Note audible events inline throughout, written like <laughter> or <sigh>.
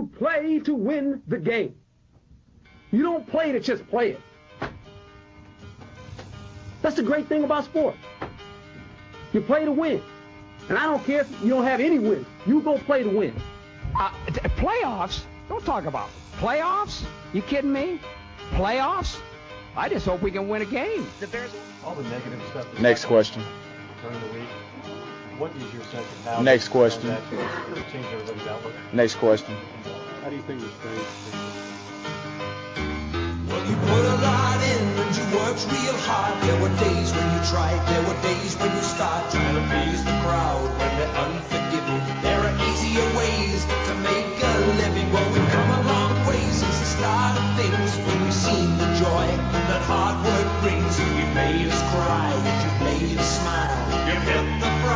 You play to win the game. You don't play to just play it. That's the great thing about sport. You play to win. And I don't care if you don't have any wins. You go play to win. Uh, t- playoffs? Don't talk about playoffs. You kidding me? Playoffs? I just hope we can win a game. The Bears. All the negative stuff. Next question. During the week. What is your sense of how Next question. transaction changed everybody's outlook? Next question. How do you think this trade? Well, you put a lot in and you worked real hard. There were days when you tried, there were days when you start trying to please the crowd when they're unforgiving. There are easier ways to make a living. Well, we've come a long way since the start of things when we've seen the joy that hard work brings. You've made us cry, you've made us smile. You've hit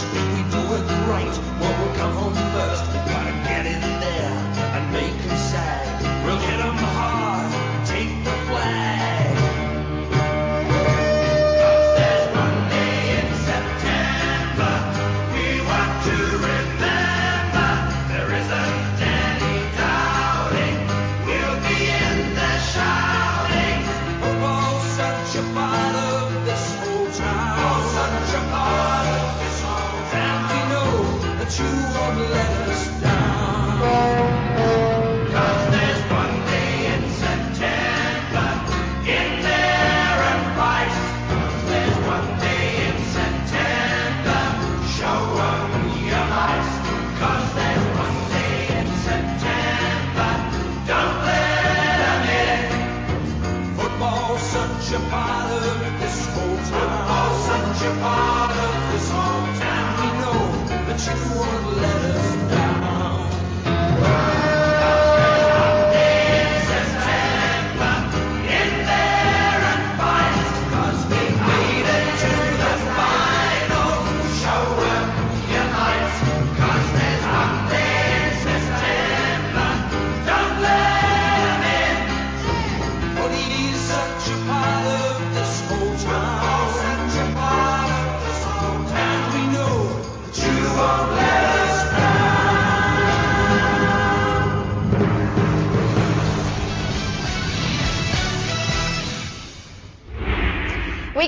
If we do it right, well, we'll come home first. letters.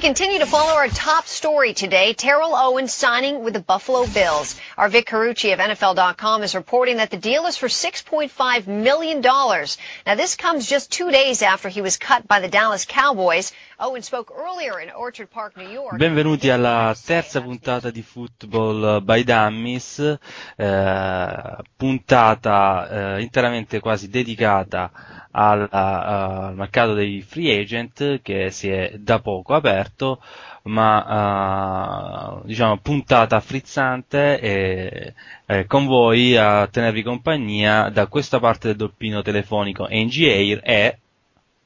Continue to follow our top story today. Terrell Owens signing with the Buffalo Bills. Our Vic Carucci of NFL.com is reporting that the deal is for $6.5 million. Now this comes just two days after he was cut by the Dallas Cowboys. Owens spoke earlier in Orchard Park, New York. Benvenuti alla terza puntata di Football by Dummies, eh, puntata eh, interamente quasi dedicata al, al mercato dei free agent che si è da poco aperto, ma eh, diciamo puntata frizzante e eh, con voi a tenervi compagnia da questa parte del doppino telefonico NG Air e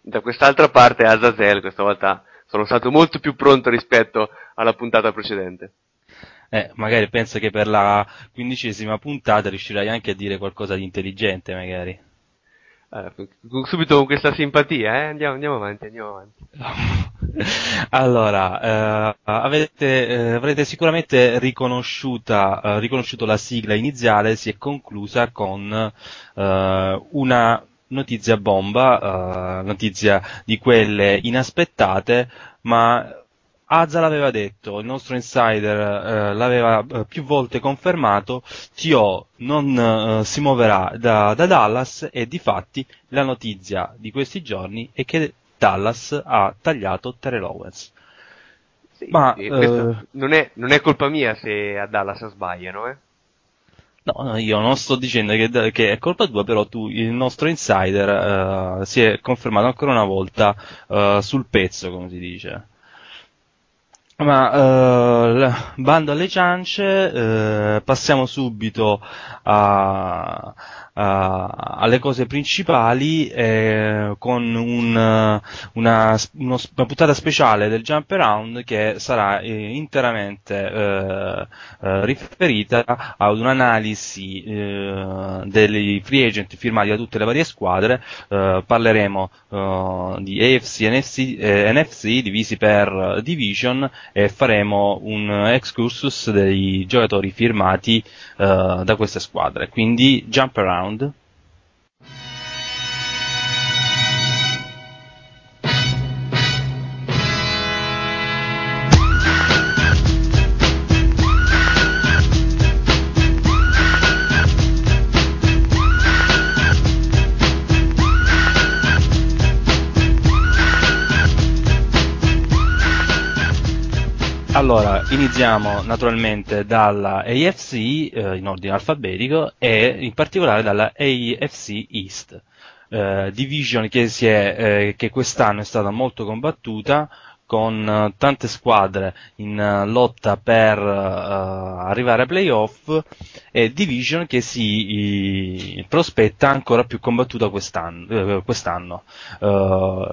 Da quest'altra parte Azazel, questa volta sono stato molto più pronto rispetto alla puntata precedente. Eh, magari penso che per la quindicesima puntata riuscirai anche a dire qualcosa di intelligente, magari. Eh, subito con questa simpatia, eh? andiamo, andiamo avanti, andiamo avanti. <laughs> Allora, eh, avete, eh, avrete sicuramente eh, riconosciuto la sigla iniziale, si è conclusa con eh, una notizia bomba, eh, notizia di quelle inaspettate, ma Azza l'aveva detto, il nostro insider eh, l'aveva eh, più volte confermato, Tio non eh, si muoverà da, da Dallas e difatti la notizia di questi giorni è che Dallas ha tagliato Terrell Owens. Sì, Ma, sì, eh, non, è, non è colpa mia se a Dallas sbagliano, eh? No, no, io non sto dicendo che, che è colpa tua, però tu, il nostro insider, eh, si è confermato ancora una volta eh, sul pezzo, come si dice. Ma eh, bando alle ciance, eh, passiamo subito a- alle cose principali eh, con un, eh, una, uno- una puntata speciale del Jump Around che sarà eh, interamente eh, eh, riferita ad un'analisi eh, dei free agent firmati da tutte le varie squadre. Eh, parleremo eh, di AFC e NFC, eh, NFC divisi per division e faremo un excursus dei giocatori firmati eh, da queste squadre. Quindi jump around. ground Allora, iniziamo naturalmente dalla AFC eh, in ordine alfabetico e in particolare dalla AFC East, eh, division che, è, eh, che quest'anno è stata molto combattuta con eh, tante squadre in eh, lotta per eh, arrivare ai playoff e division che si prospetta ancora più combattuta quest'anno. quest'anno.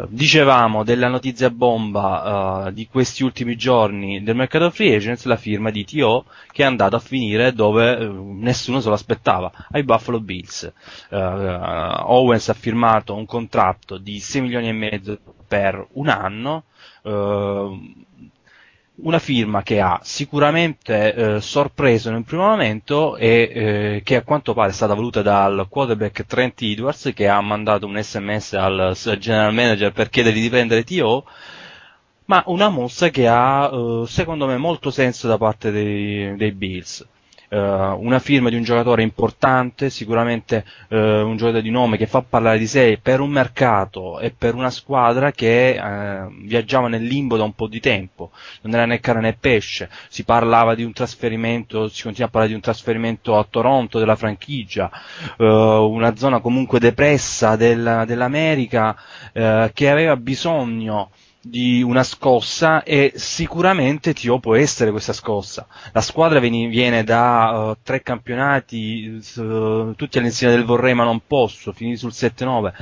Dicevamo della notizia bomba di questi ultimi giorni del mercato free agents, la firma di TO che è andato a finire dove nessuno se lo aspettava, ai Buffalo Bills. Eh, Owens ha firmato un contratto di 6 milioni e mezzo per un anno, una firma che ha sicuramente eh, sorpreso in un primo momento e eh, che a quanto pare è stata voluta dal quarterback Trent Edwards che ha mandato un sms al general manager per chiedergli di prendere TO ma una mossa che ha eh, secondo me molto senso da parte dei, dei Bills. Eh, una firma di un giocatore importante, sicuramente eh, un giocatore di nome che fa parlare di sé per un mercato e per una squadra che eh, viaggiava nel limbo da un po' di tempo, non era né carne né pesce, si parlava di un trasferimento, si continua a parlare di un trasferimento a Toronto della franchigia, eh, una zona comunque depressa del- dell'America eh, che aveva bisogno di una scossa e sicuramente Tio può essere questa scossa. La squadra viene, viene da eh, tre campionati, s- tutti all'insieme del vorrei ma non posso, finiti sul 7-9,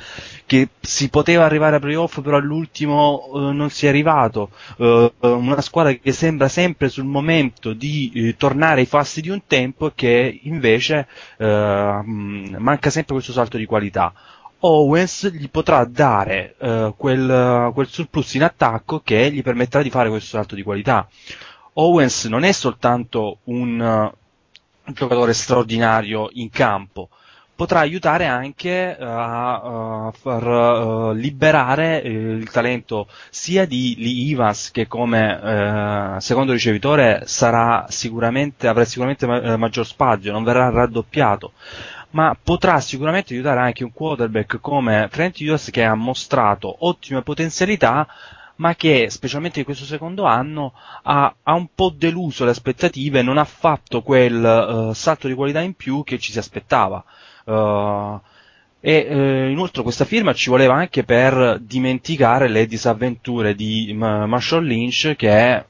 che si poteva arrivare a playoff però all'ultimo eh, non si è arrivato. Eh, una squadra che sembra sempre sul momento di tornare ai fasti di un tempo e che invece manca sempre questo salto di qualità. Owens gli potrà dare eh, quel, quel surplus in attacco che gli permetterà di fare questo salto di qualità. Owens non è soltanto un eh, giocatore straordinario in campo, potrà aiutare anche eh, a, a far eh, liberare il talento sia di Lee Evans che come secondo ricevitore sarà sicuramente, avrà sicuramente ma- maggior spazio, non verrà raddoppiato ma potrà sicuramente aiutare anche un quarterback come Trent Hughes che ha mostrato ottime potenzialità ma che specialmente in questo secondo anno ha, ha un po' deluso le aspettative, non ha fatto quel eh, salto di qualità in più che ci si aspettava. Eh, e eh, inoltre questa firma ci voleva anche per dimenticare le disavventure di Ma- Marshall Lynch che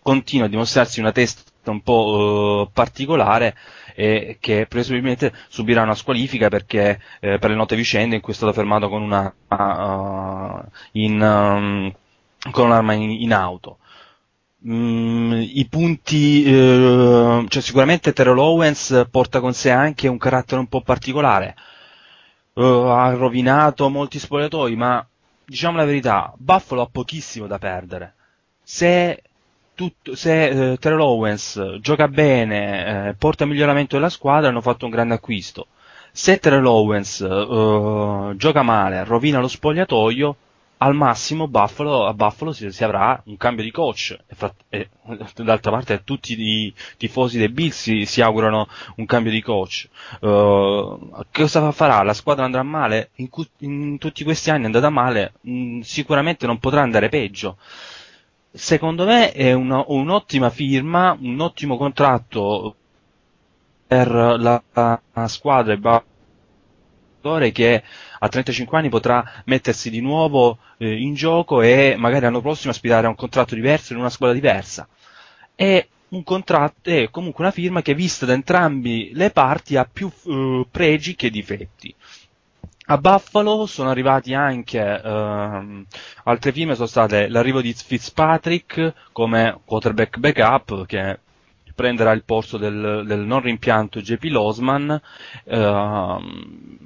continua a dimostrarsi una testa un po' particolare e che presumibilmente subirà una squalifica perché eh, per le note vicende in cui è stato fermato con una uh, in, um, con un'arma in, in auto. Mm, I punti, eh, cioè sicuramente Terrell Owens porta con sé anche un carattere un po' particolare. Eh, ha rovinato molti spogliatoi, ma diciamo la verità, Buffalo ha pochissimo da perdere. Se tutto, se eh, Terrell Owens gioca bene, eh, porta miglioramento della squadra, hanno fatto un grande acquisto. Se Terrell Owens eh, gioca male, rovina lo spogliatoio, al massimo Buffalo, a Buffalo si, si avrà un cambio di coach. E, fra- e, <laughs> d'altra parte tutti i tifosi dei Bills si, si augurano un cambio di coach. Che cosa farà? La squadra andrà male? In, cu- in tutti questi anni è andata male? Mm, sicuramente non potrà andare peggio secondo me è una- un'ottima firma, un ottimo contratto la, la squadra e che a 35 anni potrà mettersi di nuovo eh, in gioco e magari l'anno prossimo aspirare a un contratto diverso in una squadra diversa. È un contratto, è comunque una firma che vista da entrambi le parti ha più eh, pregi che difetti. A Buffalo sono arrivati anche ehm, altre firme, sono state l'arrivo di Fitzpatrick come quarterback backup che prenderà il posto del, del non rimpianto JP Losman eh,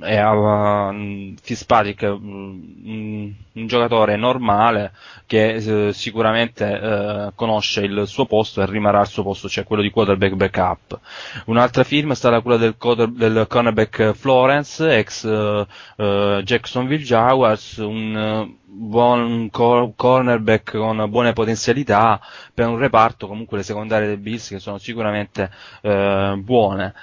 e uh, Fitzpatrick un, un, giocatore normale che eh, sicuramente eh, conosce il suo posto e rimarrà al suo posto, cioè quello di quarterback backup. Un'altra firma è stata quella del, del cornerback Florence, ex uh, Jacksonville Jaguars, un buon cor- cornerback con buone potenzialità per un reparto comunque le secondarie del Bills che sono sicuramente eh, buone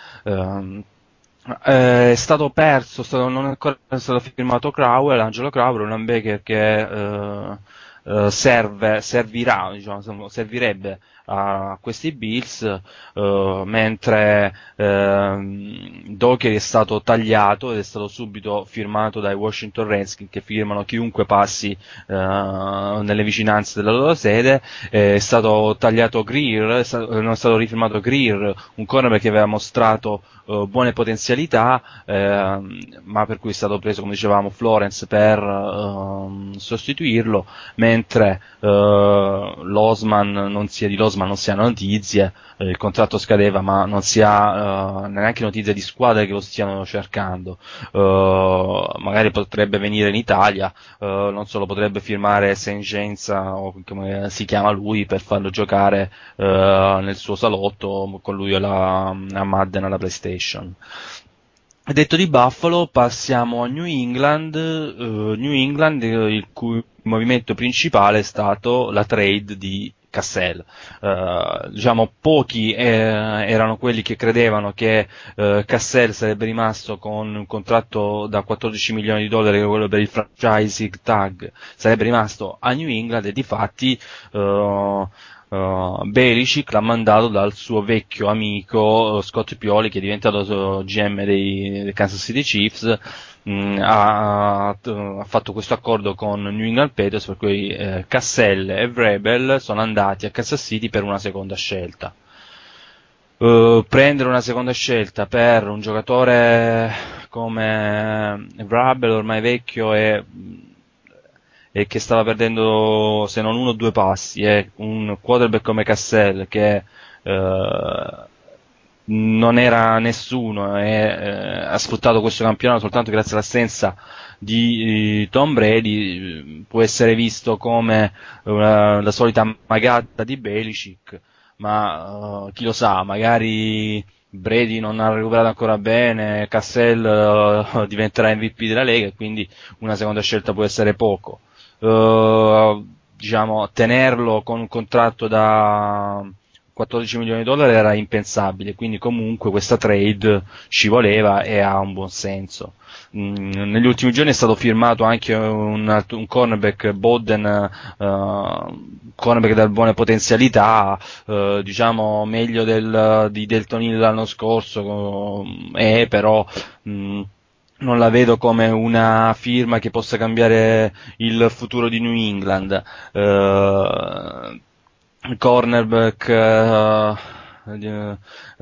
eh, è stato perso, stato, non è ancora stato firmato Crowell, Angelo Crowell, un linebacker che eh, eh, serve, servirà, diciamo, servirebbe a questi Bills, uh, mentre uh, Docker è stato tagliato ed è stato subito firmato dai Washington Redskins che firmano chiunque passi uh, nelle vicinanze della loro sede, è stato tagliato Greer, è stato, non è stato rifirmato Greer, un cornerback che aveva mostrato buone potenzialità, ehm, ma per cui è stato preso, come dicevamo, Florence per ehm, sostituirlo, mentre Losman non sia di Ma non si ha notizie, eh, il contratto scadeva ma non si ha eh, neanche notizie di squadre che lo stiano cercando, eh, magari potrebbe venire in Italia, eh, non solo potrebbe firmare Sengenza o come si chiama lui per farlo giocare nel suo salotto con lui alla, a Madden alla PlayStation. Detto di Buffalo, passiamo a New England, uh, New England il cui movimento principale è stato la trade di Cassell. Uh, diciamo, pochi eh, erano quelli che credevano che uh, Cassell sarebbe rimasto con un contratto da 14 milioni di dollari, quello per il franchising tag, sarebbe rimasto a New England e di fatti uh, Uh, Belicic l'ha mandato dal suo vecchio amico Scott Pioli che è diventato GM dei, dei Kansas City Chiefs mh, mm, ha, ha, fatto questo accordo con New England Patriots per cui eh, Cassell e Vrabel sono andati a Kansas City per una seconda scelta. Uh, prendere una seconda scelta per un giocatore come Vrabel ormai vecchio e, e, che stava perdendo se non uno o due passi e un quarterback come Cassell che uh, non era nessuno e eh, ha sfruttato questo campionato soltanto grazie all'assenza di eh, Tom Brady può essere visto come una, la solita magata di Belicic ma uh, chi lo sa magari Brady non ha recuperato ancora bene Cassell uh, <laughs> diventerà MVP della Lega e quindi una seconda scelta può essere poco. Uh, diciamo tenerlo con un contratto da 14 milioni di dollari era impensabile, quindi comunque questa trade ci voleva e ha un buon senso. Mm, negli ultimi giorni è stato firmato anche un, un cornerback Boden, uh, cornerback da buone potenzialità, uh, diciamo meglio del, di Delton Hill l'anno scorso, è però mm, non la vedo come una firma che possa cambiare il futuro di New England. Uh, cornerback uh,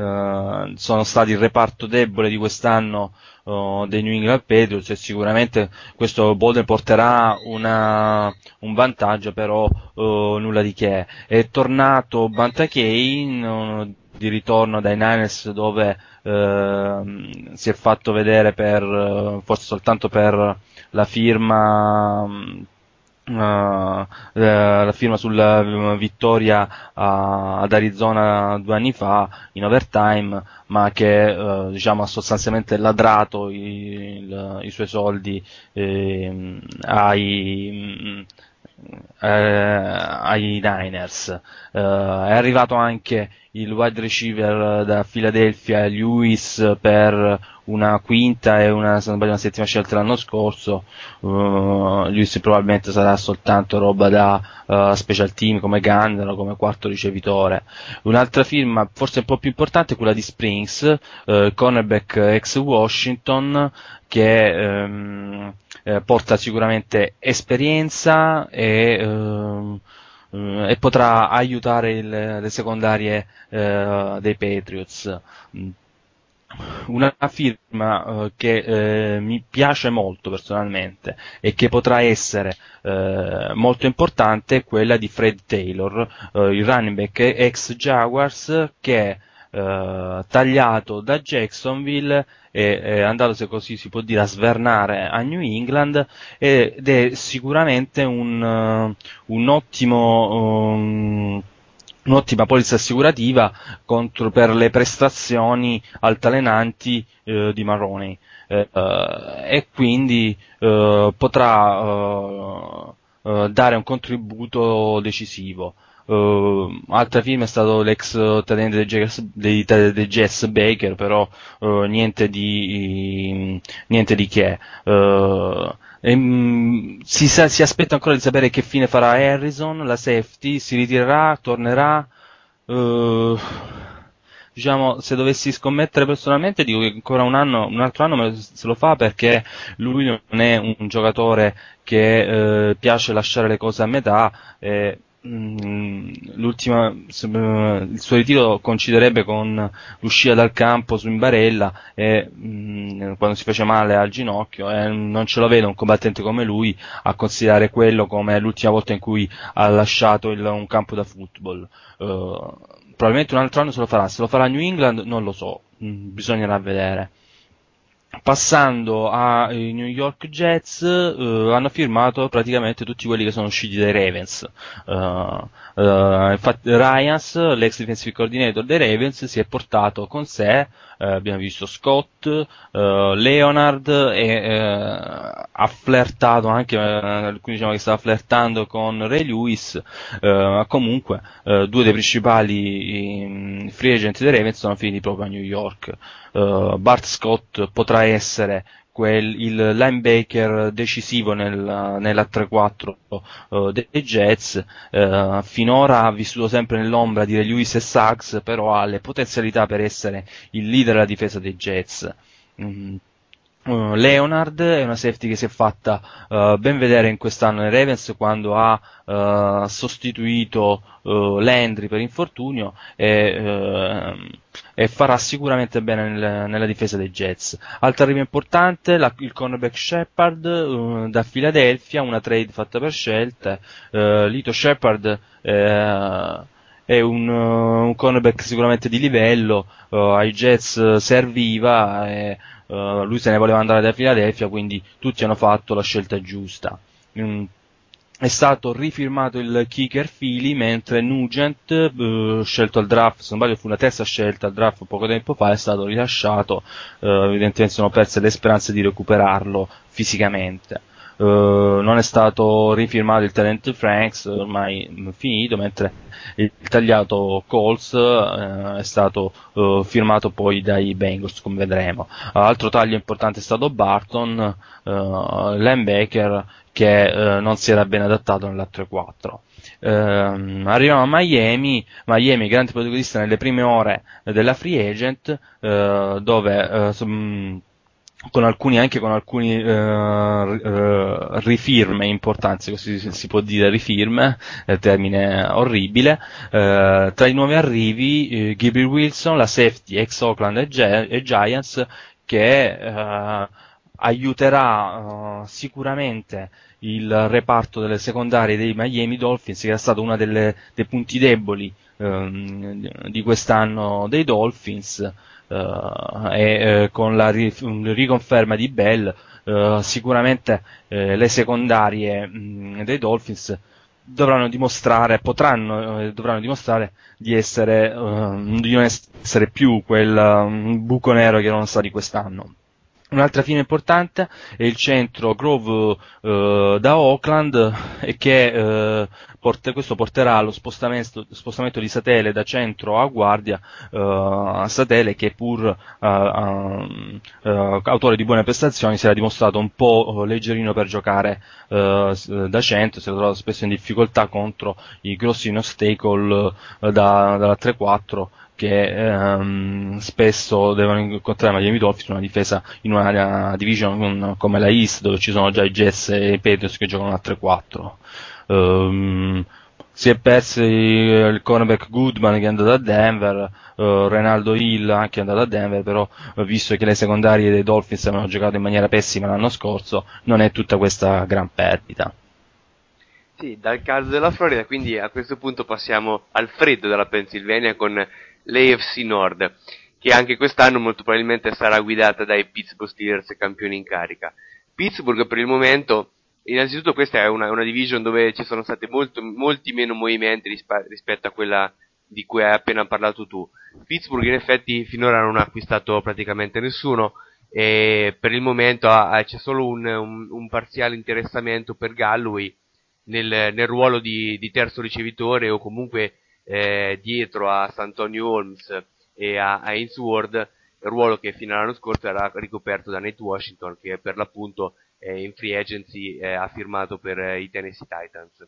uh, sono stati il reparto debole di quest'anno uh, dei New England Patriots e sicuramente questo Bolden porterà una, un vantaggio però nulla di che. È tornato Bantakane di ritorno dai Niners dove si è fatto vedere per forse soltanto per la firma Uh, la firma sulla vittoria uh, ad Arizona due anni fa in overtime, ma che uh, diciamo, ha sostanzialmente ladrato i, il, i suoi soldi eh, ai, eh, ai Niners. è arrivato anche il wide receiver da Philadelphia Lewis per una quinta e una, una settima scelta l'anno scorso, uh, Lewis probabilmente sarà soltanto roba da uh, special team come Gunner o come quarto ricevitore. Un'altra firma, forse un po' più importante, è quella di Springs, uh, cornerback ex Washington, che um, eh, porta sicuramente esperienza e, ehm, eh, e potrà aiutare il, le secondarie eh, dei Patriots. Una firma eh, che eh, mi piace molto personalmente e che potrà essere eh, molto importante è quella di Fred Taylor, il running back ex Jaguars che eh, tagliato da Jacksonville e è andato, se così si può dire, a svernare a New England ed è sicuramente un, uh, un ottimo um, un'ottima polizza assicurativa contro, per le prestazioni altalenanti eh, di Marrone eh, eh, e quindi eh, potrà eh, dare un contributo decisivo. Uh, altra firma è stato l'ex tenente dei, Jazz, dei, dei Jazz Baker, però uh, niente, di, niente di che. Uh, e, um, si, sa, si, aspetta ancora di sapere che fine farà Harrison, la safety, si ritirerà, tornerà. diciamo, se dovessi scommettere personalmente, dico che ancora un anno, un altro anno se lo fa perché lui non è un giocatore che piace lasciare le cose a metà. Eh, Mm, il suo ritiro coinciderebbe con l'uscita dal campo su Imbarella e mh, quando si fece male al ginocchio e non ce lo vedo un combattente come lui a considerare quello come l'ultima volta in cui ha lasciato il, un campo da football. Uh, probabilmente un altro anno se lo farà, se lo farà New England non lo so, mh, bisognerà vedere passando ai New York Jets uh, hanno firmato praticamente tutti quelli che sono usciti dai Ravens. Uh, Uh, infatti Ryans, l'ex defensive coordinator dei Ravens, si è portato con sé, uh, abbiamo visto Scott, uh, Leonard e ha flirtato anche, alcuni diciamo che stava flirtando con Ray Lewis, comunque due dei principali um, free agent dei Ravens sono finiti proprio a New York. Bart Scott potrà essere quel, il linebacker decisivo nel, nella 3-4 uh, dei Jets, uh, finora ha vissuto sempre nell'ombra di Lewis e Sachs, però ha le potenzialità per essere il leader della difesa dei Jets. Mm. Uh, Leonard è una safety che si è fatta uh, ben vedere in quest'anno nei Ravens quando ha uh, sostituito Landry per infortunio e, e, farà sicuramente bene nel, nella difesa dei Jets. Altra arrivo importante, la, il cornerback Shepard da Philadelphia, una trade fatta per scelte. Lito Shepard è un, un cornerback sicuramente di livello, ai Jets serviva. E, Uh, lui se ne voleva andare da Philadelphia, quindi tutti hanno fatto la scelta giusta. Mm, è stato rifirmato il kicker Philly, mentre Nugent, uh, scelto al draft, se non sbaglio fu una terza scelta al draft poco tempo fa, è stato rilasciato, uh, evidentemente sono perse le speranze di recuperarlo fisicamente. Uh, non è stato rifirmato il talent Franks, ormai finito, mentre il tagliato Colts uh, è stato uh, firmato poi dai Bengals, come vedremo. altro taglio importante è stato Barton, linebacker, che non si era ben adattato nella 3-4. Uh, arriviamo a Miami, Miami grande protagonista nelle prime ore della free agent, uh, dove uh, con alcuni, anche con alcuni uh, uh, rifirme importanti, così si, può dire rifirme, è termine orribile. Uh, tra i nuovi arrivi, uh, Gabriel Wilson, la safety ex Oakland e, Gi- e Giants, che aiuterà sicuramente il reparto delle secondarie dei Miami Dolphins, che era stato uno dei punti deboli ehm, di quest'anno dei Dolphins uh, e uh, con la ri- riconferma di Bell uh, sicuramente le secondarie mh, dei Dolphins dovranno dimostrare, potranno, dovranno dimostrare di essere, di non essere più quel buco nero che erano stati quest'anno. Un'altra fine importante è il centro Grove eh, da Oakland e che eh, porte- questo porterà allo spostamento, spostamento di Satele da centro a guardia eh, a Satele che pur eh, eh, autore di buone prestazioni si era dimostrato un po' leggerino per giocare eh, da centro, si era trovato spesso in difficoltà contro i grossi no-stacle eh, da, dalla 3-4 che ehm, spesso devono incontrare Miami Dolphins in una difesa in una division come la East dove ci sono già i Jets e i Patriots che giocano a 3-4 Ehm, si è perso il cornerback Goodman che è andato a Denver eh, Renaldo Hill anche è andato a Denver però eh, visto che le secondarie dei Dolphins avevano giocato in maniera pessima l'anno scorso non è tutta questa gran perdita. Sì, dal caso della Florida, quindi a questo punto passiamo al freddo della Pennsylvania con l'AFC Nord, che anche quest'anno molto probabilmente sarà guidata dai Pittsburgh Steelers campioni in carica. Pittsburgh per il momento, innanzitutto questa è una, una division dove ci sono stati molti meno movimenti rispa- rispetto a quella di cui hai appena parlato tu. Pittsburgh in effetti finora non ha acquistato praticamente nessuno e per il momento ha- ha- c'è solo un, un- un parziale interessamento per Galloway nel, nel ruolo di, di terzo ricevitore o comunque eh, dietro a Santonio Holmes e a, a Ainsworth, ruolo che fino all'anno scorso era ricoperto da Nate Washington che per l'appunto eh, in free agency eh, ha firmato per eh, i Tennessee Titans.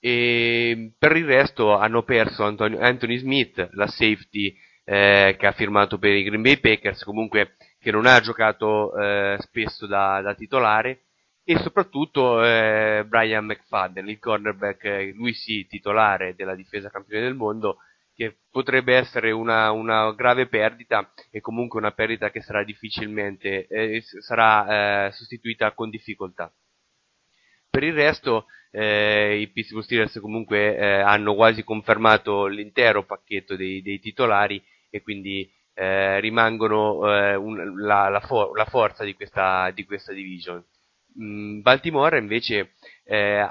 E per il resto hanno perso Antonio- Anthony Smith, la safety eh, che ha firmato per i Green Bay Packers, comunque che non ha giocato eh, spesso da, da titolare, e soprattutto eh, Brian McFadden, il cornerback, eh, lui sì, titolare della difesa campione del mondo, che potrebbe essere una, una grave perdita e comunque una perdita che sarà difficilmente, eh, sarà eh, sostituita con difficoltà. Per il resto eh, i Pittsburgh Steelers comunque eh, hanno quasi confermato l'intero pacchetto dei, dei titolari e quindi eh, rimangono eh, un- la, la for- la forza di questa, di questa division. Mm, Baltimore invece eh, ha-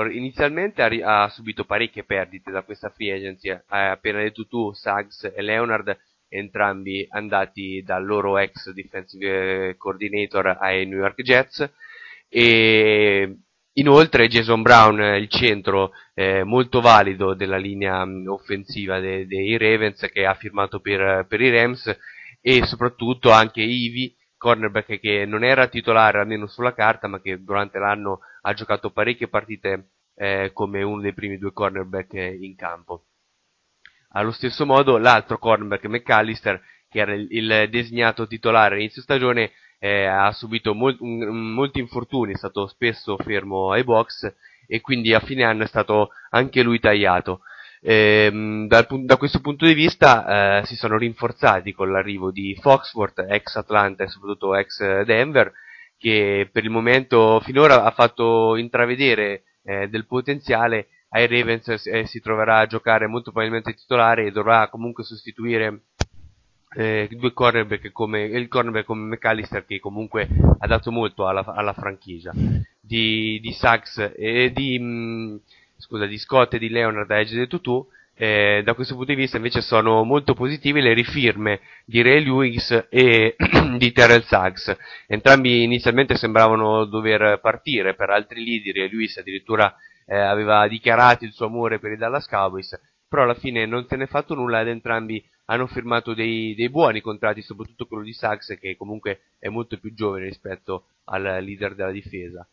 ha- inizialmente ha, ha subito parecchie perdite da questa free agency, eh, appena detto tu, Suggs e Leonard, entrambi andati dal loro ex defensive coordinator ai New York Jets. E inoltre Jason Brown, eh, il centro eh, molto valido della linea mh, offensiva de- dei Ravens che ha firmato per, per i Rams e soprattutto anche Ivi, cornerback che non era titolare almeno sulla carta ma che durante l'anno ha giocato parecchie partite eh, come uno dei primi due cornerback in campo. Allo stesso modo l'altro cornerback McAllister, che era il, il designato titolare all'inizio stagione, eh, ha subito mol- un- molti infortuni, è stato spesso fermo ai box e quindi a fine anno è stato anche lui tagliato. Ehm, dal da questo punto di vista eh, si sono rinforzati con l'arrivo di Foxworth, ex Atlanta e soprattutto ex Denver, che per il momento finora ha fatto intravedere eh, del potenziale. Ai Ravens eh, si troverà a giocare molto probabilmente titolare e dovrà comunque sostituire eh, due cornerback come il cornerback come McAllister che comunque ha dato molto alla, alla franchigia. Di, di Sachs e di mh, scusa di Scott e di Leonard hai già detto tu eh, da questo punto di vista invece sono molto positive le rifirme di Ray Lewis e <clears throat> di Terrell Suggs entrambi inizialmente sembravano dover partire per altri leader Ray Lewis addirittura eh, aveva dichiarato il suo amore per i Dallas Cowboys però alla fine non se n'è fatto nulla ed entrambi hanno firmato dei, dei buoni contratti, soprattutto quello di Sachs che comunque è molto più giovane rispetto al leader della difesa.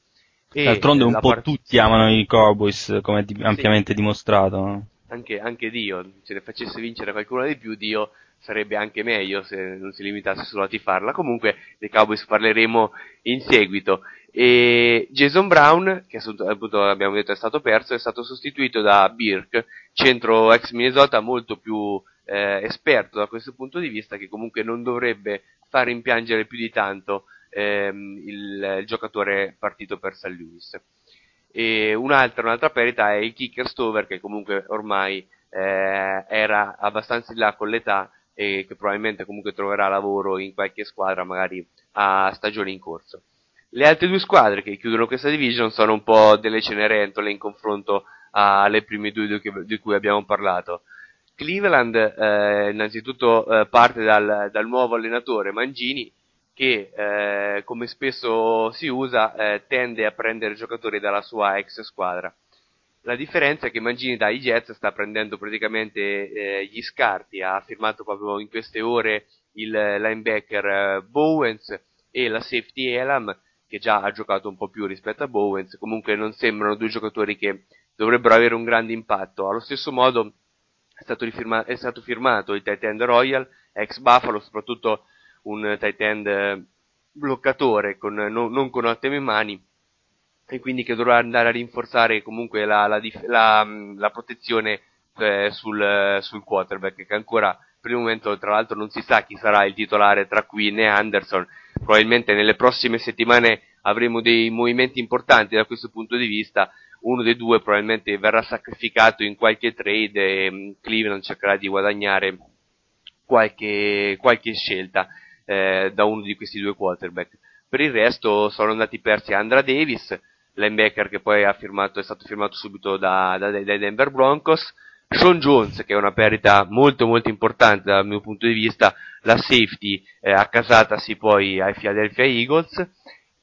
D'altronde un po' part- tutti amano i Cowboys, come di- ampiamente dimostrato. no? anche, anche Dio, se ne facesse vincere qualcuno di più, Dio sarebbe anche meglio se non si limitasse solo a tifarla. Comunque, dei Cowboys parleremo in seguito. E Jason Brown, che appunto abbiamo detto è stato perso, è stato sostituito da Birk, centro ex Minnesota molto più eh, esperto da questo punto di vista, che comunque non dovrebbe far rimpiangere più di tanto ehm, il, il giocatore partito per St. Louis. E un'altra, un'altra perdita è il kicker Stover che comunque ormai eh, era abbastanza in là con l'età e che probabilmente comunque troverà lavoro in qualche squadra magari a stagione in corso. Le altre due squadre che chiudono questa division sono un po' delle cenerentole in confronto alle prime due di cui abbiamo parlato. Cleveland eh, innanzitutto eh, parte dal, dal nuovo allenatore Mangini che, eh, come spesso si usa, eh, tende a prendere giocatori dalla sua ex squadra. La differenza è che Mangini dai Jets sta prendendo praticamente eh, gli scarti, ha firmato proprio in queste ore il linebacker eh, Bowens e la safety Elam, che già ha giocato un po' più rispetto a Bowens, comunque non sembrano due giocatori che dovrebbero avere un grande impatto. Allo stesso modo è stato, rifirma- è stato firmato il tight end Royal, ex Buffalo, soprattutto un tight end eh, bloccatore, con, non, non con ottime mani, e quindi che dovrà andare a rinforzare comunque la, la, la, la protezione eh, sul, sul, quarterback, che ancora per il momento tra l'altro non si sa chi sarà il titolare tra Quinn e Anderson, probabilmente nelle prossime settimane avremo dei movimenti importanti da questo punto di vista, uno dei due probabilmente verrà sacrificato in qualche trade e mm, Cleveland cercherà di guadagnare qualche, qualche scelta eh, da uno di questi due quarterback. Per il resto sono andati persi Andra Davis, linebacker che poi firmato, è stato firmato subito da, da, dai Denver Broncos, Sean Jones che è una perdita molto molto importante dal mio punto di vista, la safety eh, accasatasi poi ai Philadelphia Eagles.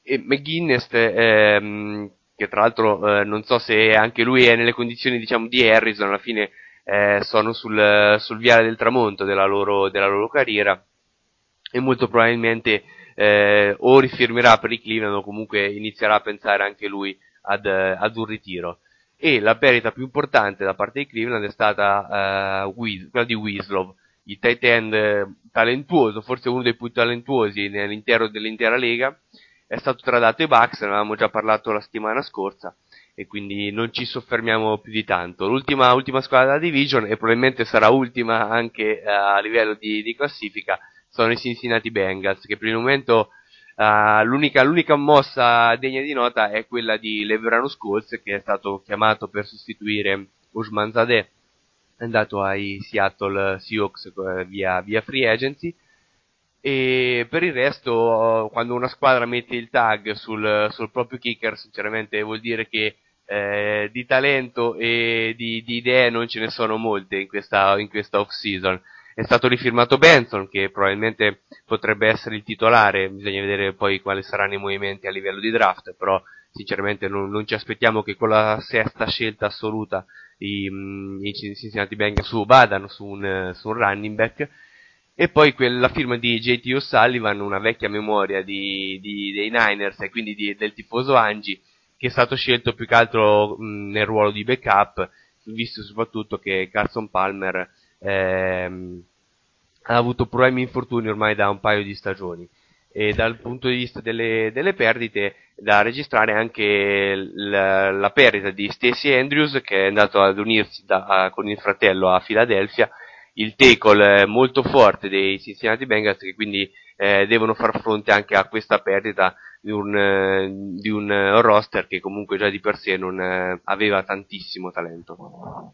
E McGuinness ehm, che tra l'altro eh, non so se anche lui è nelle condizioni diciamo di Harrison alla fine eh, sono sul, sul, viale del tramonto della loro, della loro carriera e molto probabilmente eh, o rifirmerà per i Cleveland o comunque inizierà a pensare anche lui ad, ad un ritiro. E la perdita più importante da parte di Cleveland è stata uh, Wies- quella di Wislov, il tight end talentuoso, forse uno dei più talentuosi nell'intero dell'intera lega, è stato tradato ai Bucks, ne avevamo già parlato la settimana scorsa e quindi non ci soffermiamo più di tanto. L'ultima ultima squadra della division e probabilmente sarà ultima anche uh, a livello di, di classifica sono i Cincinnati Bengals, che per il momento uh, l'unica, l'unica, mossa degna di nota è quella di Leverano Scholes, che è stato chiamato per sostituire Usman Zadeh, è andato ai Seattle Seahawks uh, via, via free agency. E per il resto, quando una squadra mette il tag sul, sul proprio kicker, sinceramente vuol dire che eh, di talento e di, di, idee non ce ne sono molte in questa, in questa off-season è stato rifirmato Benson che probabilmente potrebbe essere il titolare, bisogna vedere poi quali saranno i movimenti a livello di draft, però sinceramente non, non ci aspettiamo che con la sesta scelta assoluta i, mm, i Cincinnati Bengals su badano su un, su un running back. E poi quella firma di JT O'Sullivan, una vecchia memoria di, di, dei Niners e quindi di, del tifoso Angi, che è stato scelto più che altro mh, mm, nel ruolo di backup, visto soprattutto che Carson Palmer ehm, ha avuto problemi infortuni ormai da un paio di stagioni e dal punto di vista delle, delle perdite da registrare anche la, la, perdita di Stacey Andrews che è andato ad unirsi da, a, con il fratello a Philadelphia il tackle molto forte dei Cincinnati Bengals che quindi eh, devono far fronte anche a questa perdita di un, eh, di un roster che comunque già di per sé non eh, aveva tantissimo talento.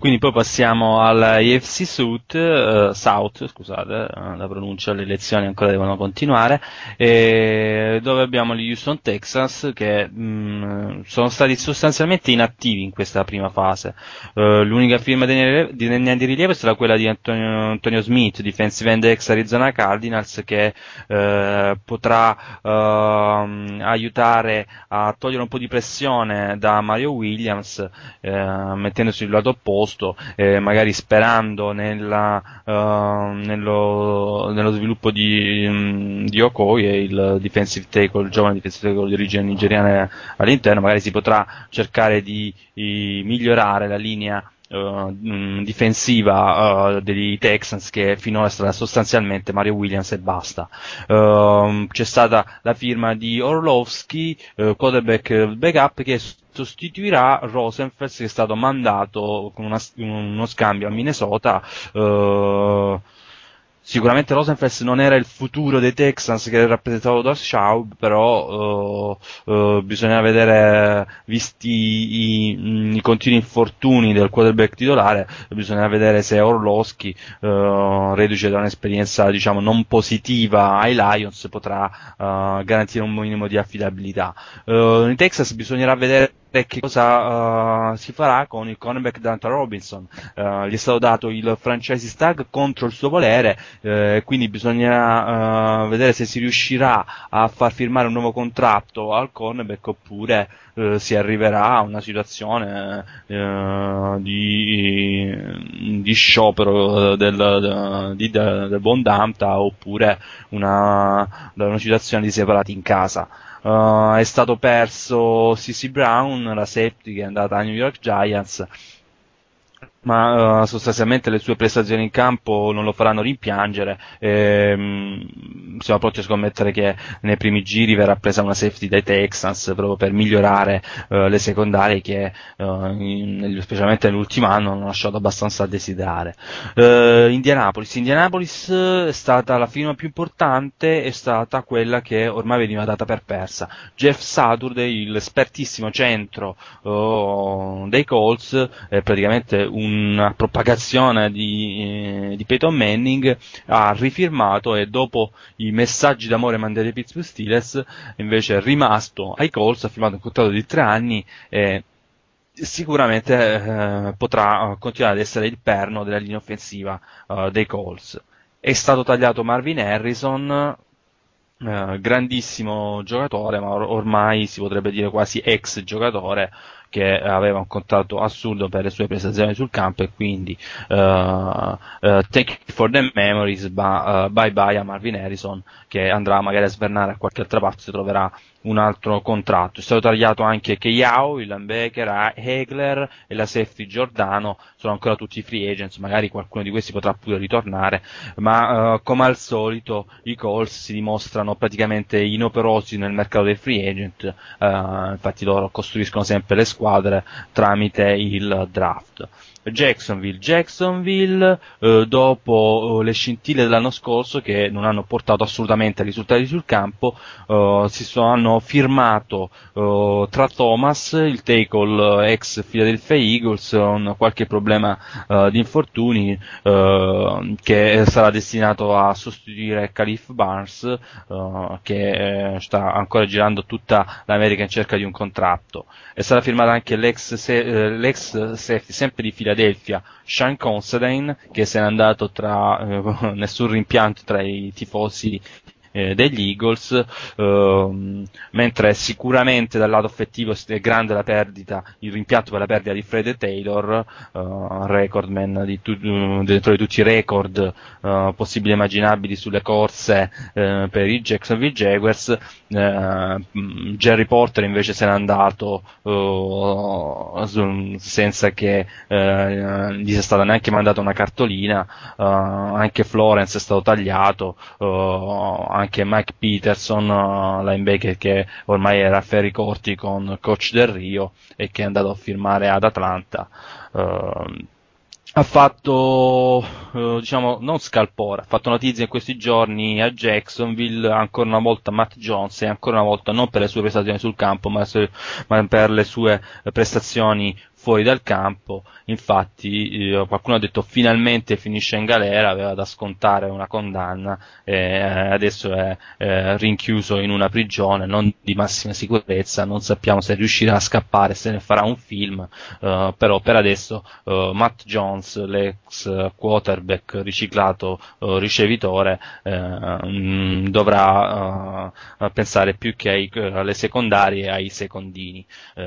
Quindi poi passiamo all'AFC South, uh, South scusate, uh, la pronuncia, le lezioni ancora devono continuare, dove abbiamo gli Houston Texans che mh, mm, sono stati sostanzialmente inattivi in questa prima fase. Uh, l'unica firma di, di, di, rilievo è stata quella di Antonio, Antonio Smith, defensive end ex Arizona Cardinals, che potrà ehm, aiutare a togliere un po' di pressione da Mario Williams, mettendosi il lato opposto posto, eh, magari sperando nella, uh, nello, nello, sviluppo di, mm, di Okoye, il defensive tackle, il giovane defensive tackle di origine nigeriana all'interno, magari si potrà cercare di, di migliorare la linea Uh, difensiva uh, degli Texans che finora è stata sostanzialmente Mario Williams e basta. Uh, c'è stata la firma di Orlovsky, quarterback backup che sostituirà Rosenfels che è stato mandato con una, uno scambio a Minnesota. Uh, sicuramente Rosenfels non era il futuro dei Texans che era rappresentato da Schaub, però uh, uh, bisogna vedere, visti i, i, continui infortuni del quarterback titolare, bisogna vedere se Orlowski, uh, reduce da un'esperienza diciamo non positiva ai Lions, potrà garantire un minimo di affidabilità. nei Texas bisognerà vedere che cosa uh, si farà con il cornerback Dante Robinson. Uh, gli è stato dato il franchise tag contro il suo volere, uh, quindi bisognerà vedere se si riuscirà a far firmare un nuovo contratto al cornerback oppure si arriverà a una situazione di, di, sciopero del, di, del buon Danta oppure una, una situazione di separati in casa. Uh, è stato perso CC Brown, la safety che è andata ai New York Giants ma uh, sostanzialmente le sue prestazioni in campo non lo faranno rimpiangere. Ehm, siamo pronti a scommettere che nei primi giri verrà presa una safety dai Texans proprio per migliorare uh, le secondarie che uh, in, specialmente nell'ultimo anno hanno lasciato abbastanza a desiderare. Indianapolis. Indianapolis è stata la firma più importante, è stata quella che ormai veniva data per persa. Jeff Saturday, l'espertissimo centro dei Colts, è praticamente un una propagazione di, eh, di Peyton Manning, ha rifirmato e dopo i messaggi d'amore mandati ai Pittsburgh Steelers, invece è rimasto ai Colts, ha firmato un contratto di tre anni e sicuramente eh, potrà continuare ad essere il perno della linea offensiva eh, dei Colts. È stato tagliato Marvin Harrison, eh, grandissimo giocatore, ma or- ormai si potrebbe dire quasi ex giocatore, che aveva un contratto assurdo per le sue prestazioni sul campo e quindi uh, uh, thank you for the memories, ma, uh, bye bye a Marvin Harrison che andrà magari a svernare a qualche altra parte si troverà un altro contratto. È stato tagliato anche Keyao, il linebacker, Hegler e la safety Giordano, sono ancora tutti free agents, magari qualcuno di questi potrà pure ritornare, ma uh, come al solito i Colts si dimostrano praticamente inoperosi nel mercato dei free agent, uh, infatti loro costruiscono sempre le squadre tramite il draft. Jacksonville. Jacksonville, eh, dopo eh, le scintille dell'anno scorso che non hanno portato assolutamente a risultati sul campo, eh, si sono, hanno firmato eh, tra Thomas, il tackle ex Philadelphia Eagles, con qualche problema eh, di infortuni, eh, che sarà destinato a sostituire Caliph Barnes, che sta ancora girando tutta l'America in cerca di un contratto. È stata firmata anche l'ex, se- l'ex safety, sempre di Philadelphia, Philadelphia, Sean Considine, che se n'è andato tra eh, <laughs> nessun rimpianto tra i tifosi eh, degli Eagles, ehm, mentre sicuramente dal lato effettivo è grande la perdita, il rimpianto per la perdita di Fred Taylor, eh, recordman di tu, dentro di tutti i record eh, possibili e immaginabili sulle corse eh, per i Jacksonville Jaguars, eh, Jerry Porter invece se n'è andato eh, senza che gli sia stata neanche mandata una cartolina, anche Florence è stato tagliato, anche Mike Peterson, uh, linebacker che ormai era a ferri corti con coach del Rio e che è andato a firmare ad Atlanta. Uh, ha fatto, uh, diciamo, non scalpore, ha fatto notizia in questi giorni a Jacksonville, ancora una volta Matt Jones e ancora una volta non per le sue prestazioni sul campo, ma, se, ma per le sue prestazioni fuori dal campo, infatti eh, qualcuno ha detto finalmente finisce in galera, aveva da scontare una condanna e eh, adesso è eh, rinchiuso in una prigione non di massima sicurezza, non sappiamo se riuscirà a scappare, se ne farà un film, eh, però per adesso eh, Matt Jones, l'ex quarterback riciclato eh, ricevitore, mh, mm, dovrà pensare più che ai, alle secondarie e ai secondini.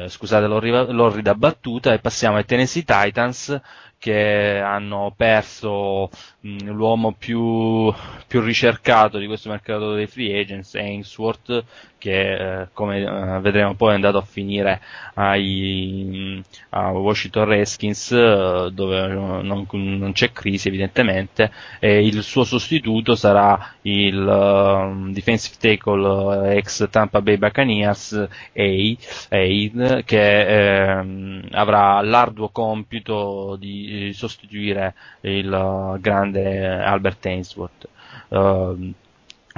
scusate l'orrida battuta, battuta e passiamo ai Tennessee Titans che hanno perso mh, l'uomo più, più, ricercato di questo mercato dei free agents, Ainsworth, che eh, come eh, vedremo poi è andato a finire ai, a Washington Redskins eh, dove non, non, c'è crisi evidentemente e il suo sostituto sarà il uh, defensive tackle eh, ex Tampa Bay Buccaneers Aid, che ehm, avrà l'arduo compito di sostituire il grande Albert Ainsworth. Uh,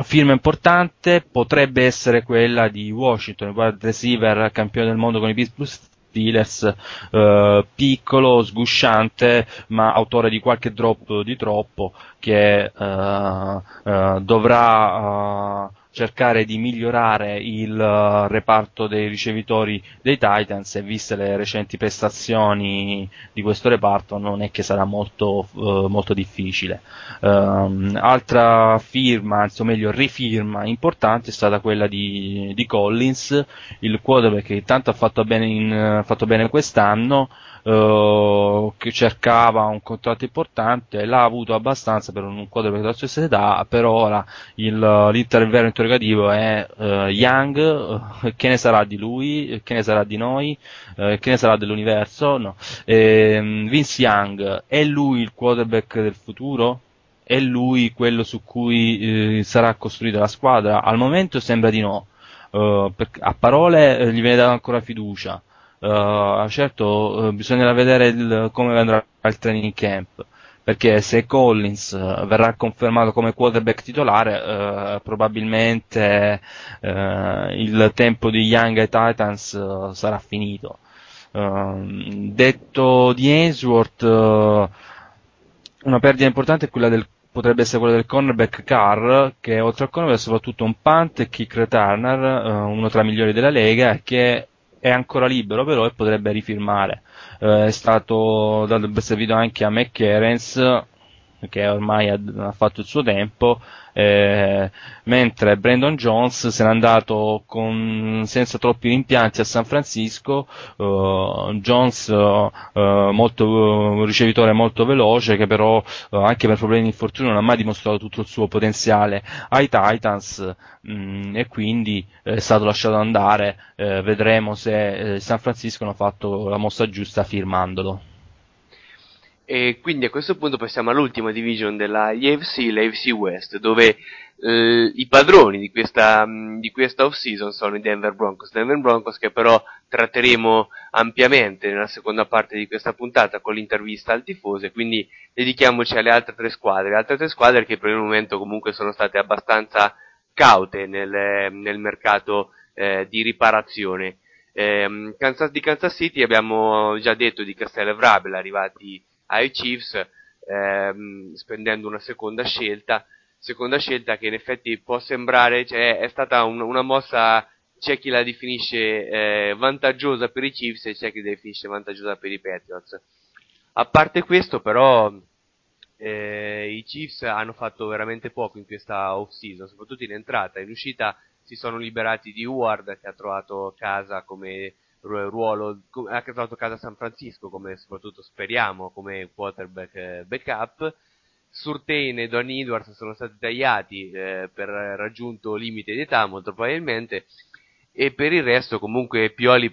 firma importante potrebbe essere quella di Washington, wide receiver campione del mondo con i Pittsburgh Steelers, eh, piccolo, sgusciante, ma autore di qualche drop di troppo che eh, eh, dovrà eh, cercare di migliorare il uh, reparto dei ricevitori dei Titans e viste le recenti prestazioni di questo reparto non è che sarà molto, uh, molto difficile. Um, altra firma, anzi o meglio rifirma importante è stata quella di, di Collins, il quarterback che intanto ha fatto bene, in, uh, fatto bene quest'anno, Uh, che cercava un contratto importante, l'ha avuto abbastanza per un quarterback della sua età, per ora il, l'Inter vero interrogativo è uh, Young, uh, che ne sarà di lui, che ne sarà di noi, che ne sarà dell'universo, no. E, Vince Young, è lui il quarterback del futuro? È lui quello su cui sarà costruita la squadra? Al momento sembra di no. Per, a parole gli viene data ancora fiducia, Uh, certo, uh, bisognerà vedere il, come andrà il training camp. Perché se Collins uh, verrà confermato come quarterback titolare, probabilmente il tempo di Young ai Titans sarà finito. Ehm, detto di Ainsworth, una perdita importante è quella del potrebbe essere quella del cornerback Carr, che oltre al cornerback è soprattutto un punt e kick returner, uno tra i migliori della Lega, che è ancora libero però e potrebbe rifirmare. Eh, è stato dato servito anche a McCarens che ormai ha, ha, fatto il suo tempo, eh, mentre Brandon Jones se n'è andato con, senza troppi rimpianti a San Francisco, uh, Jones uh, molto, uh, ricevitore molto veloce che però anche per problemi di infortunio non ha mai dimostrato tutto il suo potenziale ai Titans mh, mm, e quindi è stato lasciato andare, vedremo se San Francisco ha fatto la mossa giusta firmandolo. E quindi a questo punto passiamo all'ultima division della AFC, l'AFC West, dove eh, i padroni di questa, di questa off-season sono i Denver Broncos. Denver Broncos che però tratteremo ampiamente nella seconda parte di questa puntata con l'intervista al tifoso e quindi dedichiamoci alle altre tre squadre. Le altre tre squadre che per il momento comunque sono state abbastanza caute nel, nel mercato eh, di riparazione. Eh, di Kansas City abbiamo già detto di Castello e Vrabel arrivati ai Chiefs ehm, spendendo una seconda scelta. Seconda scelta che in effetti può sembrare cioè, è stata un, una mossa c'è chi la definisce eh, vantaggiosa per i Chiefs e c'è chi la definisce vantaggiosa per i Patriots. A parte questo però eh, i Chiefs hanno fatto veramente poco in questa off season soprattutto in entrata. In uscita si sono liberati di Ward che ha trovato casa come ruolo, ha trovato casa San Francisco, come soprattutto speriamo, come quarterback eh, backup. Surtain e Don Edwards sono stati tagliati eh, per raggiunto limite di età, molto probabilmente, e per il resto comunque Pioli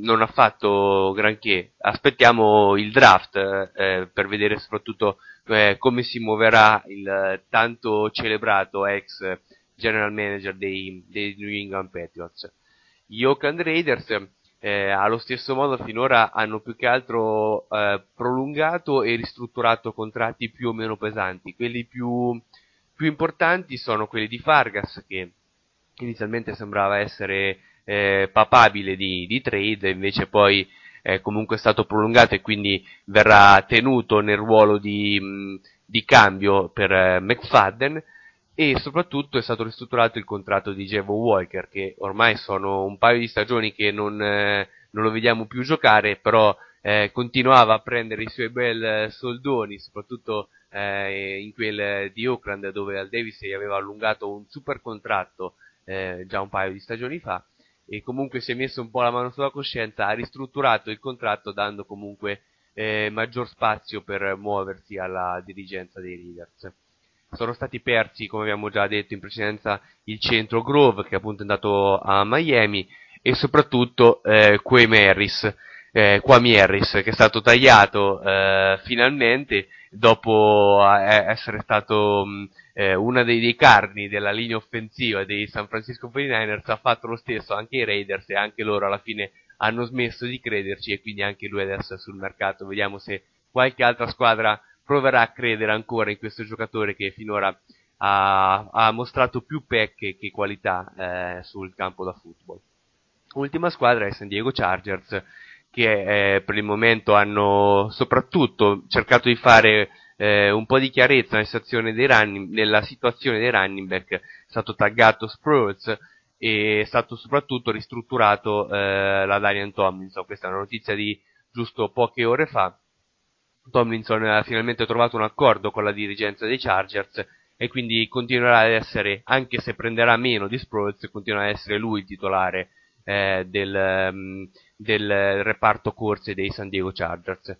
non ha fatto granché. Aspettiamo il draft eh, per vedere soprattutto eh, come si muoverà il tanto celebrato ex general manager dei, dei New England Patriots. Gli Oakland Raiders eh, allo stesso modo finora hanno più che altro eh, prolungato e ristrutturato contratti più o meno pesanti. Quelli più, più importanti sono quelli di Fargas, che inizialmente sembrava essere eh, papabile di, di, trade, invece poi è comunque stato prolungato e quindi verrà tenuto nel ruolo di, di cambio per eh, McFadden e soprattutto è stato ristrutturato il contratto di Jevo Walker che ormai sono un paio di stagioni che non, eh, non lo vediamo più giocare però eh, continuava a prendere i suoi bel soldoni soprattutto eh, in quel di Oakland dove al Davis gli aveva allungato un super contratto eh, già un paio di stagioni fa. E comunque si è messo un po' la mano sulla coscienza ha ristrutturato il contratto dando comunque eh, maggior spazio per muoversi alla dirigenza dei Raiders sono stati persi, come abbiamo già detto in precedenza, il centro Grove, che appunto è andato a Miami, e soprattutto eh, Quame Harris, eh, Kwame Harris, che è stato tagliato eh, finalmente dopo eh, essere stato mh, eh, una dei, dei, carni della linea offensiva dei San Francisco 49ers, ha fatto lo stesso anche i Raiders e anche loro alla fine hanno smesso di crederci e quindi anche lui adesso è sul mercato. Vediamo se qualche altra squadra proverà a credere ancora in questo giocatore che finora ha, ha mostrato più pecche che qualità eh, sul campo da football. Ultima squadra è San Diego Chargers che eh, per il momento hanno soprattutto cercato di fare eh, un po' di chiarezza nella situazione dei running, nella situazione dei running back, è stato taggato Sproles e è stato soprattutto ristrutturato eh, la Darian Tomlinson. Questa è una notizia di giusto poche ore fa. Tomlinson ha finalmente trovato un accordo con la dirigenza dei Chargers e quindi continuerà ad essere, anche se prenderà meno di Sproles, continuerà ad essere lui il titolare eh, del, um, del reparto corse dei San Diego Chargers.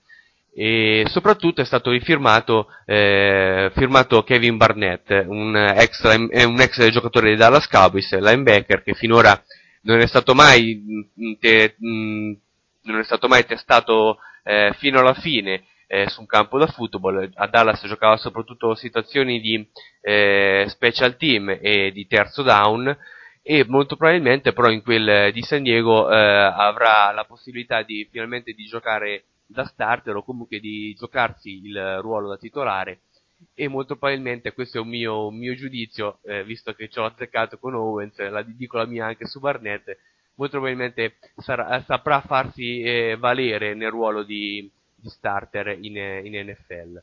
E soprattutto è stato rifirmato eh, firmato Kevin Barnett, un ex, un ex giocatore dei Dallas Cowboys, linebacker che finora non è stato mai, te, mh, non è stato mai testato eh, fino alla fine eh, su un campo da football. A Dallas giocava soprattutto situazioni di eh, special team e di terzo down e molto probabilmente però in quel di San Diego eh, avrà la possibilità di finalmente di giocare da starter o comunque di giocarsi il ruolo da titolare e molto probabilmente questo è un mio, un mio giudizio eh, visto che ci ho azzeccato con Owens la dico la mia anche su Barnett molto probabilmente sarà, saprà farsi eh, valere nel ruolo di, di starter in, in, NFL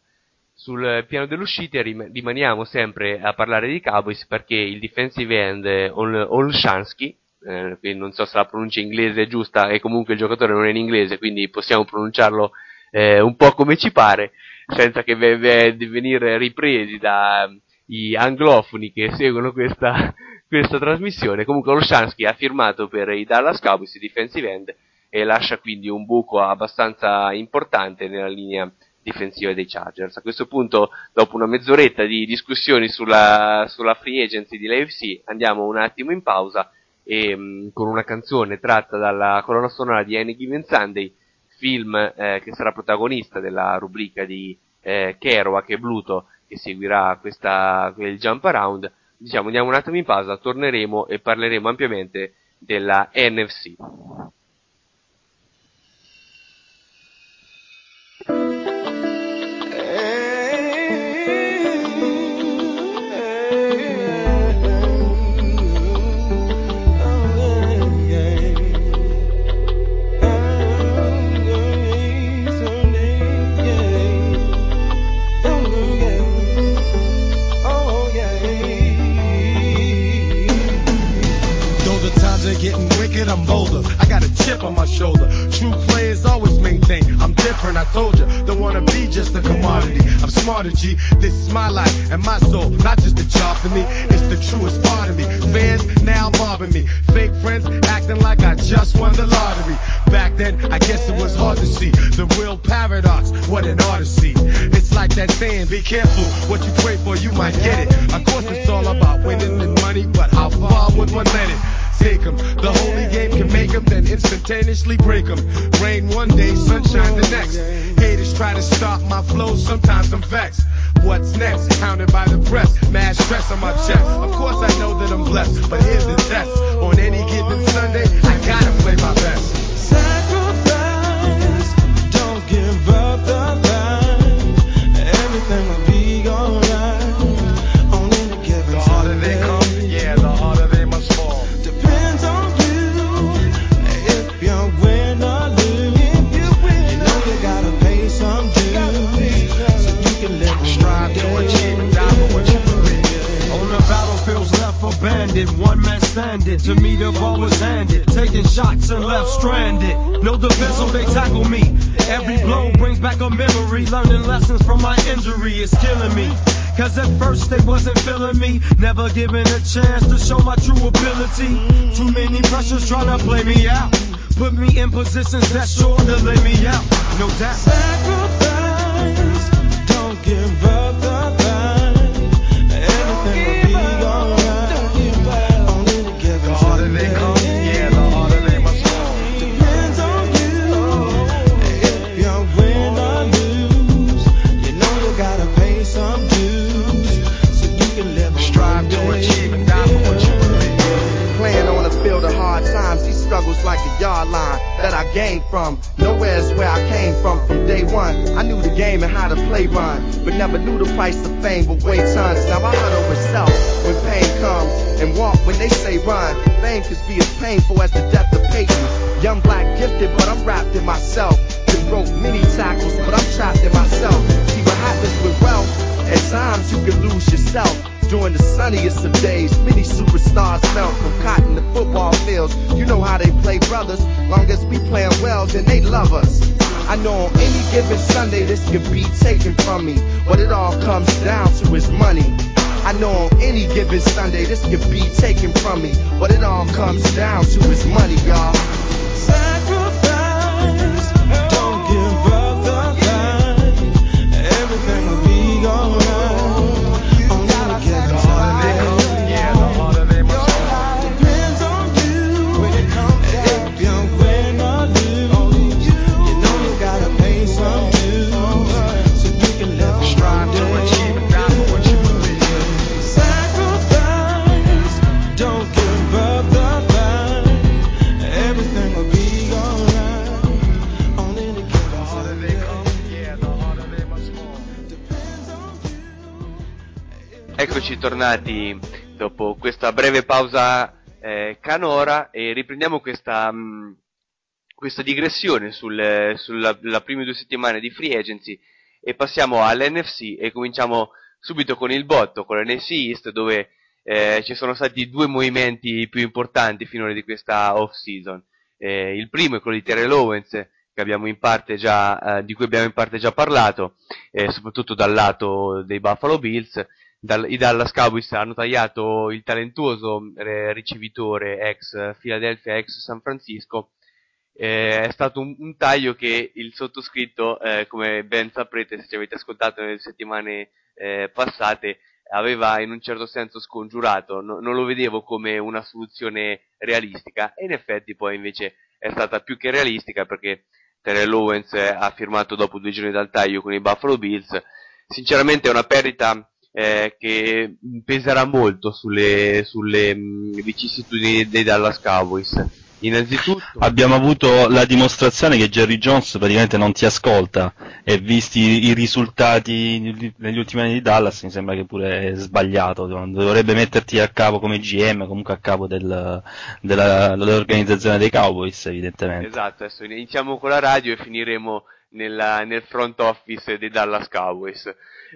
sul piano dell'uscita rimaniamo sempre a parlare di Cowboys perché il defensive end Ol- Olshansky eh, non so se la pronuncia inglese è giusta e comunque il giocatore non è in inglese, quindi possiamo pronunciarlo eh, un po' come ci pare, senza che ve- ve- venire ripresi dai anglofoni che seguono questa, <laughs> questa trasmissione. Comunque Olshansky ha firmato per i Dallas Cowboys defensive end e lascia quindi un buco abbastanza importante nella linea difensiva dei Chargers. A questo punto, dopo una mezz'oretta di discussioni sulla, sulla free agency di l'AFC, andiamo un attimo in pausa e, mh, mm, con una canzone tratta dalla colonna sonora di Any Given Sunday, film eh, che sarà protagonista della rubrica di eh, Kerouac e Bluto che seguirà questa, il jump around. Diciamo, andiamo un attimo in pausa, torneremo e parleremo ampiamente della NFC. Chip on my shoulder. True players always maintain I'm different, I told you. Don't wanna be just a commodity. I'm smarter, G. This is my life and my soul, not just a job for me. It's the truest part of me. Fans now mobbing me. Fake friends acting like I just won the lottery. Back then, I guess it was hard to see the real paradox. What an odyssey. It's like that saying, be careful what you pray for, you might get it. Of course, it's all about winning and money, but how far would one let it? Take them. The holy game can make them, then instantaneously break them. Rain one day, sunshine the next. Haters try to stop my flow, sometimes I'm vexed. What's next? Counted by the press, mad stress on my chest. Of course I know that I'm blessed, but here's the test. On any given Sunday, I gotta play my best. Sacrifice, don't give up the left stranded. No defense, so they tackle me. Every blow brings back a memory. Learning lessons from my injury is killing me. Cause at first they wasn't feeling me. Never given a chance to show my true ability. Too many pressures trying to play me out. Put me in positions that sure to lay me out. No doubt. Sacrifice, don't give up struggles like a yard line that I gained from. Nowhere's where I came from from day one. I knew the game and how to play run, but never knew the price of fame would weigh tons. Now I hunt over self when pain comes and walk when they say run. Fame could be as painful as the death of Peyton. Young black gifted, but I'm wrapped in myself. Been broke many tackles, but I'm trapped in myself. See what happens with wealth. At times you can lose yourself during the sunniest of days. Many superstars fell from cotton to football fields. You know how they play brothers. Long as we playing well, then they love us. I know on any given Sunday this could be taken from me. What it all comes down to is money. I know on any given Sunday this could be taken from me. What it all comes down to is money, y'all. You. Eccoci tornati dopo questa breve pausa eh, canora e riprendiamo questa, mh, questa digressione sul- sulla la prime due settimane di free agency e passiamo all'NFC e cominciamo subito con il botto, con l'NFC East dove eh, ci sono stati due movimenti più importanti finora di questa off season. Eh, il primo è quello di Terrell Owens già, eh, di cui abbiamo in parte già parlato, eh, soprattutto dal lato dei Buffalo Bills. Dal- I Dallas Cowboys hanno tagliato il talentuoso eh, ricevitore ex Philadelphia, ex San Francisco. Eh, è stato un, un taglio che il sottoscritto, eh, come ben saprete se ci avete ascoltato nelle settimane eh, passate, aveva in un certo senso scongiurato, No- non lo vedevo come una soluzione realistica e in effetti poi invece è stata più che realistica perché Terrell Owens ha firmato dopo due giorni dal taglio con i Buffalo Bills. Sinceramente è una perdita eh, che peserà molto sulle, sulle mh, vicissitudini dei Dallas Cowboys. Innanzitutto, Abbiamo avuto la dimostrazione che Jerry Jones praticamente non ti ascolta e visti i risultati negli ultimi anni di Dallas mi sembra che pure è sbagliato, dovrebbe metterti a capo come GM, comunque a capo del- della- dell'organizzazione dei Cowboys evidentemente. esatto, adesso iniziamo con la radio e finiremo nella- nel front office dei Dallas Cowboys.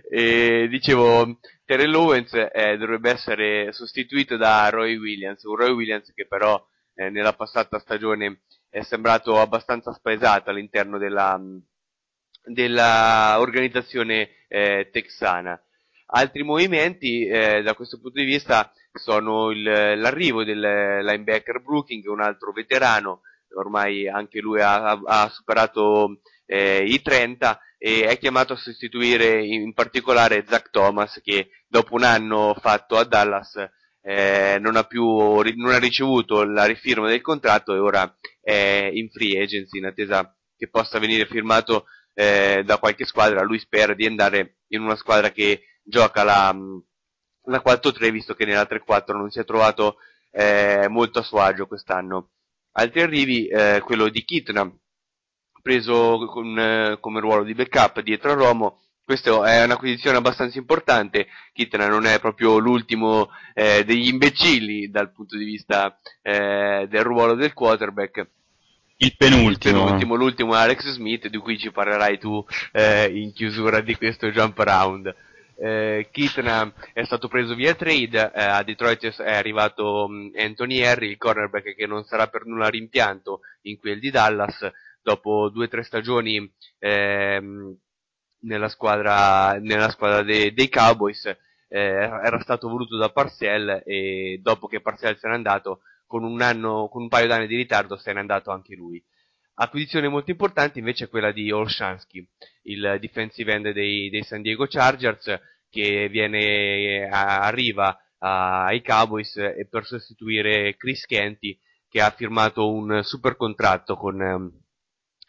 E dicevo, Terrell Owens eh, dovrebbe essere sostituito da Roy Williams, un Roy Williams che però eh, nella passata stagione è sembrato abbastanza spaesato all'interno della, della organizzazione eh, texana. Altri movimenti eh, da questo punto di vista sono il- l'arrivo del linebacker Brooking, un altro veterano, ormai anche lui ha- ha superato eh, i 30 e è chiamato a sostituire in, particolare Zach Thomas che dopo un anno fatto a Dallas eh, non, ha più, non ha ricevuto la rifirma del contratto e ora è in free agency in attesa che possa venire firmato eh, da qualche squadra. Lui spera di andare in una squadra che gioca la, la 4-3 visto che nella 3-4 non si è trovato eh, molto a suo agio quest'anno. Altri arrivi, eh, quello di Kitna, preso con, eh, come ruolo di backup dietro a Romo. Questa è un'acquisizione abbastanza importante. Kitna non è proprio l'ultimo eh, degli imbecilli dal punto di vista eh, del ruolo del quarterback. Il penultimo. L'ultimo, l'ultimo è Alex Smith, di cui ci parlerai tu eh, in chiusura di questo jump around. Eh, Kitna è stato preso via trade, eh, a Detroit è arrivato Anthony Harry, il cornerback che non sarà per nulla rimpianto in quel di Dallas, dopo due o tre stagioni ehm, nella squadra, nella squadra de- dei Cowboys, eh, era stato voluto da Parcell e dopo che Parcell se n'è andato, con un anno, con un paio d'anni di ritardo se n'è andato anche lui. Acquisizione molto importante invece è quella di Olshansky, il defensive end dei, dei San Diego Chargers, che viene, arriva ai Cowboys per sostituire Chris Kenty, che ha firmato un super contratto con ehm,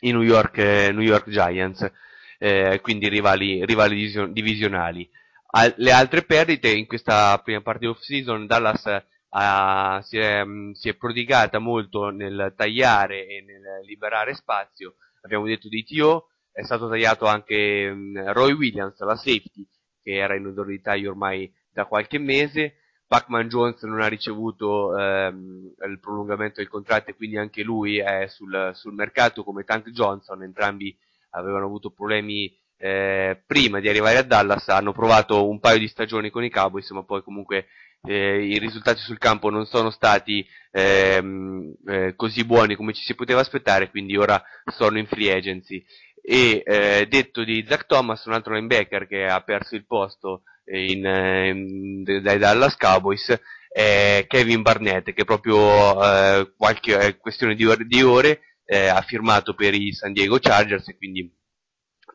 i New York, eh, New York Giants, eh, quindi rivali, rivali divisio- divisionali. Al- le altre perdite in questa prima parte off season, Dallas ha- si, è, mh, si è prodigata molto nel tagliare e nel liberare spazio. Abbiamo detto di T.O., è stato tagliato anche mh, Roy Williams, la safety, che era in odore di taglio ormai da qualche mese. Pacman Jones non ha ricevuto ehm, il prolungamento del contratto e quindi anche lui è sul, sul mercato come Tank Johnson, entrambi avevano avuto problemi eh, prima di arrivare a Dallas hanno provato un paio di stagioni con i Cowboys, ma poi comunque eh, i risultati sul campo non sono stati ehm, eh, così buoni come ci si poteva aspettare, quindi ora sono in free agency. E eh, detto di Zach Thomas, un altro linebacker che ha perso il posto in, in, dai Dallas Cowboys, è Kevin Barnett, che proprio eh, qualche eh, questione di ore, di ore eh, ha firmato per i San Diego Chargers e quindi,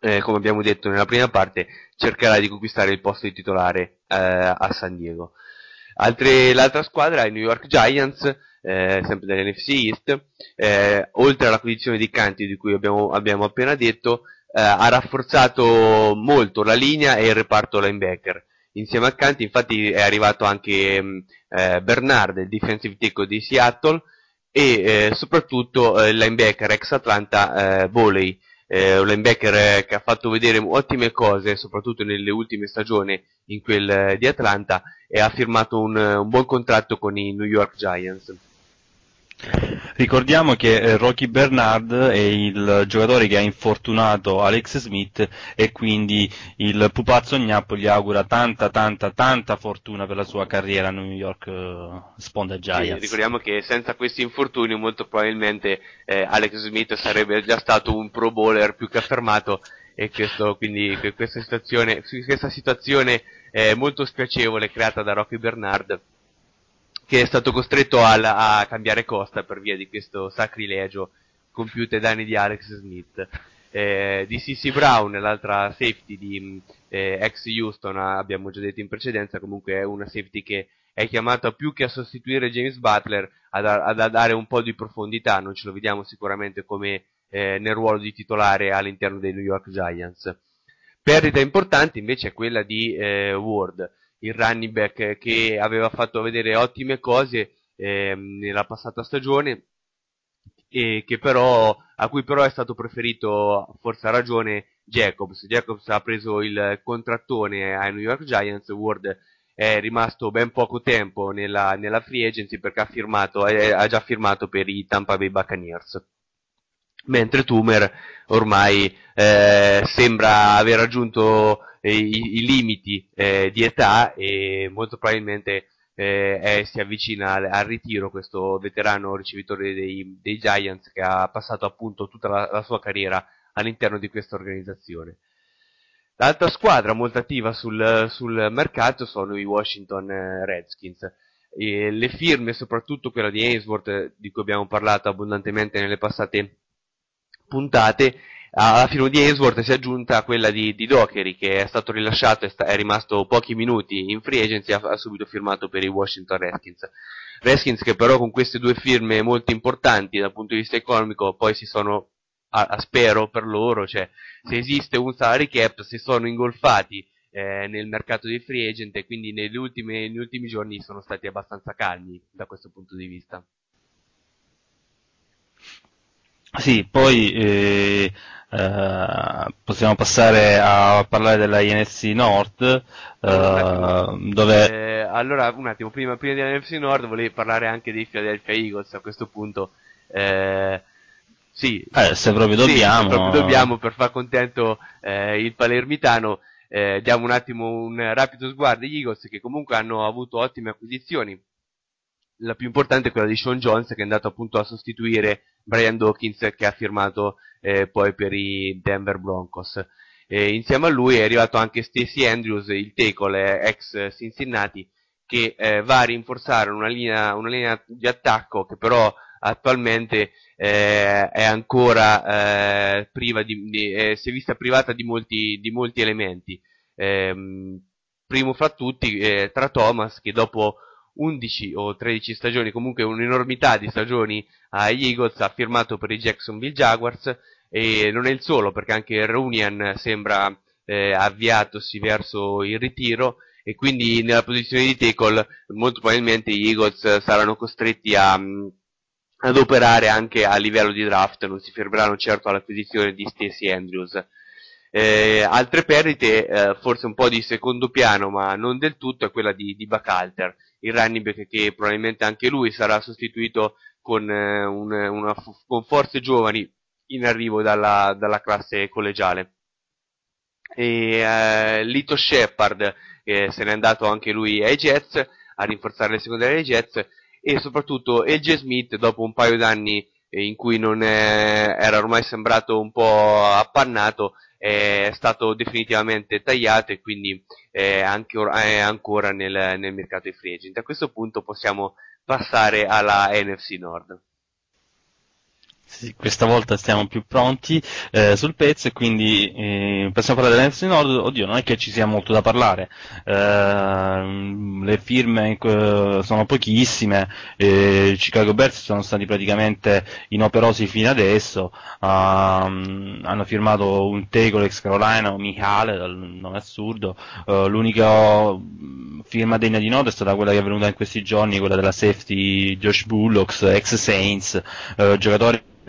eh, come abbiamo detto nella prima parte, cercherà di conquistare il posto di titolare eh, a San Diego. Altre, l'altra squadra è i New York Giants, eh, sempre dell'NFC East, eh, oltre all'acquisizione di Canti di cui abbiamo, abbiamo appena detto, eh, ha rafforzato molto la linea e il reparto linebacker. Insieme a Canti infatti è arrivato anche mh, eh, Bernard, il defensive tackle di Seattle, e eh, soprattutto eh, il linebacker ex Atlanta eh, Boley, eh, un linebacker che ha fatto vedere ottime cose, soprattutto nelle ultime stagioni in quel di Atlanta, e ha firmato un, un buon contratto con i New York Giants. Ricordiamo che eh, Rocky Bernard è il giocatore che ha infortunato Alex Smith e quindi il pupazzo Gnappo gli augura tanta tanta tanta fortuna per la sua carriera a New York uh, Sponda Giants. Sì, ricordiamo che senza questi infortuni molto probabilmente eh, Alex Smith sarebbe già stato un pro bowler più che affermato e questo, quindi questa situazione, questa situazione eh, molto spiacevole creata da Rocky Bernard che è stato costretto a, a, cambiare costa per via di questo sacrilegio compiuto ai danni di Alex Smith. Eh, di CC Brown, l'altra safety di eh, ex Houston, abbiamo già detto in precedenza, comunque è una safety che è chiamata più che a sostituire James Butler ad, ad dare un po' di profondità, non ce lo vediamo sicuramente come eh, nel ruolo di titolare all'interno dei New York Giants. Perdita importante invece è quella di eh, Ward, il running back che aveva fatto vedere ottime cose eh, nella passata stagione e che però, a cui però è stato preferito, forse a ragione, Jacobs. Jacobs ha preso il contrattone ai New York Giants, Ward è rimasto ben poco tempo nella, nella free agency perché ha, firmato, eh, ha già firmato per i Tampa Bay Buccaneers mentre Tumer ormai eh, sembra aver raggiunto i, i, limiti eh, di età e molto probabilmente eh, si avvicina al, al, ritiro questo veterano ricevitore dei, dei, Giants che ha passato appunto tutta la, la sua carriera all'interno di questa organizzazione. L'altra squadra molto attiva sul, sul mercato sono i Washington eh, Redskins. E le firme, soprattutto quella di Ainsworth, di cui abbiamo parlato abbondantemente nelle passate puntate, alla firma di Ainsworth si è aggiunta quella di, di Dockery che è stato rilasciato e sta, è rimasto pochi minuti in free agency ha, ha subito firmato per i Washington Redskins. Redskins che però con queste due firme molto importanti dal punto di vista economico poi si sono, a, a spero per loro, cioè se esiste un salary cap si sono ingolfati eh, nel mercato dei free agent e quindi negli ultimi, negli ultimi giorni sono stati abbastanza calmi da questo punto di vista. Sì, poi eh, eh, possiamo passare a parlare della INFC North, eh, dove... Eh, allora, un attimo, prima, prima della INFC North volevi parlare anche dei Philadelphia Eagles a questo punto. Eh, sì, eh, se proprio dobbiamo... Sì, se proprio dobbiamo per far contento il palermitano. diamo un attimo un rapido sguardo agli Eagles che comunque hanno avuto ottime acquisizioni la più importante è quella di Sean Jones che è andato appunto a sostituire Brian Dawkins che ha firmato eh, poi per i Denver Broncos. E insieme a lui è arrivato anche Stacey Andrews, il tackle ex Cincinnati, che eh, va a rinforzare una linea, una linea, di attacco che però attualmente eh, è ancora eh, priva di, di eh, si è vista privata di molti, di molti elementi. Ehm, primo fra tutti eh, tra Thomas che dopo 11 o 13 stagioni, comunque un'enormità di stagioni agli Eagles, ha firmato per i Jacksonville Jaguars e non è il solo perché anche Runian sembra eh, avviatosi verso il ritiro e quindi nella posizione di tackle molto probabilmente gli Eagles saranno costretti a, mm, ad operare anche a livello di draft, non si fermeranno certo all'acquisizione di Stacey Andrews. Eh, altre perdite, eh, forse un po' di secondo piano, ma non del tutto, è quella di, di Bacalter il running back che probabilmente anche lui sarà sostituito con, eh, un, una, con forze giovani in arrivo dalla, dalla classe collegiale. e eh, Lito Shepard che se n'è andato anche lui ai Jets a rinforzare le secondarie dei Jets e soprattutto AJ Smith dopo un paio d'anni eh, in cui non è- era ormai sembrato un po' appannato è stato definitivamente tagliato e quindi è, anche or- è ancora nel, nel mercato di free agent. A questo punto possiamo passare alla NFC Nord. Sì, questa volta stiamo più pronti eh, sul pezzo e quindi eh, possiamo parlare dell'NFC Nord. Oddio, non è che ci sia molto da parlare. Ehm, le firme eh, sono pochissime. eh, Chicago Bears sono stati praticamente inoperosi fino adesso. Ehm, hanno firmato un tackle ex Carolina, un Michale, dal nome assurdo. Eh, l'unica mm, firma degna di nota è stata quella che è venuta in questi giorni, quella della safety Josh Bullocks, ex Saints, eh,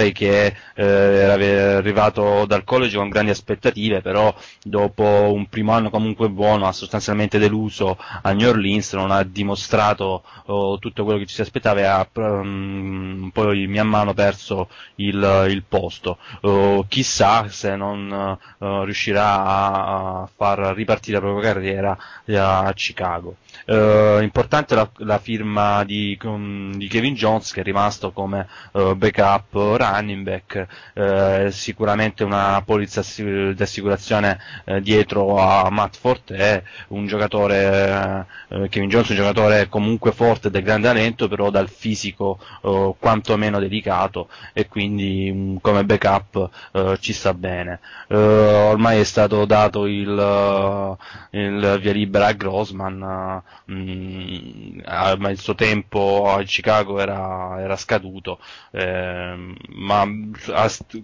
giocatore che eh, era arrivato dal college con grandi aspettative, però dopo un primo anno comunque buono ha sostanzialmente deluso a New Orleans, non ha dimostrato oh, tutto quello che ci si aspettava e ha mm, poi man mano perso il, il posto. Oh, chissà se non eh, riuscirà a, a far ripartire la propria carriera eh, a Chicago. Eh, importante la, la firma di, com- di Kevin Jones che è rimasto come eh, backup running back, eh, sicuramente una polizza di assicurazione eh, dietro a Matt Forte, un giocatore, eh, Kevin Jones un giocatore comunque forte del grande talento, però dal fisico eh, quantomeno delicato e quindi mm, come backup eh, ci sta bene. Eh, ormai è stato dato il, eh, il via libera a Grossman, eh, mm, ah, ma il suo tempo a Chicago era, era scaduto, ehm, ma ast-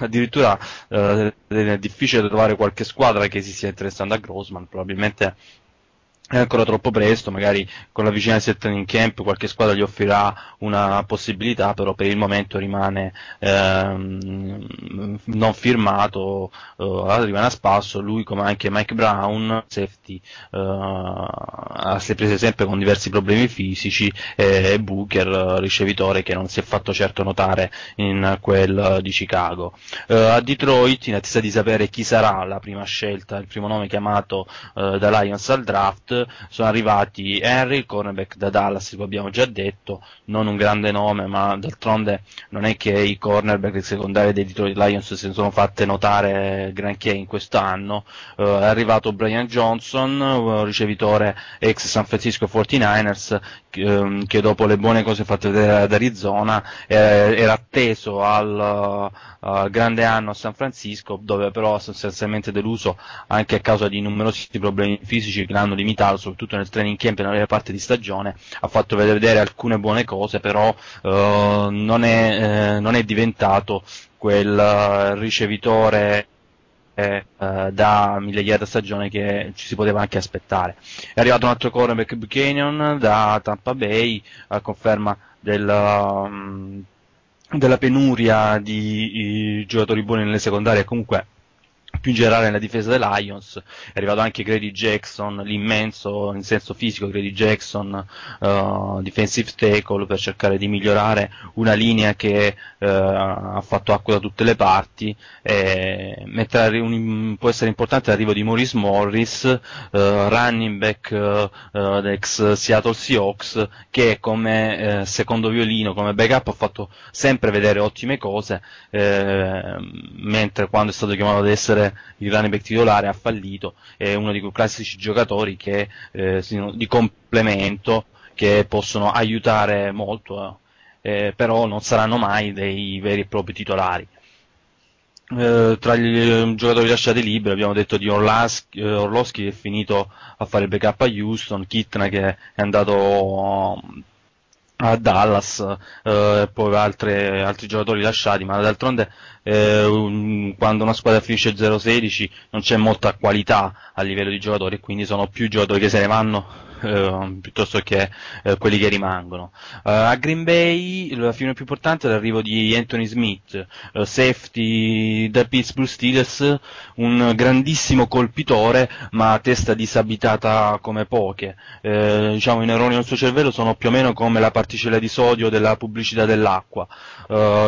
addirittura eh, è difficile trovare qualche squadra che si stia interessando a Grossman, probabilmente è ancora troppo presto, magari con la vicinanza del training camp qualche squadra gli offrirà una possibilità, però per il momento rimane ehm, non firmato, eh, rimane a spasso, lui come anche Mike Brown, safety, eh, si è preso sempre con diversi problemi fisici e Booker, eh, ricevitore che non si è fatto certo notare in quel eh, di Chicago. Eh, a Detroit, in attesa di sapere chi sarà la prima scelta, il primo nome chiamato eh, da Lions al draft, sono arrivati Henry, il cornerback da Dallas, lo abbiamo già detto, non un grande nome, ma d'altronde non è che i cornerback secondari dei Detroit Lions si sono fatte notare granché in quest'anno. Eh, è arrivato Brian Johnson, un ricevitore ex San Francisco 49ers, che, ehm, che dopo le buone cose fatte vedere ad Arizona eh, era atteso al eh, grande anno a San Francisco, dove però sostanzialmente deluso anche a causa di numerosi problemi fisici che l'hanno limitato, soprattutto nel training camp e nella parte di stagione, ha fatto vedere alcune buone cose, però eh, non, è, eh, non è diventato quel eh, ricevitore eh, eh, da mille yard a stagione che ci si poteva anche aspettare. È arrivato un altro cornerback Buchanan da Tampa Bay, a conferma del, um, della penuria di giocatori buoni nelle secondarie, comunque più in generale nella difesa dei Lions, è arrivato anche Grady Jackson, l'immenso in senso fisico Grady Jackson, uh, defensive tackle per cercare di migliorare una linea che uh, ha fatto acqua da tutte le parti, e, mentre arri- un- può essere importante l'arrivo di Maurice Morris, uh, running back ex Seattle Seahawks, che come eh, secondo violino, come backup ha fatto sempre vedere ottime cose, eh, mentre quando è stato chiamato ad essere il running back titolare ha fallito, è uno di quei classici giocatori che, eh, di complemento che possono aiutare molto, eh, però non saranno mai dei veri e propri titolari. Eh, tra gli eh, giocatori lasciati liberi abbiamo detto di Orlaschi, eh, Orlowski che è finito a fare il backup a Houston, Kitna che è andato a Dallas, eh, poi altre- altri giocatori lasciati, ma d'altronde eh, quando una squadra finisce 0-16 non c'è molta qualità a livello di giocatori, quindi sono più giocatori che se ne vanno eh, piuttosto che eh, quelli che rimangono. Eh, a Green Bay la fine più importante è l'arrivo di Anthony Smith, eh, safety da Pittsburgh Steelers, un grandissimo colpitore ma a testa disabitata come poche. Eh, diciamo i neuroni del suo cervello sono più o meno come la particella di sodio della pubblicità dell'acqua,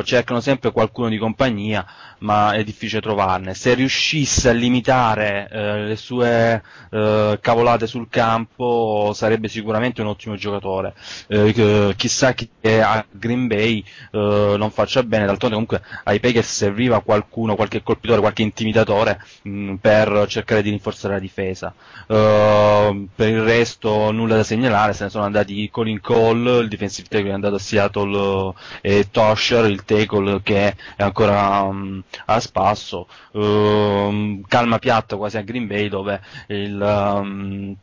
cercano sempre qualcuno di compagnia ma è difficile trovarne. Se riuscisse a limitare le sue cavolate sul campo sarebbe sicuramente un ottimo giocatore. Eh, che- chissà chi è a Green Bay eh, non faccia bene, d'altronde comunque ai Packers serviva qualcuno, qualche colpitore, qualche intimidatore mh, per cercare di rinforzare la difesa. Eh, per il resto nulla da segnalare, se ne sono andati Colin Cole, il defensive tackle è andato a Seattle eh, e Tosher, il tackle che è ancora mh, a spasso, Ehm, calma piatta quasi a Green Bay dove il, ehm,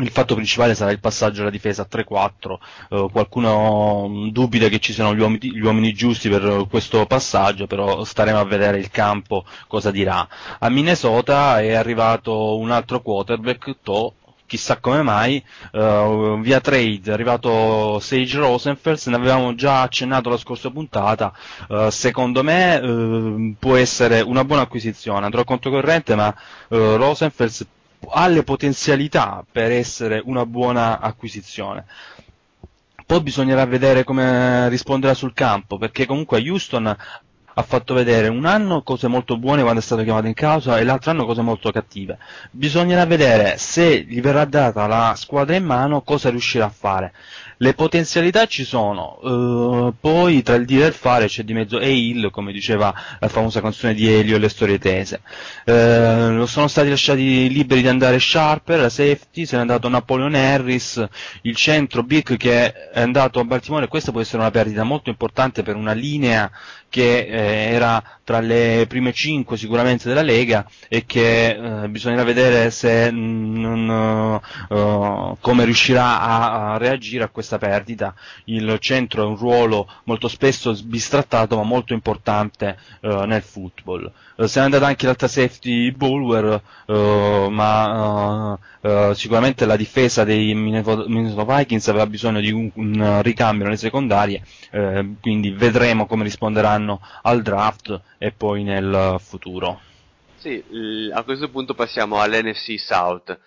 il fatto principale sarà il passaggio alla difesa a 3-4, Eh, qualcuno mh, dubita che ci siano gli uomini, gli uomini giusti per questo passaggio, però staremo a vedere il campo cosa dirà. A Minnesota è arrivato un altro quarterback, To, chissà come mai, eh, via trade è arrivato Sage Rosenfels, ne avevamo già accennato la scorsa puntata, eh, secondo me eh, può essere una buona acquisizione, andrò a conto corrente, ma eh, Rosenfels ha le potenzialità per essere una buona acquisizione. Poi bisognerà vedere come risponderà sul campo, perché comunque Houston ha fatto vedere un anno cose molto buone quando è stato chiamato in causa e l'altro anno cose molto cattive. Bisognerà vedere se gli verrà data la squadra in mano cosa riuscirà a fare. Le potenzialità ci sono, eh, poi tra il dire e il fare c'è di mezzo e il, come diceva la famosa canzone di Elio e le storie tese. Eh, sono stati lasciati liberi di andare Sharper, la safety, se n'è andato Napoleon Harris, il centro Big che è andato a Baltimore questa può essere una perdita molto importante per una linea che eh, era tra le prime 5 sicuramente della Lega e che eh, bisognerà vedere se mm, non, eh, come riuscirà a, a reagire a questa perdita. Il centro è un ruolo molto spesso sbistrattato ma molto importante eh, nel football. Eh, se n'è andata anche l'altra safety Bulwer, ma sicuramente la difesa dei Minnesota Vikings aveva bisogno di un, un ricambio nelle secondarie, quindi vedremo come risponderanno al draft e poi nel futuro. Sì, l- a questo punto passiamo all'NFC South.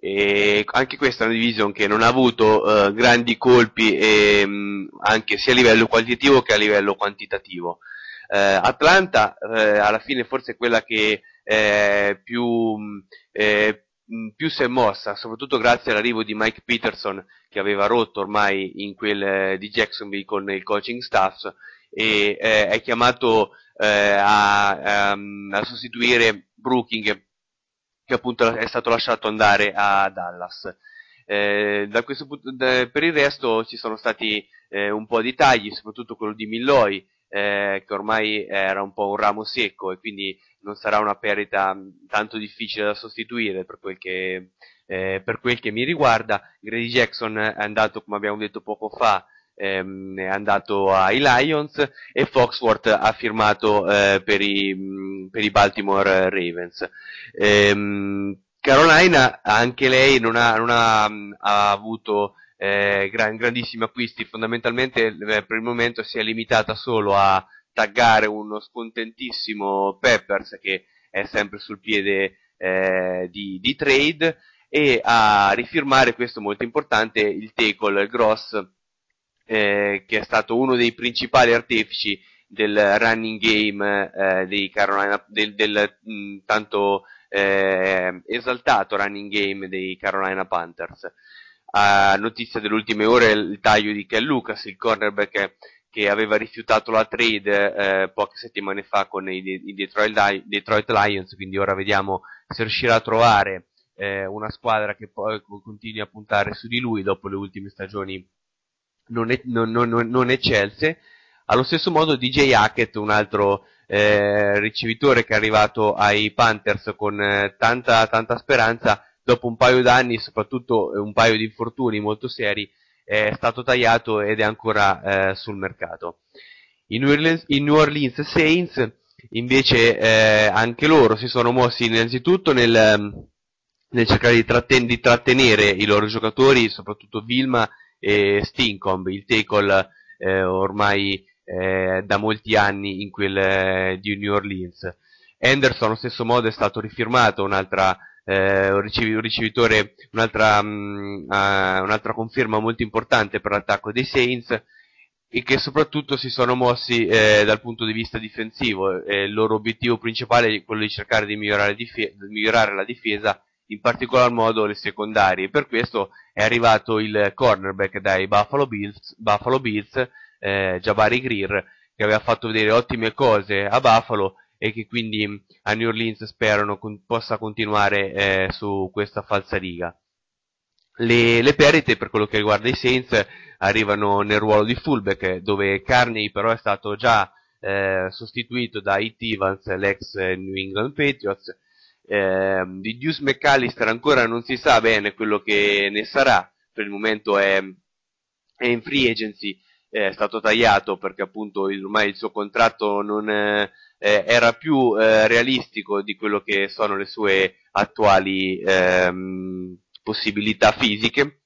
E anche questa è una division che non ha avuto eh, grandi colpi e, mh, anche sia a livello qualitativo che a livello quantitativo. Eh, Atlanta eh, alla fine forse è quella che eh, più, mh, eh, mh, più si è mossa, soprattutto grazie all'arrivo di Mike Peterson che aveva rotto ormai in quel eh, di Jacksonville con il coaching staff e eh, è chiamato eh, a, ehm, a sostituire Brooking che appunto è stato lasciato andare a Dallas. Eh, da questo punto, da- per il resto ci sono stati eh, un po' di tagli, soprattutto quello di Milloy, eh, che ormai era un po' un ramo secco e quindi non sarà una perdita mh, tanto difficile da sostituire per quel che, eh, per quel che mi riguarda. Grady Jackson è andato, come abbiamo detto poco fa, ehm, è andato ai Lions e Foxworth ha firmato eh, per, i, per i Baltimore Ravens. Ehm, Carolina, anche lei non ha, non ha, ha avuto eh, gran- grandissimi acquisti, fondamentalmente eh, per il momento si è limitata solo a taggare uno scontentissimo Peppers che è sempre sul piede eh, di, di trade e a rifirmare, questo molto importante, il tackle Gross eh, che è stato uno dei principali artefici del running game eh, dei Carolina, del, del mh, tanto eh, esaltato running game dei Carolina Panthers. A notizia delle ultime ore il taglio di Ken Lucas, il cornerback che aveva rifiutato la trade eh, poche settimane fa con i, i Detroit, Detroit Lions, quindi ora vediamo se riuscirà a trovare eh, una squadra che poi continui a puntare su di lui dopo le ultime stagioni non, è- non- non- non- eccelse. Allo stesso modo DJ Hackett, un altro eh, ricevitore che è arrivato ai Panthers con eh, tanta, tanta speranza, dopo un paio d'anni, soprattutto eh, un paio di infortuni molto seri, è stato tagliato ed è ancora eh, sul mercato. I New Orleans, i New Orleans Saints invece eh, anche loro si sono mossi innanzitutto nel, nel cercare di, tratten- di trattenere i loro giocatori, soprattutto Vilma e Stinkomb, il tackle eh, ormai eh, da molti anni in quel eh, di New Orleans. Anderson allo stesso modo è stato rifirmato, un'altra eh, un ricevitore, un'altra, mh, uh, un'altra conferma molto importante per l'attacco dei Saints e che soprattutto si sono mossi eh, dal punto di vista difensivo. Eh, il loro obiettivo principale è quello di cercare di migliorare, dif- migliorare la difesa, in particolar modo le secondarie. Per questo è arrivato il cornerback dai Buffalo Bills, Buffalo Bills eh, Jabari Greer, che aveva fatto vedere ottime cose a Buffalo e che quindi a New Orleans sperano con- possa continuare eh, su questa falsariga. Le, le perdite per quello che riguarda i Saints arrivano nel ruolo di fullback dove Carney però è stato già eh, sostituito da It Evans, l'ex New England Patriots. Eh, di Deuce McAllister ancora non si sa bene quello che ne sarà, per il momento è, è in free agency, è stato tagliato perché appunto ormai il suo contratto non eh, eh, era più eh, realistico di quello che sono le sue attuali ehm, possibilità fisiche.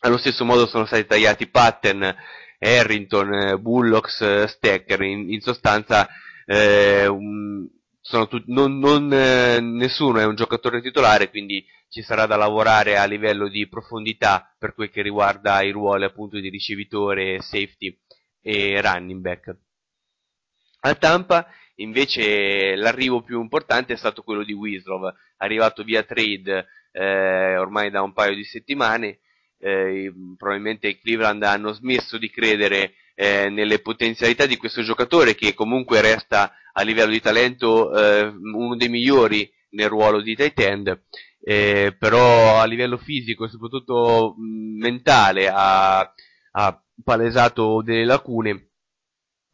Allo stesso modo sono stati tagliati Patten, Harrington, eh, Bullocks, eh, Stecker, in, in sostanza eh, un- tut- non, non, eh, nessuno è un giocatore titolare, quindi ci sarà da lavorare a livello di profondità per quel che riguarda i ruoli appunto di ricevitore, safety e running back. A Tampa invece l'arrivo più importante è stato quello di Wislov, arrivato via trade eh, ormai da un paio di settimane, eh, probabilmente Cleveland hanno smesso di credere eh, nelle potenzialità di questo giocatore che comunque resta a livello di talento eh, uno dei migliori nel ruolo di tight end, eh, però a livello fisico e soprattutto mentale ha, ha palesato delle lacune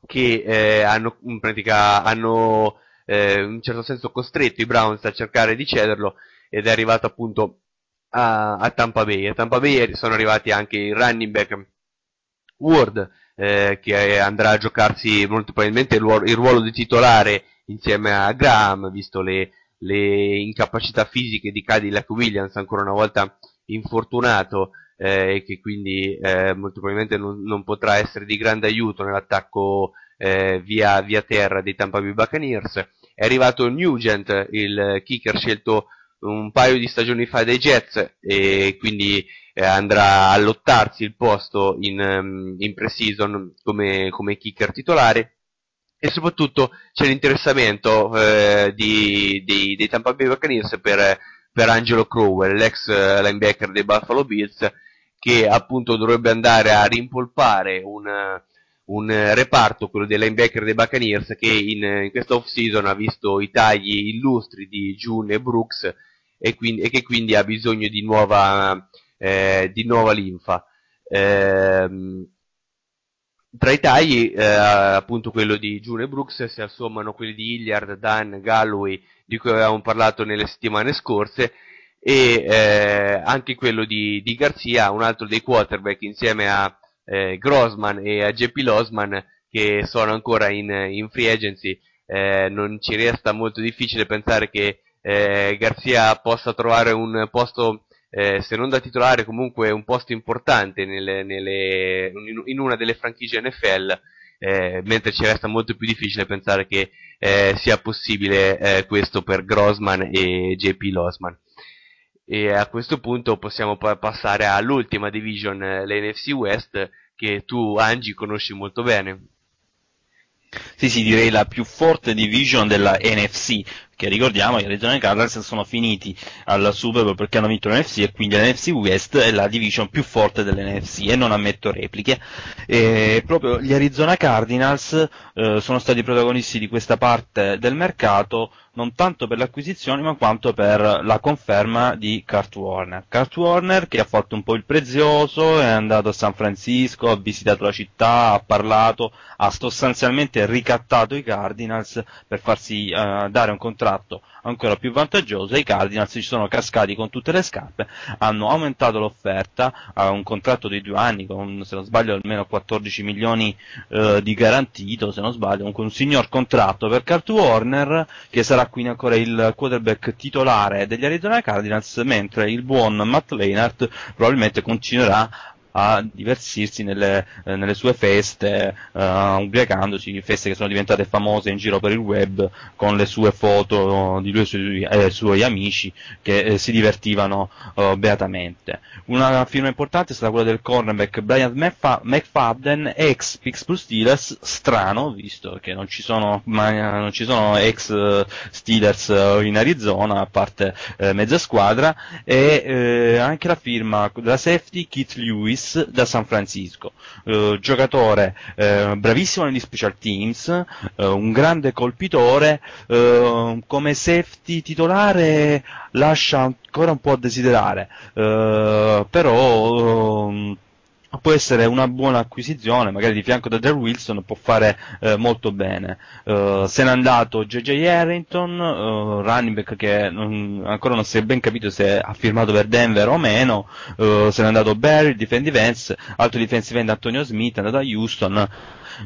che eh, hanno in pratica hanno eh, in un certo senso costretto i Browns a cercare di cederlo ed è arrivato appunto a, a Tampa Bay. A Tampa Bay sono arrivati anche il running back Ward eh, che andrà a giocarsi molto probabilmente il ruolo, il ruolo di titolare insieme a Graham visto le, le incapacità fisiche di Cadillac Williams ancora una volta infortunato eh, e che quindi eh, molto probabilmente non, non potrà essere di grande aiuto nell'attacco eh, via, via terra dei Tampa Bay Buccaneers. È arrivato Nugent, il kicker scelto un paio di stagioni fa dai Jets e quindi eh, andrà a lottarsi il posto in, um, in pre-season come, come kicker titolare. E soprattutto c'è l'interessamento eh, di, di, dei Tampa Bay Buccaneers per, per Angelo Crowell, l'ex eh, linebacker dei Buffalo Bills che appunto dovrebbe andare a rimpolpare un, un reparto, quello dei linebacker dei Buccaneers che in, in questa off-season ha visto i tagli illustri di June e Brooks e, quindi, e che quindi ha bisogno di nuova, eh, di nuova linfa. Ehm, tra i tagli, eh, appunto quello di June Brooks, si assommano quelli di Hilliard, Dan, Galloway, di cui avevamo parlato nelle settimane scorse, e eh, anche quello di, di Garzia, un altro dei quarterback insieme a eh, Grossman e a JP Losman, che sono ancora in, in free agency. Eh, non ci resta molto difficile pensare che eh, Garzia possa trovare un posto eh, se non da titolare comunque un posto importante nelle, nelle, in, una delle franchigie NFL, eh, mentre ci resta molto più difficile pensare che eh, sia possibile eh, questo per Grossman e JP Losman. E a questo punto possiamo passare all'ultima division, eh, l'NFC West, che tu Angie conosci molto bene. Sì, sì, direi la più forte division della NFC, che ricordiamo che i Arizona Cardinals sono finiti al Super Bowl perché hanno vinto l'NFC e quindi l'NFC West è la division più forte dell'NFC e non ammetto repliche. E proprio gli Arizona Cardinals eh, sono stati protagonisti di questa parte del mercato non tanto per le acquisizioni ma quanto per la conferma di Kurt Warner. Kurt Warner che ha fatto un po' il prezioso, è andato a San Francisco, ha visitato la città, ha parlato, ha sostanzialmente ricattato i Cardinals per farsi eh, dare un contratto contratto ancora più vantaggioso e i Cardinals ci sono cascati con tutte le scarpe, hanno aumentato l'offerta a un contratto di due anni con, se non sbaglio, almeno 14 milioni eh, di garantito, se non sbaglio, un signor contratto per Kurt Warner che sarà quindi ancora il quarterback titolare degli Arizona Cardinals, mentre il buon Matt Leinart probabilmente continuerà a divertirsi nelle, eh, nelle sue feste, eh, ubriacandosi, feste che sono diventate famose in giro per il web con le sue foto di lui e i suoi, eh, suoi amici che eh, si divertivano eh, beatamente. Una firma importante è stata quella del cornerback Brian McFa- McFadden, ex Pittsburgh Steelers, strano, visto che non ci sono, ma, non ci sono ex eh, Steelers eh, in Arizona, a parte eh, mezza squadra, e eh, anche la firma della safety Keith Lewis da San Francisco, eh, giocatore eh, bravissimo negli special teams, eh, un grande colpitore, eh, come safety titolare lascia ancora un po' a desiderare, eh, però ehm, può essere una buona acquisizione, magari di fianco da Dale Wilson può fare eh, molto bene. Uh, se n'è andato JJ Harrington, uh, running back che non, ancora non si è ben capito se ha firmato per Denver o meno, uh, se n'è andato Barry, defensive ends, altro defensive end Antonio Smith, è andato a Houston,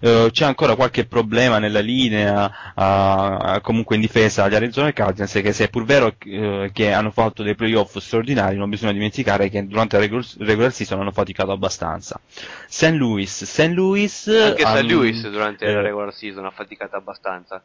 Uh, c'è ancora qualche problema nella linea, uh, comunque in difesa agli Arizona Cardinals, che se è pur vero uh, che hanno fatto dei playoff straordinari, non bisogna dimenticare che durante la regular, regular season hanno faticato abbastanza. St. Louis, St. Louis... Anche St. hanno- Louis durante la eh, regular season ha faticato abbastanza.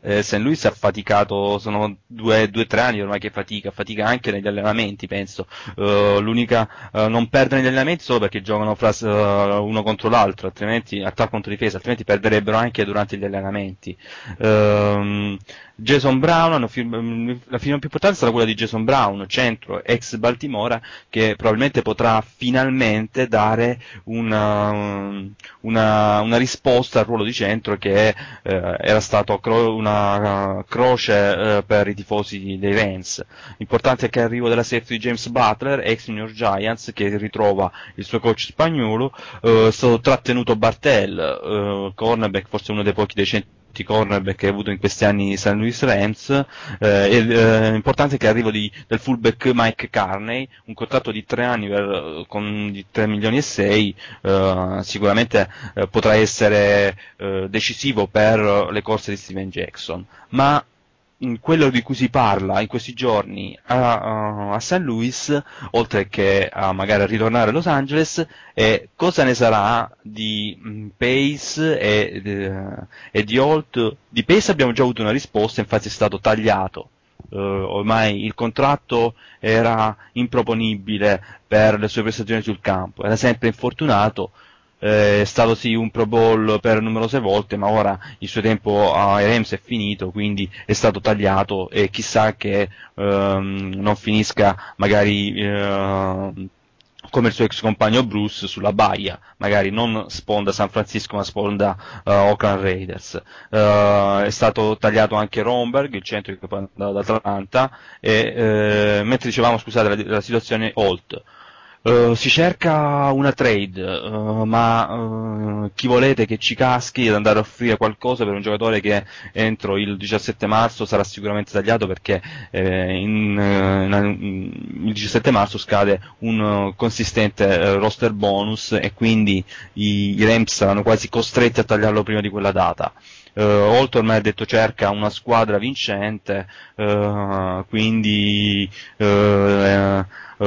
Eh, St. Louis ha faticato, sono due o tre anni ormai che fatica, fatica anche negli allenamenti, penso. Eh, l'unica, eh, non perdere negli allenamenti solo perché giocano fra, eh, uno contro l'altro, altrimenti, attacco contro difesa, altrimenti perderebbero anche durante gli allenamenti. Ehm, Jason Brown, hanno firm- la firma più importante sarà quella di Jason Brown, centro, ex Baltimora, che probabilmente potrà finalmente dare una, una, una risposta al ruolo di centro che eh, era stato cro- una croce eh, per i tifosi dei Rams. Importante anche l'arrivo della safety di James Butler, ex New York Giants, che ritrova il suo coach spagnolo, eh, è stato trattenuto Bartel, eh, cornerback, forse uno dei pochi decenti cornerback che ha avuto in questi anni St. Louis Rams eh, eh, importante è che l'arrivo di, del fullback Mike Carney un contratto di tre anni per, con di 3 milioni e 6 eh, sicuramente eh, potrà essere eh, decisivo per le corse di Steven Jackson ma quello di cui si parla in questi giorni a, a- St. Louis, oltre che a magari ritornare a Los Angeles, è cosa ne sarà di mh, Pace e, eh, e di Holt. Di Pace abbiamo già avuto una risposta, infatti è stato tagliato. Eh, ormai il contratto era improponibile per le sue prestazioni sul campo, era sempre infortunato, eh, è stato sì un Pro Bowl per numerose volte, ma ora il suo tempo ai Rams è finito, quindi è stato tagliato e chissà che ehm, non finisca magari ehm, come il suo ex compagno Bruce sulla baia, magari non sponda San Francisco ma sponda eh, Oakland Raiders. Eh, è stato tagliato anche Romberg, il centro che poi è ad Atlanta, e, eh, mentre dicevamo scusate la, la situazione Holt. Eh, si cerca una trade, eh, ma eh, chi volete che ci caschi ad andare a offrire qualcosa per un giocatore che entro il 17 marzo sarà sicuramente tagliato perché eh, in, eh, in- il 17 marzo scade un consistente roster bonus e quindi i, i Rams saranno quasi costretti a tagliarlo prima di quella data. Uh, Holt ormai ha detto cerca una squadra vincente, quindi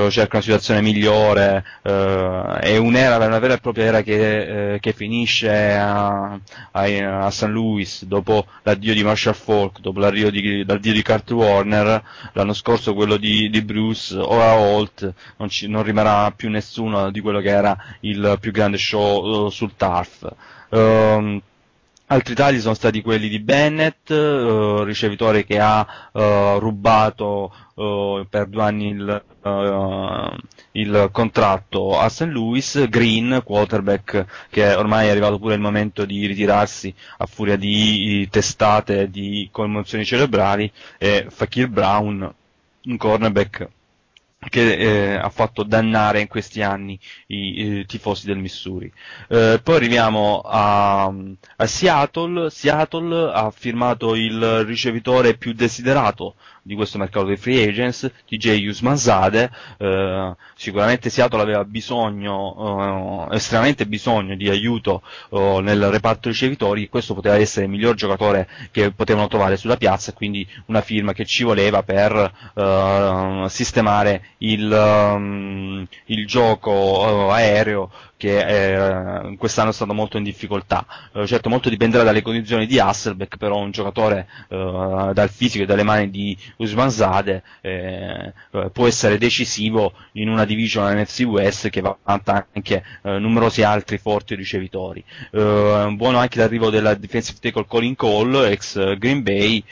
cerca una situazione migliore, eh, è un'era, una vera e propria era che, eh, che finisce a, a, a St. Louis dopo l'addio di Marshall Falk, dopo l'arrivo di, l'addio di Kurt Warner, l'anno scorso quello di, di Bruce, ora Holt, non, ci, non rimarrà più nessuno di quello che era il più grande show eh, sul turf. Ehm, Altri tagli sono stati quelli di Bennett, eh, ricevitore che ha eh, rubato eh, per due anni il, eh, il contratto a St. Louis, Green, quarterback, che ormai è arrivato pure il momento di ritirarsi a furia di testate di commozioni cerebrali, e Fakir Brown, un cornerback che eh, ha fatto dannare in questi anni i, i tifosi del Missouri. Eh, poi arriviamo a, a Seattle. Seattle ha firmato il ricevitore più desiderato di questo mercato dei free agents, TJ Usmanzade, eh, sicuramente Seattle aveva bisogno, eh, estremamente bisogno di aiuto eh, nel reparto ricevitori, questo poteva essere il miglior giocatore che potevano trovare sulla piazza, quindi una firma che ci voleva per eh, sistemare il, um, il gioco eh, aereo che eh, quest'anno è stato molto in difficoltà. Eh, certo molto dipenderà dalle condizioni di Hasselbeck, però un giocatore eh, dal fisico e dalle mani di Usman Zade eh, eh, può essere decisivo in una division NFC West che vanta anche eh, numerosi altri forti ricevitori. buono anche l'arrivo della defensive tackle Colin Cole, ex Green Bay,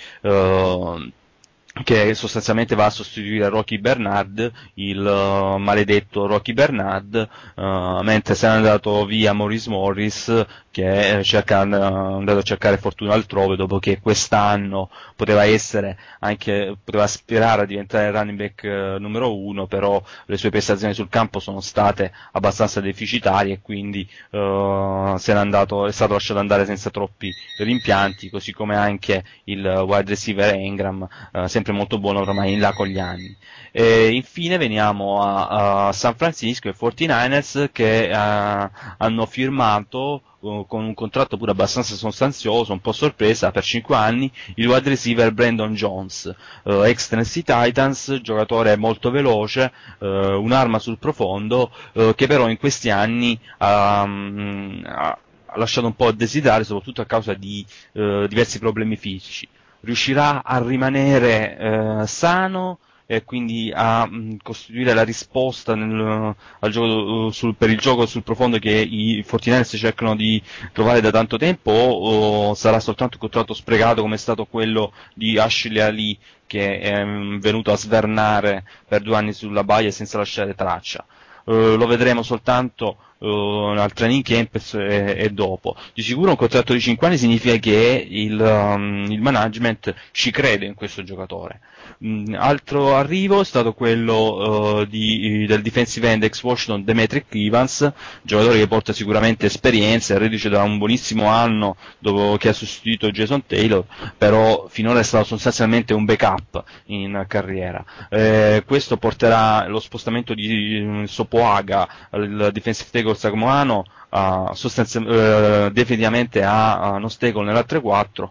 che sostanzialmente va a sostituire Rocky Bernard, il uh, maledetto Rocky Bernard, uh, mentre se n'è andato via Maurice Morris che cerca, è andato a cercare fortuna altrove dopo che quest'anno poteva essere anche, poteva aspirare a diventare running back uh, numero uno, però le sue prestazioni sul campo sono state abbastanza deficitarie e quindi se n'è andato, è stato lasciato andare senza troppi rimpianti, così come anche il wide receiver Ingram, sempre molto buono ormai in là con gli anni. E infine veniamo a, a San Francisco e 49ers che uh, hanno firmato uh, con un contratto pure abbastanza sostanzioso, un po' sorpresa, per 5 anni, il wide receiver Brandon Jones, uh, ex Tennessee Titans, giocatore molto veloce, un'arma sul profondo, che però in questi anni um, ha lasciato un po' a desiderare, soprattutto a causa di diversi problemi fisici. Riuscirà a rimanere eh, sano e quindi a mh, mm, costituire la risposta nel, gioco, uh, sul, per il gioco sul profondo che i Fortiners cercano di trovare da tanto tempo o, o sarà soltanto un contratto sprecato come è stato quello di Ashley Ali che è um, venuto a svernare per due anni sulla baia senza lasciare traccia. Uh, lo vedremo soltanto al training camp e, e, dopo. Di sicuro un contratto di 5 anni significa che il, um, il management ci crede in questo giocatore. Mm, altro arrivo è stato quello uh, di, del defensive end ex Washington Demetric Evans, giocatore che porta sicuramente esperienza, reduce da un buonissimo anno dopo che ha sostituito Jason Taylor, però finora è stato sostanzialmente un backup in carriera. Eh, questo porterà lo spostamento di uh, Sopoaga, il defensive tackle samoano, uh, uh, definitivamente a uh, Nostecol nella 3-4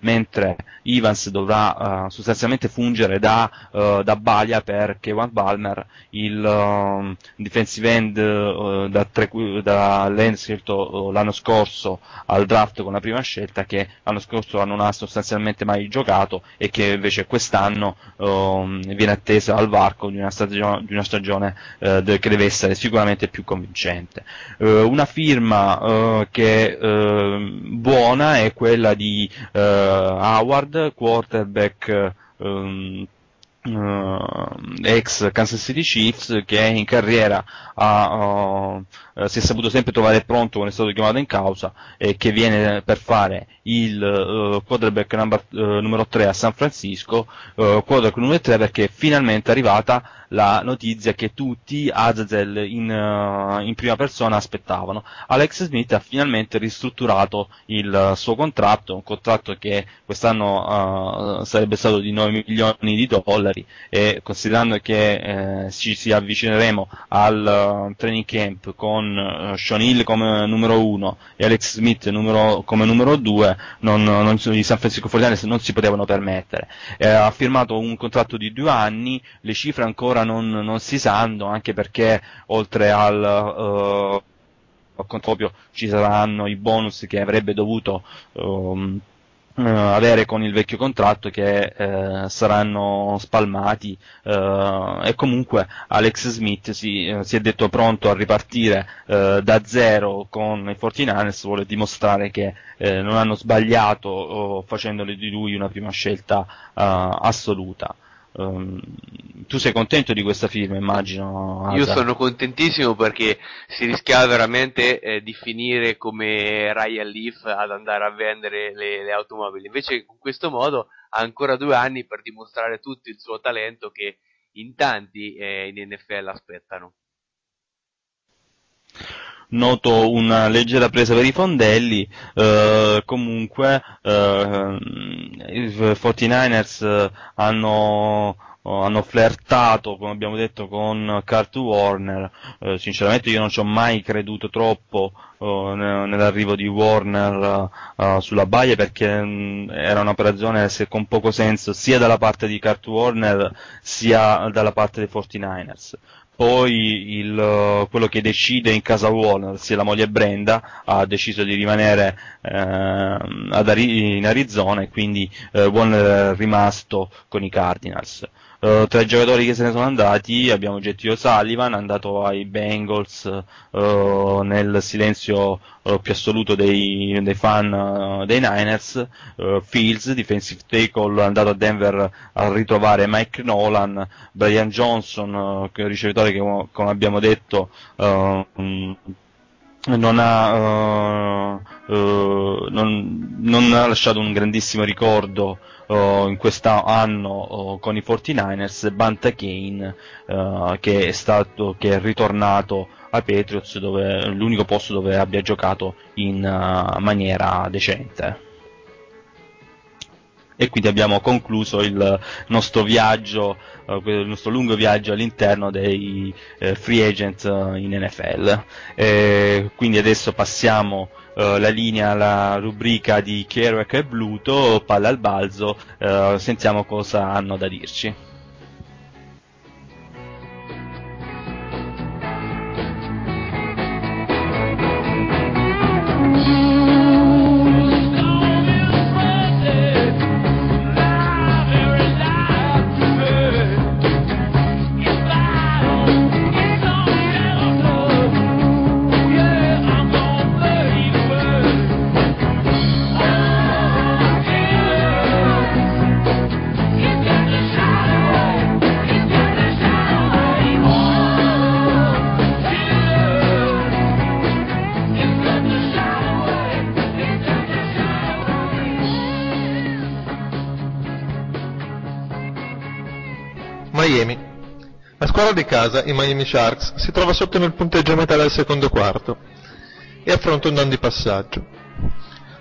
mentre Evans dovrà uh, sostanzialmente fungere da, uh, da Balia per Kewan Balmer, il uh, defensive end da, tre, da scelto l'anno scorso al draft con la prima scelta che l'anno scorso non ha sostanzialmente mai giocato e che invece quest'anno um, viene attesa al varco di una stagione, di una stagione de, che deve essere sicuramente più convincente. una firma che buona è quella di Howard, quarterback um, uh, ex Kansas City Chiefs che in carriera ha, uh, si è saputo sempre trovare pronto quando è stato chiamato in causa e che viene per fare il uh, quarterback number, numero 3 a San Francisco, quarterback numero 3 perché finalmente è arrivata la notizia che tutti Azazel in, in, prima persona aspettavano. Alex Smith ha finalmente ristrutturato il suo contratto, un contratto che quest'anno sarebbe stato di 9 milioni di dollari e considerando che eh, ci si avvicineremo al training camp con Sean Hill come numero 1 e Alex Smith numero, come numero 2, non, non, i San Francisco 49 non si potevano permettere. Eh, ha firmato un contratto di due anni, le cifre ancora non, non si sanno, anche perché oltre al uh, proprio ci saranno i bonus che avrebbe dovuto um, Uh, avere con il vecchio contratto che uh, saranno spalmati uh, e comunque Alex Smith si, si, è detto pronto a ripartire da zero con i 49ers vuole dimostrare che non hanno sbagliato facendole di lui una prima scelta assoluta Um, tu sei contento di questa firma, immagino? Asa. Io sono contentissimo perché si rischiava veramente eh, di finire come Ryan Leaf ad andare a vendere le, le, automobili. Invece, con questo modo, ha ancora due anni per dimostrare tutto il suo talento che in tanti eh, in NFL aspettano. Noto una leggera presa per i fondelli, eh, comunque eh, i 49ers eh, hanno, hanno flirtato, come abbiamo detto, con Kurt Warner, eh, sinceramente io non ci ho mai creduto troppo eh, ne- nell'arrivo di Warner eh, sulla baia perché mh, era un'operazione con poco senso sia dalla parte di Kurt Warner sia dalla parte dei 49ers poi il, eh, quello che decide in casa Warner, sia la moglie Brenda, ha deciso di rimanere ad Ari- in Arizona e quindi eh, Warner è rimasto con i Cardinals. Eh, tra i giocatori che se ne sono andati abbiamo Gettio Sullivan, andato ai Bengals eh, nel silenzio eh, più assoluto dei, dei fan dei Niners, Fields, defensive tackle, andato a Denver a ritrovare Mike Nolan, Brian Johnson, ricevitore che come abbiamo detto mh, non ha, non, non ha lasciato un grandissimo ricordo eh, in quest'anno eh, con i 49ers, Banta Kane eh, che è stato, che è ritornato ai Patriots dove, l'unico posto dove abbia giocato in eh, maniera decente. E quindi abbiamo concluso il nostro viaggio, eh, il nostro lungo viaggio all'interno dei eh, free agent in NFL. E quindi adesso passiamo eh, la linea alla rubrica di Kerouac e Bluto, palla al balzo, eh, sentiamo cosa hanno da dirci. Miami. La squadra di casa, i Miami Sharks, si trova sotto nel punteggio a metà del secondo quarto e affronta un down di passaggio.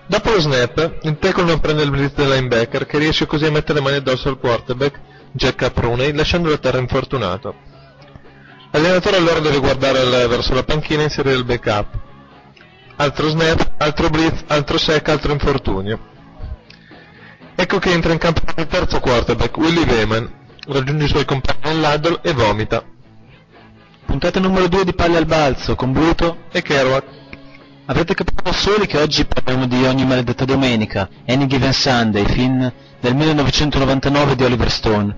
Dopo lo snap, il tackle non prende il blitz del linebacker che riesce così a mettere le mani addosso al quarterback, Jack Capruney, lasciandolo a terra infortunato. L'allenatore allora deve guardare al- verso la panchina e inserire il backup. Altro snap, altro blitz, altro sec, altro infortunio. Ecco che entra in campo il terzo quarterback, Willie Wayman, raggiunge i suoi compagni all'huddle e vomita. Puntata numero 2 di Palle al Balzo con Bruto e Kerouac. Avrete capito soli che oggi parliamo di Ogni maledetta domenica, Any Given Sunday, film del 1999 di Oliver Stone.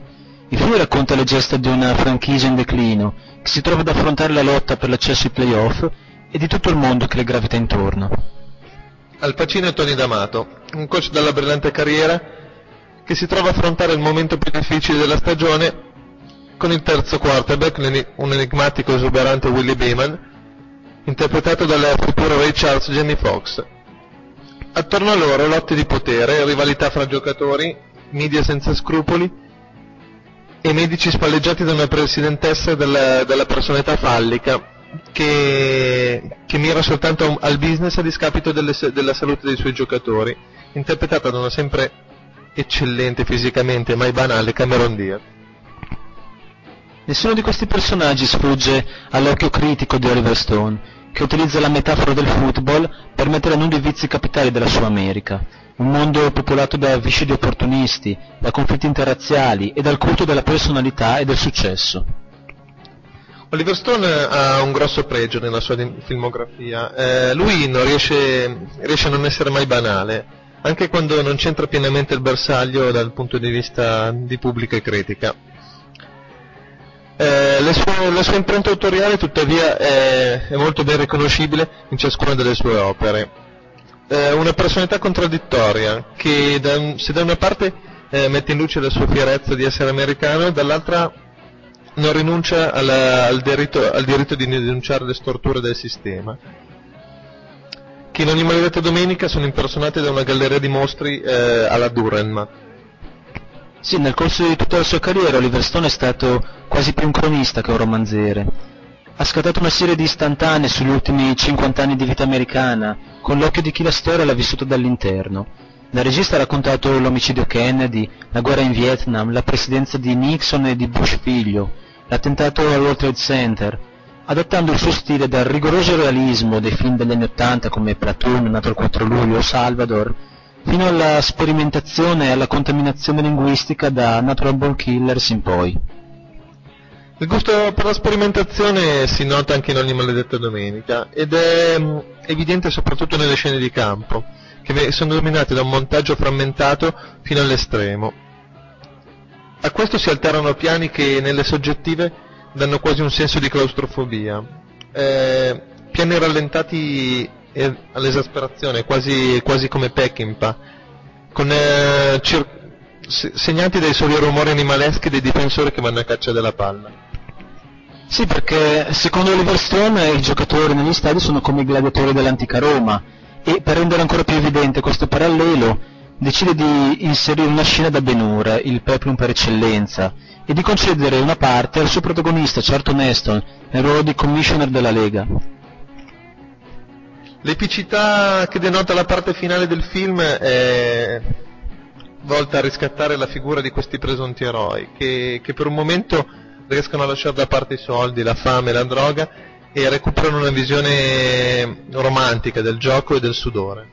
Il film racconta le gesta di una franchigia in declino, che si trova ad affrontare la lotta per l'accesso ai playoff e di tutto il mondo che le gravita intorno. Al Pacino e Tony D'Amato, un coach dalla brillante carriera che si trova a affrontare il momento più difficile della stagione con il terzo quarterback, un enigmatico e esuberante Willie Beeman, interpretato dal futuro Ray Charles Jamie Foxx. Attorno a loro lotte di potere, rivalità fra giocatori, media senza scrupoli e medici spalleggiati da una presidentessa della, della personalità fallica che, che mira soltanto al business a discapito delle della salute dei suoi giocatori, interpretata da una sempre eccellente fisicamente mai banale Cameron Diaz. Nessuno di questi personaggi sfugge all'occhio critico di Oliver Stone, che utilizza la metafora del football per mettere a nudo i vizi capitali della sua America, un mondo popolato da viscidi opportunisti, da conflitti interrazziali e dal culto della personalità e del successo. Oliver Stone ha un grosso pregio nella sua filmografia, Eh, lui non riesce, riesce a non essere mai banale, anche quando non c'entra pienamente il bersaglio dal punto di vista di pubblica critica. Eh, sue- la sua impronta autoriale tuttavia è, è molto ben riconoscibile in ciascuna delle sue opere. Eh, una personalità contraddittoria che da se da una parte eh, mette in luce la sua fierezza di essere americano, dall'altra non rinuncia alla- al, diritto, al diritto di denunciare le storture del sistema, che in ogni maledetta domenica sono impersonate da una galleria di mostri eh, alla Durenma. Sì, nel corso di tutta la sua carriera Oliver Stone è stato quasi più un cronista che un romanziere. Ha scattato una serie di istantanee sugli ultimi 50 anni di vita americana, con l'occhio di chi la storia l'ha vissuta dall'interno. Da regista ha raccontato l'omicidio Kennedy, la guerra in Vietnam, la presidenza di Nixon e di Bush figlio, l'attentato al World Trade Center, adattando il suo stile dal rigoroso realismo dei film degli anni Ottanta come Platoon, Nato il 4 luglio o Salvador, fino alla sperimentazione e alla contaminazione linguistica da Natural Born Killers in poi. Il gusto per la sperimentazione si nota anche in ogni maledetta domenica ed è mm, evidente soprattutto nelle scene di campo, che sono dominate da un montaggio frammentato fino all'estremo. A questo si alternano piani che nelle soggettive danno quasi un senso di claustrofobia, eh, piani rallentati all'esasperazione, quasi, quasi come Peckinpah, con eh, cir- se- segnati dai soli rumori animaleschi dei difensori che vanno a caccia della palla. Sì, perché secondo Oliver Stone i giocatori negli stadi sono come i gladiatori dell'antica Roma e per rendere ancora più evidente questo parallelo decide di inserire una scena da Ben Hur, il peplum per eccellenza, e di concedere una parte al suo protagonista Charlton Heston nel ruolo di commissioner della Lega. L'epicità che denota la parte finale del film è volta a riscattare la figura di questi presunti eroi, che, che per un momento riescono a lasciare da parte i soldi, la fame, la droga e recuperano una visione romantica del gioco e del sudore.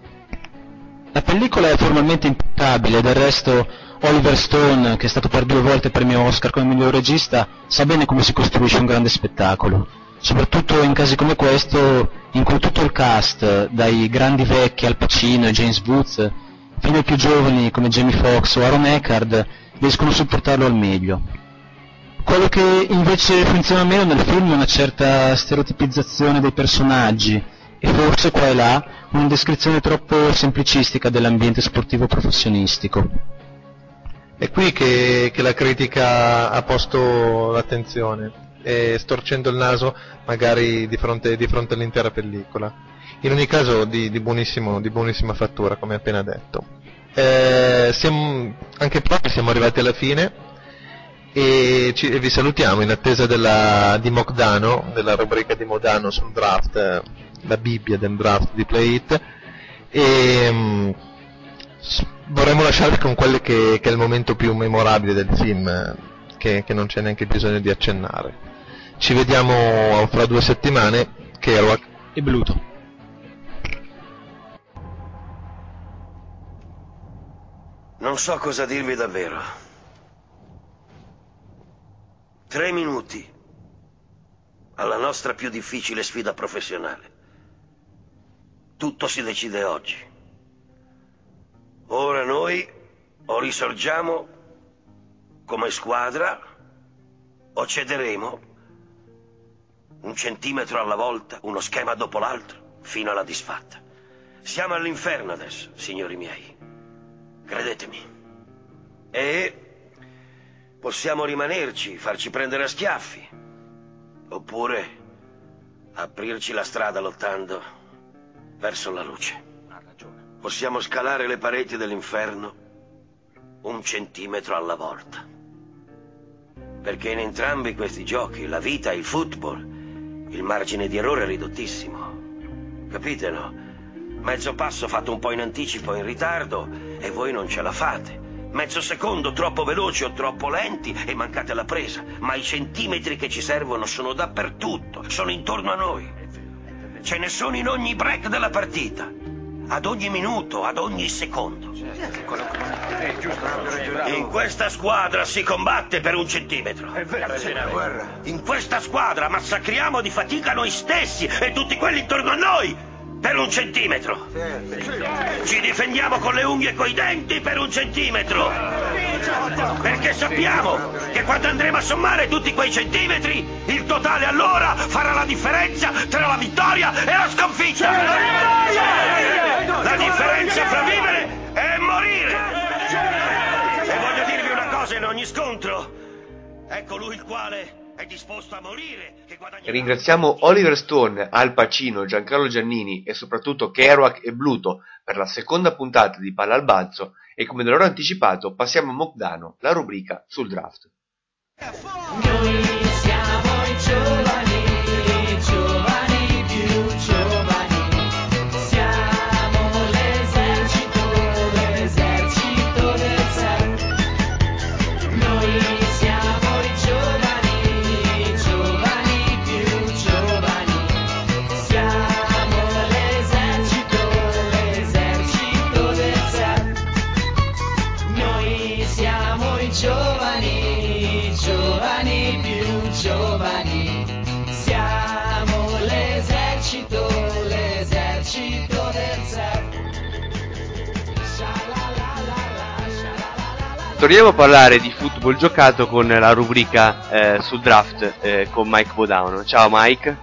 La pellicola è formalmente impeccabile, del resto Oliver Stone, che è stato per due volte premio Oscar come miglior regista, sa bene come si costruisce un grande spettacolo, soprattutto in casi come questo in cui tutto il cast, dai grandi vecchi Al Pacino e James Woods, fino ai più giovani come Jamie Foxx o Aaron Eckhart, riescono a supportarlo al meglio. Quello che invece funziona meno nel film è una certa stereotipizzazione dei personaggi e forse qua e là una descrizione troppo semplicistica dell'ambiente sportivo professionistico. È qui che, che la critica ha posto l'attenzione, storcendo il naso magari di fronte, di fronte all'intera pellicola. In ogni caso di, di di buonissima fattura, come appena detto. Eh, siamo, anche proprio siamo arrivati alla fine e, ci- e vi salutiamo in attesa della, di Mocdano, della rubrica di Modano sul draft, la Bibbia del draft di Play It e s- vorremmo lasciarvi con quello che, che è il momento più memorabile del film, che, che non c'è neanche bisogno di accennare. Ci vediamo fra due settimane, a... E Bluto. Non so cosa dirvi davvero. Tre minuti alla nostra più difficile sfida professionale. Tutto si decide oggi. Ora noi o risorgiamo come squadra o cederemo un centimetro alla volta, uno schema dopo l'altro, fino alla disfatta. Siamo all'inferno adesso, signori miei. Credetemi. E possiamo rimanerci, farci prendere a schiaffi. Oppure aprirci la strada lottando verso la luce. Possiamo scalare le pareti dell'inferno un centimetro alla volta. Perché in entrambi questi giochi, la vita e il football, il margine di errore è ridottissimo. Capite, no? Mezzo passo fatto un po' in anticipo in ritardo e voi non ce la fate. Mezzo secondo troppo veloci o troppo lenti e mancate la presa. Ma i centimetri che ci servono sono dappertutto, sono intorno a noi. Ce ne sono in ogni break della partita. Ad ogni minuto, ad ogni secondo. In questa squadra si combatte per un centimetro. In questa squadra massacriamo di fatica noi stessi e tutti quelli intorno a noi per un centimetro. Ci difendiamo con le unghie e coi denti per un centimetro. Perché sappiamo che quando andremo a sommare tutti quei centimetri, il totale allora farà la differenza tra la vittoria e la sconfitta. La differenza fra vivere e morire. E voglio dirvi una cosa in ogni scontro. Ecco lui il quale È disposto a morire che guadagnerà. Ringraziamo Oliver Stone, Al Pacino, Giancarlo Giannini e soprattutto Kerouac e Bluto per la seconda puntata di Palla al Balzo e come da loro anticipato passiamo a Mokdano, la rubrica sul draft. Noi siamo i giovani, Torniamo a parlare di football giocato con la rubrica eh, sul draft eh, con Mike Bodauno. Ciao Mike.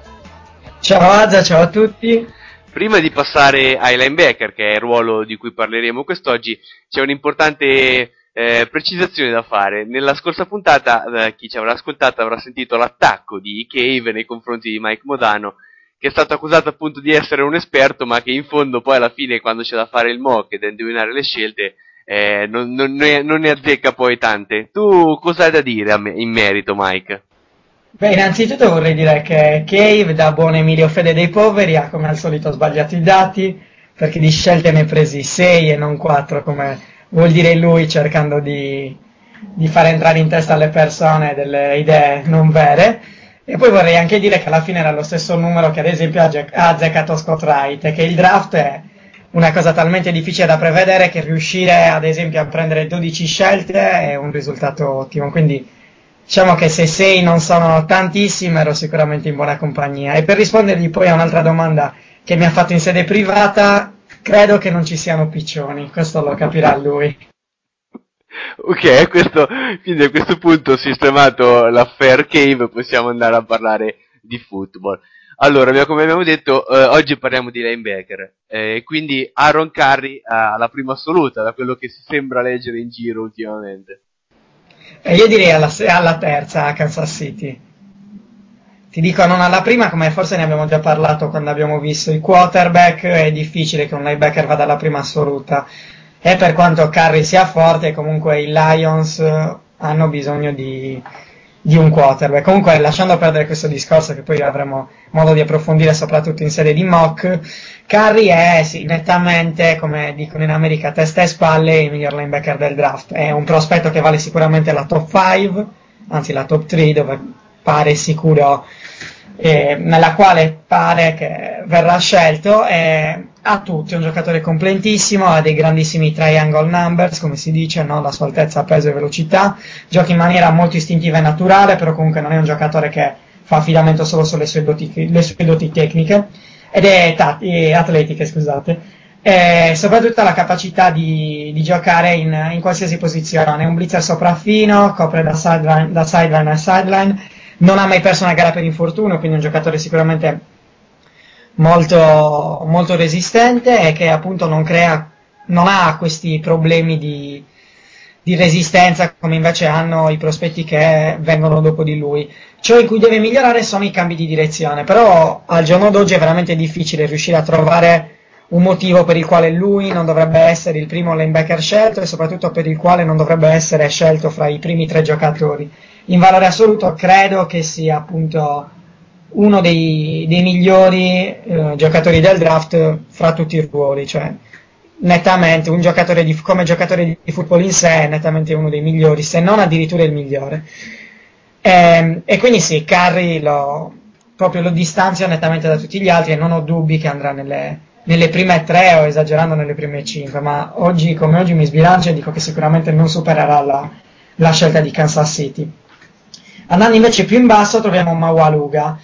Ciao Azza, ciao a tutti. Prima di passare ai linebacker, che è il ruolo di cui parleremo quest'oggi, c'è un'importante eh, precisazione da fare. Nella scorsa puntata, eh, chi ci avrà ascoltato avrà sentito l'attacco di Cave nei confronti di Mike Modano, che è stato accusato appunto di essere un esperto, ma che in fondo poi alla fine, quando c'è da fare il mock e da indovinare le scelte, eh, non, non ne, non ne azzecca poi tante. Tu cosa hai da dire me- in merito, Mike? Beh, innanzitutto vorrei dire che Cave, da buon Emilio Fede dei Poveri, ha come al solito sbagliato i dati, perché di scelte ne ha presi 6 e non 4, come vuol dire lui, cercando di, di fare entrare in testa alle persone delle idee non vere. E poi vorrei anche dire che alla fine era lo stesso numero che ad esempio ha azzeccato Scott Wright, e che il draft è una cosa talmente difficile da prevedere che riuscire ad esempio a prendere 12 scelte è un risultato ottimo. Quindi diciamo che se 6 non sono tantissime ero sicuramente in buona compagnia. E per rispondergli poi a un'altra domanda che mi ha fatto in sede privata, credo che non ci siano piccioni, questo lo capirà lui. Ok, questo, quindi a questo punto sistemato l'affair cave possiamo andare a parlare di football. Allora, come abbiamo detto, eh, oggi parliamo di linebacker, eh, quindi Aaron Curry alla prima assoluta, da quello che si sembra leggere in giro ultimamente. E io direi alla, alla terza a Kansas City. Ti dico non alla prima, come forse ne abbiamo già parlato quando abbiamo visto i quarterback, è difficile che un linebacker vada alla prima assoluta. E per quanto Curry sia forte, comunque i Lions eh, hanno bisogno di, di un quarterback. Comunque, lasciando perdere questo discorso, che poi avremo modo di approfondire soprattutto in serie di mock, Curry è sì, nettamente, come dicono in America, testa e spalle il miglior linebacker del draft. È un prospetto che vale sicuramente la top 5, anzi la top 3, dove pare sicuro, eh, nella quale pare che verrà scelto. E ha tutti, è un giocatore completissimo, ha dei grandissimi triangle numbers, come si dice, no? la sua altezza, peso e velocità, gioca in maniera molto istintiva e naturale, però comunque non è un giocatore che fa affidamento solo sulle sue doti, le sue doti tecniche, ed è ta- eh, atletiche, scusate. E soprattutto ha la capacità di, di giocare in, in qualsiasi posizione, è un blitzer sopraffino, copre da sideline, da sideline a sideline, non ha mai perso una gara per infortunio, quindi è un giocatore sicuramente molto, molto resistente e che appunto non crea, non ha questi problemi di, di resistenza come invece hanno i prospetti che vengono dopo di lui. Ciò in cui deve migliorare sono i cambi di direzione, però al giorno d'oggi è veramente difficile riuscire a trovare un motivo per il quale lui non dovrebbe essere il primo linebacker scelto e soprattutto per il quale non dovrebbe essere scelto fra i primi tre giocatori. In valore assoluto credo che sia appunto uno dei, dei migliori eh, giocatori del draft fra tutti i ruoli, cioè nettamente un giocatore di, come giocatore di, football in sé è nettamente uno dei migliori, se non addirittura il migliore. E, e quindi sì, Curry lo, proprio lo distanzia nettamente da tutti gli altri e non ho dubbi che andrà nelle, nelle prime tre o esagerando nelle prime cinque, ma oggi come oggi mi sbilancio e dico che sicuramente non supererà la, la scelta di Kansas City. Andando invece più in basso troviamo Mawaluga.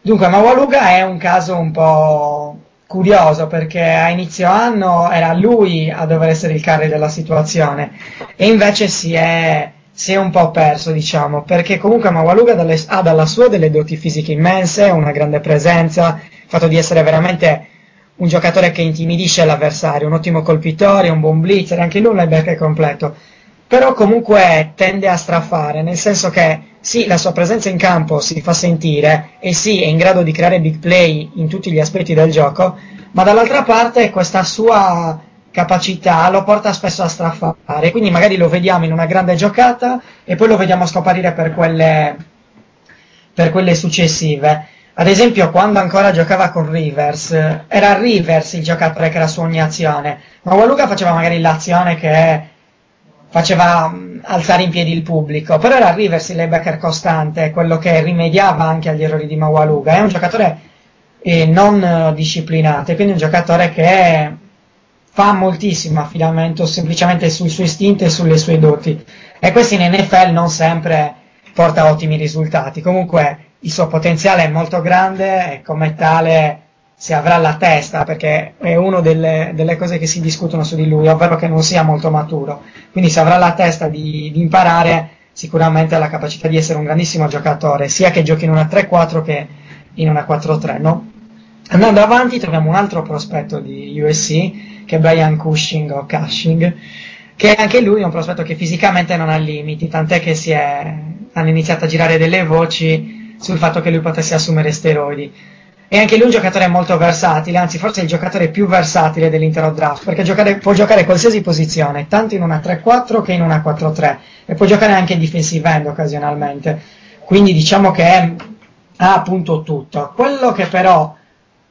Dunque, Mawaluga è un caso un po' curioso perché a inizio anno era lui a dover essere il carry della situazione e invece si è, si è un po' perso, diciamo, perché comunque Mawaluga dalle, ha dalla sua delle doti fisiche immense, una grande presenza, il fatto di essere veramente un giocatore che intimidisce l'avversario, un ottimo colpitore, un buon blitzer, anche lui un linebacker completo. Però comunque tende a strafare, nel senso che sì, la sua presenza in campo si fa sentire e sì, è in grado di creare big play in tutti gli aspetti del gioco, ma dall'altra parte questa sua capacità lo porta spesso a straffare, quindi magari lo vediamo in una grande giocata e poi lo vediamo scomparire per quelle, per quelle successive. Ad esempio, quando ancora giocava con Rivers, era Rivers il giocatore che era su ogni azione, ma Waluga faceva magari l'azione che faceva alzare in piedi il pubblico, però era Rivers il linebacker costante, quello che rimediava anche agli errori di Mawaluga. È un giocatore eh, non eh, disciplinato, quindi un giocatore che fa moltissimo affidamento semplicemente sul suo istinto e sulle sue doti. E questo in NFL non sempre porta ottimi risultati. Comunque il suo potenziale è molto grande e come tale se avrà la testa, perché è una delle, delle, cose che si discutono su di lui, ovvero che non sia molto maturo. Quindi se avrà la testa di, di imparare, sicuramente ha la capacità di essere un grandissimo giocatore, sia che giochi in una 3-4 che in una 4-3, no? Andando avanti troviamo un altro prospetto di USC, che è Brian Cushing o Cushing, che anche lui è un prospetto che fisicamente non ha limiti, tant'è che è, hanno iniziato a girare delle voci sul fatto che lui potesse assumere steroidi e anche lui è un giocatore molto versatile, anzi forse è il giocatore più versatile dell'intero draft, perché giocare, può giocare qualsiasi posizione, tanto in una 3-4 che in una 4-3, e può giocare anche defensive end occasionalmente, quindi diciamo che ha appunto tutto. Quello che però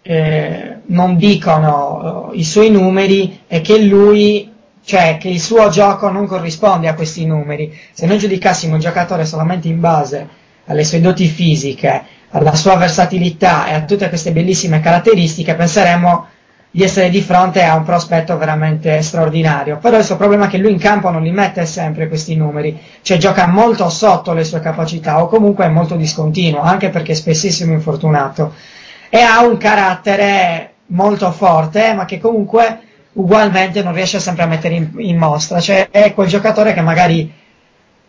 eh, non dicono eh, i suoi numeri è che lui, cioè che il suo gioco non corrisponde a questi numeri. Se noi giudicassimo un giocatore solamente in base alle sue doti fisiche, alla sua versatilità e a tutte queste bellissime caratteristiche, penseremmo di essere di fronte a un prospetto veramente straordinario. Però il suo problema è che lui in campo non li mette sempre questi numeri, cioè gioca molto sotto le sue capacità o comunque è molto discontinuo, anche perché è spessissimo infortunato. E ha un carattere molto forte, ma che comunque ugualmente non riesce sempre a mettere in, in mostra, cioè è quel giocatore che magari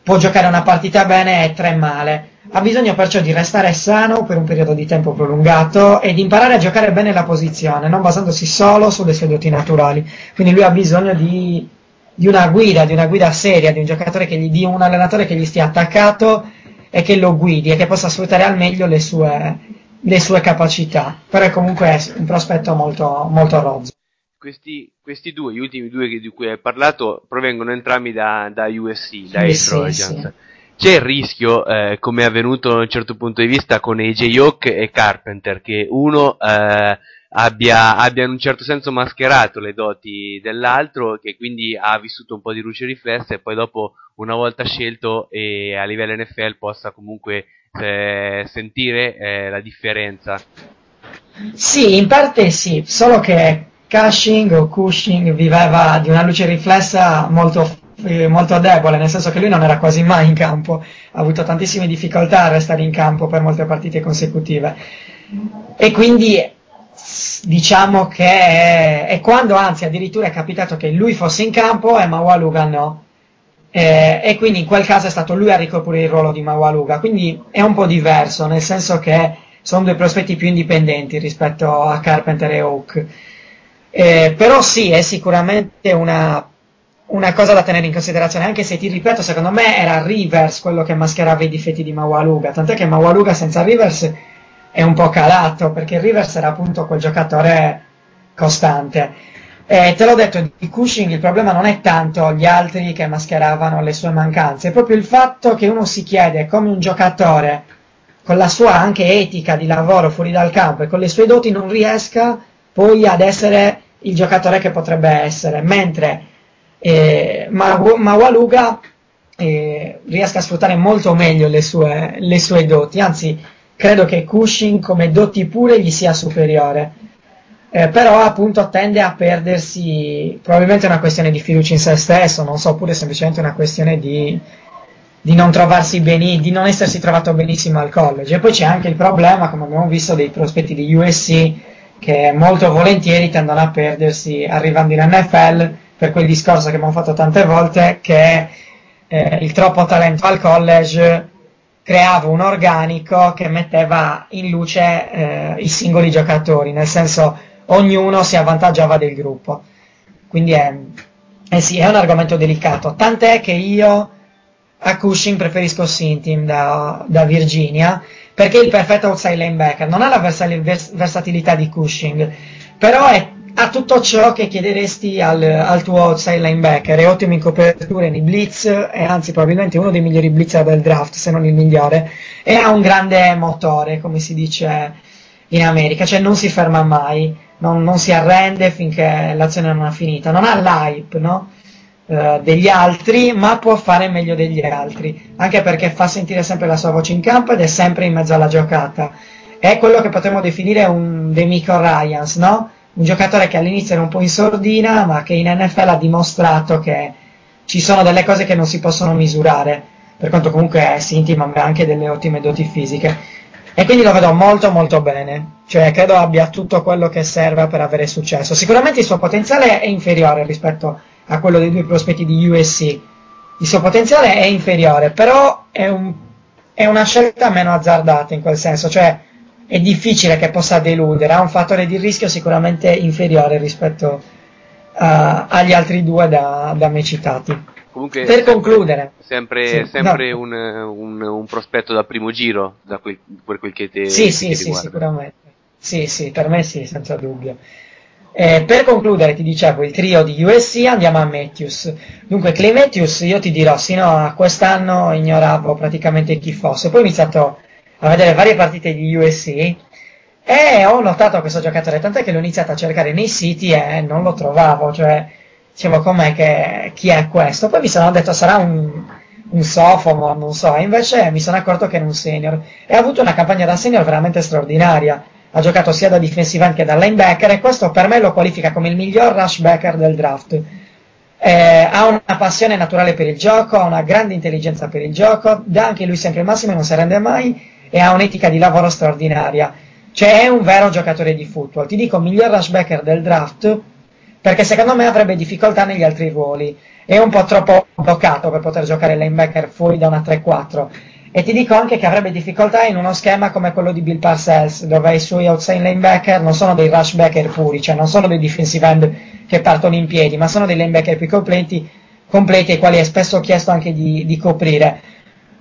può giocare una partita bene e tre male ha bisogno perciò di restare sano per un periodo di tempo prolungato e di imparare a giocare bene la posizione, non basandosi solo sulle sue doti naturali. Quindi lui ha bisogno di, di una guida, di una guida seria, di un giocatore che gli, di un allenatore che gli stia attaccato e che lo guidi e che possa sfruttare al meglio le sue, le sue capacità. Però è comunque un prospetto molto, molto rozzo. Questi, questi, due, gli ultimi due di cui hai parlato, provengono entrambi da, da USC, dai Sì, Trojans. sì. C'è il rischio, eh, come è avvenuto da un certo punto di vista con AJ Hawk e Carpenter, che uno eh, abbia, abbia in un certo senso mascherato le doti dell'altro, che quindi ha vissuto un po' di luce riflessa e poi dopo, una volta scelto e a livello NFL, possa comunque eh, sentire eh, la differenza. Sì, in parte sì, solo che Cushing o Cushing viveva di una luce riflessa molto, eh, molto debole, nel senso che lui non era quasi mai in campo, ha avuto tantissime difficoltà a restare in campo per molte partite consecutive. E quindi diciamo che è quando anzi addirittura è capitato che lui fosse in campo e Mawaluga no. Eh, e quindi in quel caso è stato lui a ricoprire il ruolo di Mawaluga, quindi è un po' diverso, nel senso che sono due prospetti più indipendenti rispetto a Carpenter e Hawk. Eh, però sì, è sicuramente una, una, cosa da tenere in considerazione, anche se ti ripeto, secondo me era Rivers quello che mascherava i difetti di Mawaluga, tant'è che Mawaluga senza Rivers è un po' calato, perché Rivers era appunto quel giocatore costante. Eh, te l'ho detto, di Cushing il problema non è tanto gli altri che mascheravano le sue mancanze, è proprio il fatto che uno si chiede come un giocatore con la sua anche etica di lavoro fuori dal campo e con le sue doti non riesca poi ad essere il giocatore che potrebbe essere, mentre eh, Mawaluga eh, riesca a sfruttare molto meglio le sue, le sue doti, anzi credo che Cushing come doti pure gli sia superiore. Eh, però appunto tende a perdersi, probabilmente è una questione di fiducia in se stesso, non so, oppure semplicemente una questione di, di non trovarsi bene, di non essersi trovato benissimo al college. E poi c'è anche il problema, come abbiamo visto, dei prospetti di USC che molto volentieri tendono a perdersi arrivando in NFL per quel discorso che abbiamo fatto tante volte che eh, il troppo talento al college creava un organico che metteva in luce eh, i singoli giocatori, nel senso ognuno si avvantaggiava del gruppo. Quindi è, Eh sì, è un argomento delicato, tant'è che io a Cushing preferisco Sintim da, da Virginia, perché è il perfetto outside linebacker, non ha la versali- vers- versatilità di Cushing, però è- ha tutto ciò che chiederesti al, al tuo outside linebacker, è ottimo in copertura nei blitz, è anzi probabilmente uno dei migliori blitzer del draft, se non il migliore, e ha un grande motore, come si dice in America, cioè non si ferma mai, non, non si arrende finché l'azione non è finita, non ha l'hype, no? eh, degli altri, ma può fare meglio degli altri, anche perché fa sentire sempre la sua voce in campo ed è sempre in mezzo alla giocata. È quello che potremmo definire un Demico Ryans, no? Un giocatore che all'inizio era un po' in sordina, ma che in NFL ha dimostrato che ci sono delle cose che non si possono misurare, per quanto comunque si intima anche delle ottime doti fisiche. E quindi lo vedo molto molto bene, cioè credo abbia tutto quello che serve per avere successo. Sicuramente il suo potenziale è inferiore rispetto a quello dei due prospetti di USC. Il suo potenziale è inferiore, però è, un- è una scelta meno azzardata in quel senso, cioè è difficile che possa deludere, ha un fattore di rischio sicuramente inferiore rispetto a- agli altri due da, da me citati. Comunque, Per sempre- concludere, sempre, Sì, sempre no. un, un- un prospetto da primo giro da quel- per quel che te Sì, sì, sì, sicuramente. Sì, sì, per me sì, senza dubbio. Eh, per concludere, ti dicevo, il trio di USC andiamo a Matthews. Dunque, Clay Matthews, io ti dirò, sino a quest'anno ignoravo praticamente chi fosse. Poi ho iniziato a vedere varie partite di USC e ho notato questo giocatore, tant'è che l'ho iniziato a cercare nei siti e non lo trovavo, cioè dicevo com'è che chi è questo? Poi mi sono detto sarà un, un sophomore, non so, e invece mi sono accorto che era un senior e ha avuto una campagna da senior veramente straordinaria. Ha giocato sia da defensive end che da linebacker e questo per me lo qualifica come il miglior rushbacker del draft. Eh, ha una passione naturale per il gioco, ha una grande intelligenza per il gioco, dà anche lui sempre il massimo e non si arrende mai e ha un'etica di lavoro straordinaria. Cioè è un vero giocatore di football. Ti dico miglior rushbacker del draft perché secondo me avrebbe difficoltà negli altri ruoli. È un po' troppo bloccato per poter giocare linebacker fuori da una 3-4. E ti dico anche che avrebbe difficoltà in uno schema come quello di Bill Parcells, dove i suoi outside linebacker non sono dei rushbacker puri, cioè non sono dei defensive end che partono in piedi, ma sono dei linebacker più completi, completi ai quali è spesso chiesto anche di, di coprire.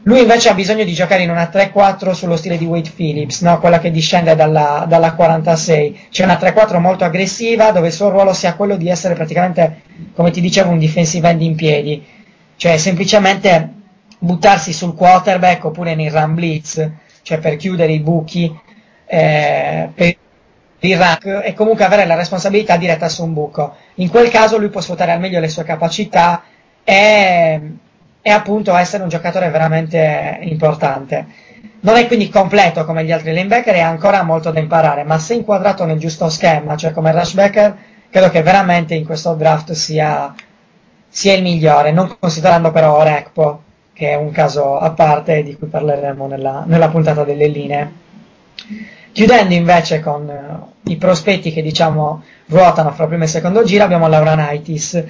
Lui invece ha bisogno di giocare in una 3-4 sullo stile di Wade Phillips, no? quella che discende dalla, dalla 46. C'è una 3-4 molto aggressiva dove il suo ruolo sia quello di essere praticamente, come ti dicevo, un defensive end in piedi. Cioè semplicemente buttarsi sul quarterback oppure nei run blitz, cioè per chiudere i buchi, eh, per il rack e comunque avere la responsabilità diretta su un buco. In quel caso lui può sfruttare al meglio le sue capacità e, e appunto essere un giocatore veramente importante. Non è quindi completo come gli altri linebacker e ha ancora molto da imparare, ma se inquadrato nel giusto schema, cioè come rushbacker, credo che veramente in questo draft sia, sia il migliore, non considerando però Orekpo, che è un caso a parte di cui parleremo nella, nella puntata delle linee. Chiudendo invece con eh, i prospetti che diciamo ruotano fra primo e secondo giro, abbiamo Lauranaitis.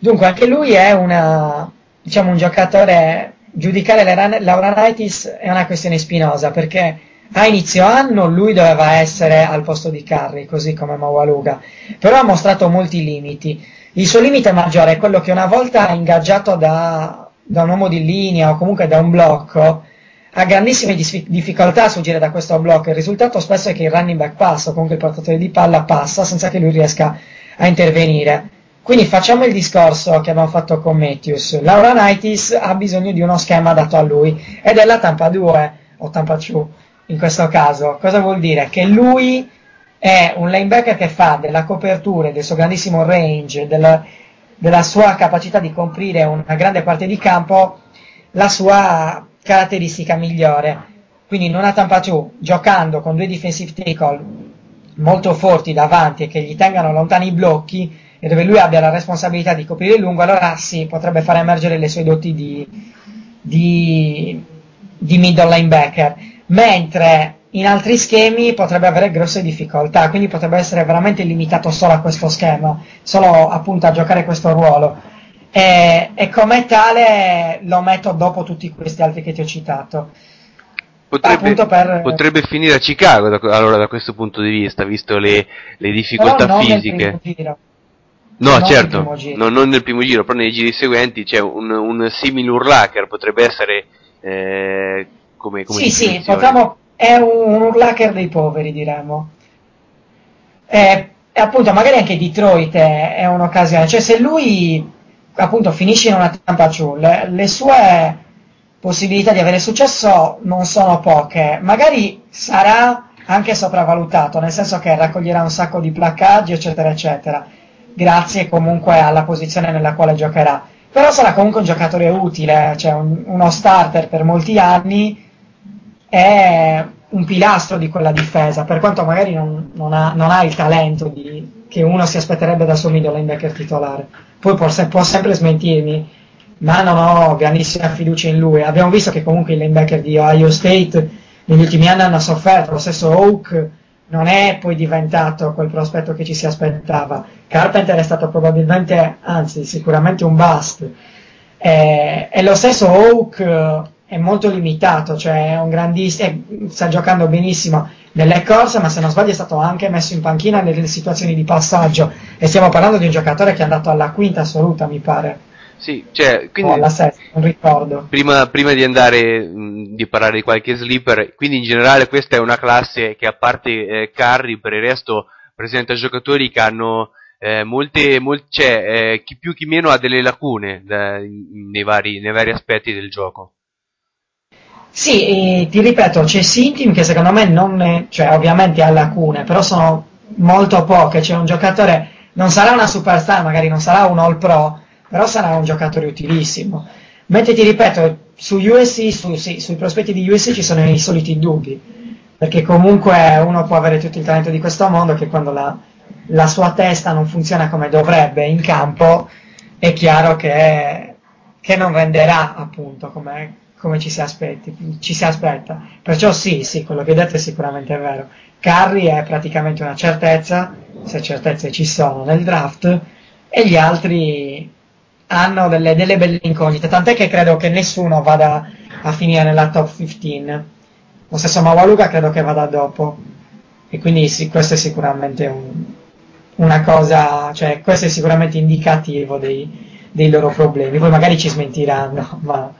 Dunque anche lui è una, diciamo, un giocatore, giudicare Lauranaitis è una questione spinosa perché a inizio anno lui doveva essere al posto di Curry, così come Mawaluga, però ha mostrato molti limiti. Il suo limite maggiore è quello che una volta ingaggiato da, da un uomo di linea o comunque da un blocco, ha grandissime dis- difficoltà a sfuggire da questo blocco. Il risultato spesso è che il running back passa, o comunque il portatore di palla passa senza che lui riesca a intervenire. Quindi facciamo il discorso che abbiamo fatto con Matthews. Lauranaitis ha bisogno di uno schema dato a lui ed è la Tampa 2 o Tampa 2 in questo caso. Cosa vuol dire? Che lui è un linebacker che fa della copertura, del suo grandissimo range, della, della sua capacità di coprire una grande parte di campo, la sua caratteristica migliore. Quindi in una Tampa 2, giocando con due defensive tackle molto forti davanti e che gli tengano lontani i blocchi e dove lui abbia la responsabilità di coprire il lungo, allora sì, potrebbe far emergere le sue doti di, di, di middle linebacker. Mentre in altri schemi potrebbe avere grosse difficoltà, quindi potrebbe essere veramente limitato solo a questo schema, solo appunto a giocare questo ruolo. E, e come tale lo metto dopo tutti questi altri che ti ho citato. Potrebbe, per- potrebbe finire a Chicago da, allora da questo punto di vista, visto le, le difficoltà fisiche. No, non certo, no, non nel primo giro, però nei giri seguenti c'è un, un simile urlacher, potrebbe essere eh, come, come sì, sì, potremmo, è un, un urlacher dei poveri, diremmo. E, e appunto, magari anche Detroit è, è un'occasione, cioè se lui appunto finisce in una Tampa True, le, le sue possibilità di avere successo non sono poche, magari sarà anche sopravvalutato, nel senso che raccoglierà un sacco di placcaggi, eccetera, eccetera, grazie comunque alla posizione nella quale giocherà. Però sarà comunque un giocatore utile, cioè un- uno starter per molti anni, è un pilastro di quella difesa, per quanto magari non, non ha, non ha il talento di- che uno si aspetterebbe da suo middle linebacker titolare. Poi può, può sempre smentirmi, ma non ho grandissima fiducia in lui. Abbiamo visto che comunque i linebacker di Ohio State negli ultimi anni hanno sofferto, lo stesso Oak non è poi diventato quel prospetto che ci si aspettava. Carpenter è stato probabilmente, anzi sicuramente un bust. E, e lo stesso Oak eh, è molto limitato, cioè è un grandissimo, eh, sta giocando benissimo nelle corse, ma se non sbaglio è stato anche messo in panchina nelle situazioni di passaggio. E stiamo parlando di un giocatore che è andato alla quinta assoluta, mi pare. Sì, cioè, quindi alla sesta, non ricordo. prima, prima di andare, mh, di parlare di qualche sleeper, quindi in generale questa è una classe che a parte eh, Curry, per il resto presenta giocatori che hanno eh, molte, mol- cioè, eh, chi più chi meno ha delle lacune da- nei, vari, nei vari aspetti del gioco. Sì, ti ripeto, c'è Sintim che secondo me non è, cioè ovviamente ha lacune, però sono molto poche, c'è un giocatore, non sarà una superstar, magari non sarà un all pro, però sarà un giocatore utilissimo. Mentre ti ripeto, su USC, su- sì, sui prospetti di USC ci sono i soliti dubbi, perché comunque uno può avere tutto il talento di questo mondo che quando la, la sua testa non funziona come dovrebbe in campo, è chiaro che, che non renderà appunto come, come ci, si aspetti, ci si aspetta. Perciò sì, sì, quello che hai detto è sicuramente vero. Curry è praticamente una certezza, se certezze ci sono nel draft, e gli altri hanno delle, delle belle incognite, tant'è che credo che nessuno vada a finire nella top 15. Lo stesso Mawaluga credo che vada dopo. E quindi sì, questo è sicuramente un- una cosa, cioè questo è sicuramente indicativo dei, dei loro problemi. Poi magari ci smentiranno, <laughs> ma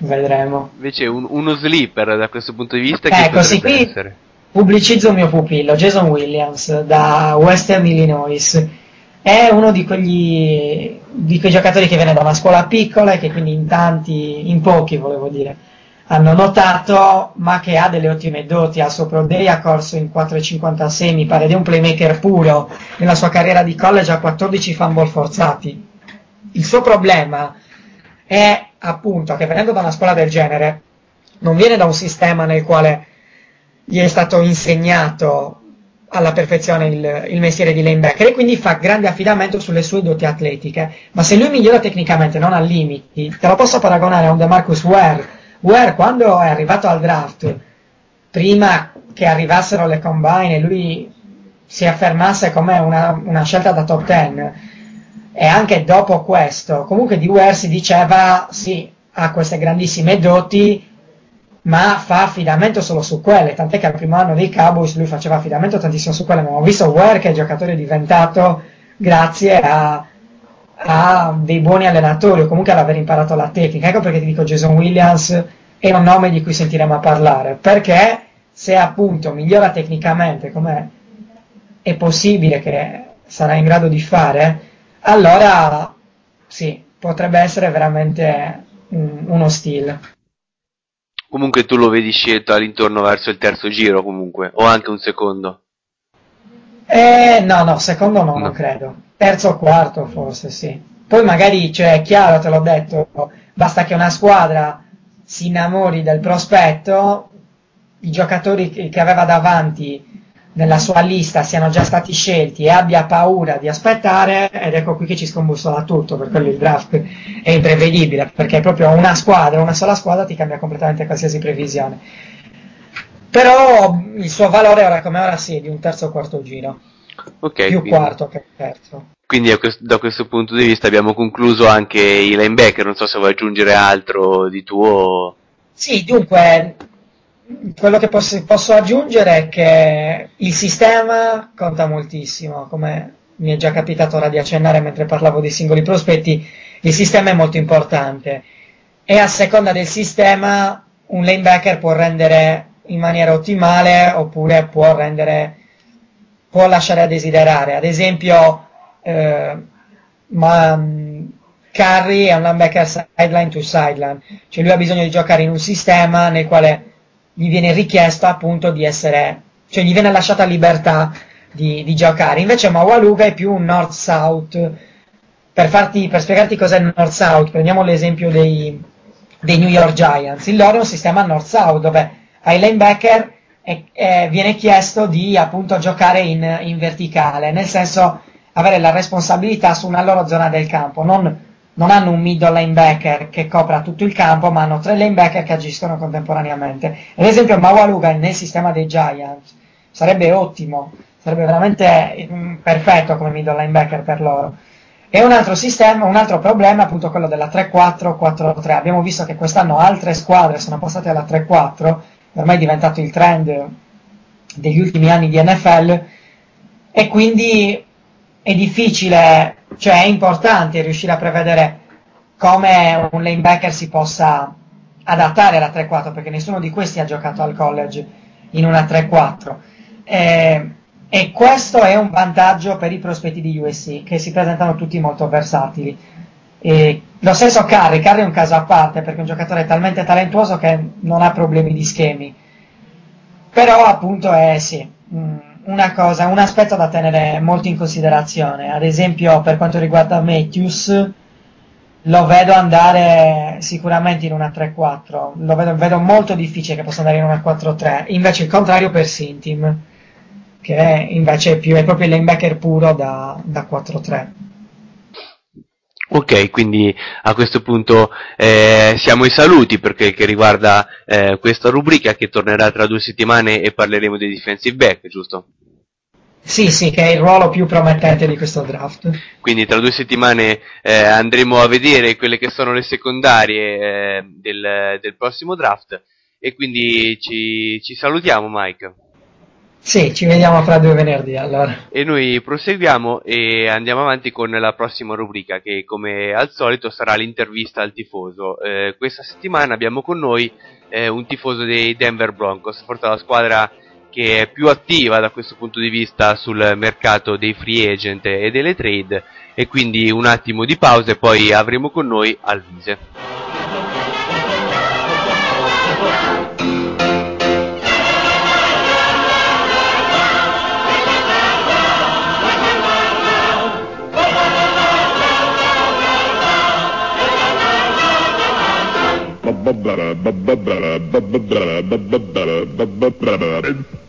vedremo. Invece un- uno sleeper da questo punto di vista Ecco, sì, potrebbe qui essere? pubblicizzo il mio pupillo, Jason Williams, da Western Illinois. È uno di quegli di quei giocatori che viene da una scuola piccola e che quindi in tanti, in pochi volevo dire, hanno notato, ma che ha delle ottime doti. Al suo Pro Day ha corso in 4,56, mi pare, è un playmaker puro. Nella sua carriera di college ha 14 fumble forzati. Il suo problema è appunto che venendo da una scuola del genere, non viene da un sistema nel quale gli è stato insegnato alla perfezione il, il mestiere di linebacker e quindi fa grande affidamento sulle sue doti atletiche. Ma se lui migliora tecnicamente, non ha limiti, te lo posso paragonare a un DeMarcus Ware. Ware quando è arrivato al draft, prima che arrivassero le combine e lui si affermasse come una, una scelta da top 10, e anche dopo questo, comunque di Ware si diceva sì, ha queste grandissime doti, ma fa affidamento solo su quelle, tant'è che al primo anno dei Cowboys lui faceva affidamento tantissimo su quelle, ma ho visto Ware che è giocatore diventato grazie a, a dei buoni allenatori o comunque ad aver imparato la tecnica. Ecco perché ti dico Jason Williams è un nome di cui sentiremo a parlare, perché se appunto migliora tecnicamente come è possibile che sarà in grado di fare, allora sì, potrebbe essere veramente un- uno stile. Comunque tu lo vedi scelto all'intorno verso il terzo giro comunque, o anche un secondo. Eh, no, no, secondo no, non credo. Terzo o quarto forse sì. Poi magari, cioè, è chiaro, te l'ho detto, basta che una squadra si innamori del prospetto, i giocatori che che aveva davanti nella sua lista siano già stati scelti e abbia paura di aspettare, ed ecco qui che ci scombussola tutto, per quello il draft è imprevedibile, perché proprio una squadra, una sola squadra ti cambia completamente qualsiasi previsione. Però il suo valore ora come ora sì, è di un terzo o quarto giro, Ok, più quindi, quarto che terzo. quindi a quest- da questo punto di vista abbiamo concluso anche i linebacker, non so se vuoi aggiungere altro di tuo. Sì, dunque, quello che posso, posso aggiungere è che il sistema conta moltissimo, come mi è già capitato ora di accennare mentre parlavo dei singoli prospetti, il sistema è molto importante e a seconda del sistema un lanebacker può rendere in maniera ottimale oppure può rendere può lasciare a desiderare. Ad esempio, eh, ma, mh, Curry è un linebacker sideline to sideline, cioè lui ha bisogno di giocare in un sistema nel quale gli viene richiesto appunto di essere, cioè gli viene lasciata libertà di, di giocare. Invece Mawaluga è più un north-south. Per, farti, per spiegarti cos'è il north-south, prendiamo l'esempio dei, dei New York Giants. Il loro è un sistema north-south dove ai linebacker e, e viene chiesto di appunto giocare in, in, verticale, nel senso avere la responsabilità su una loro zona del campo, non, non, hanno un middle linebacker che copra tutto il campo, ma hanno tre linebacker che agiscono contemporaneamente. Ad esempio Mawaluga nel sistema dei Giants sarebbe ottimo, sarebbe veramente mm, perfetto come middle linebacker per loro. E un altro sistema, un altro problema è appunto quello della 3-4-4-3. Abbiamo visto che quest'anno altre squadre sono passate alla 3-4 ormai è diventato il trend degli ultimi anni di NFL e quindi è difficile, cioè è importante riuscire a prevedere come un linebacker si possa adattare alla 3-4 perché nessuno di questi ha giocato al college in una 3-4 e, e questo è un vantaggio per i prospetti di USC che si presentano tutti molto versatili e lo stesso Curry, Curry è un caso a parte perché è un giocatore talmente talentuoso che non ha problemi di schemi. Però appunto è sì, mm, una cosa, un aspetto da tenere molto in considerazione. Ad esempio per quanto riguarda Matthews, lo vedo andare sicuramente in una 3-4, lo vedo, vedo molto difficile che possa andare in una 4-3, invece il contrario per Sintim, che invece è, più, è proprio il linebacker puro da, da 4-3. Ok, quindi a questo punto eh, siamo ai saluti per quel che riguarda eh, questa rubrica che tornerà tra due settimane e parleremo dei defensive back, giusto? Sì, sì, che è il ruolo più promettente di questo draft. Quindi tra due settimane eh, andremo a vedere quelle che sono le secondarie eh, del, del, prossimo draft e quindi ci, ci salutiamo Mike. Sì, ci vediamo fra due venerdì allora. E noi proseguiamo e andiamo avanti con la prossima rubrica che come al solito sarà l'intervista al tifoso. Eh, questa settimana abbiamo con noi eh, un tifoso dei Denver Broncos, forse la squadra che è più attiva da questo punto di vista sul mercato dei free agent e delle trade e quindi un attimo di pausa e poi avremo con noi Alvise. Bubba, bubba, bubba, bubba, bubba, bubba, bubba, bubba,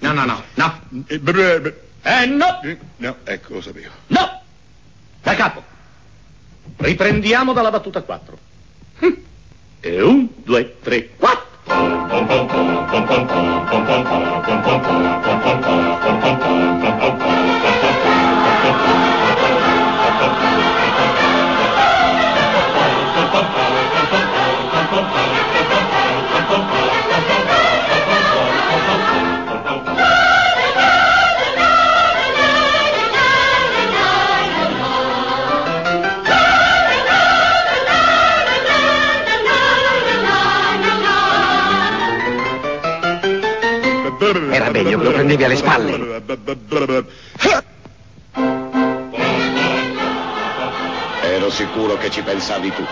No, no, no, no. Eh, no! No, ecco, lo sapevo. No! Da capo. Riprendiamo dalla battuta 4. E un, due, tre, quattro. Era meglio che lo prendevi alle spalle. Ero sicuro che ci pensavi tu.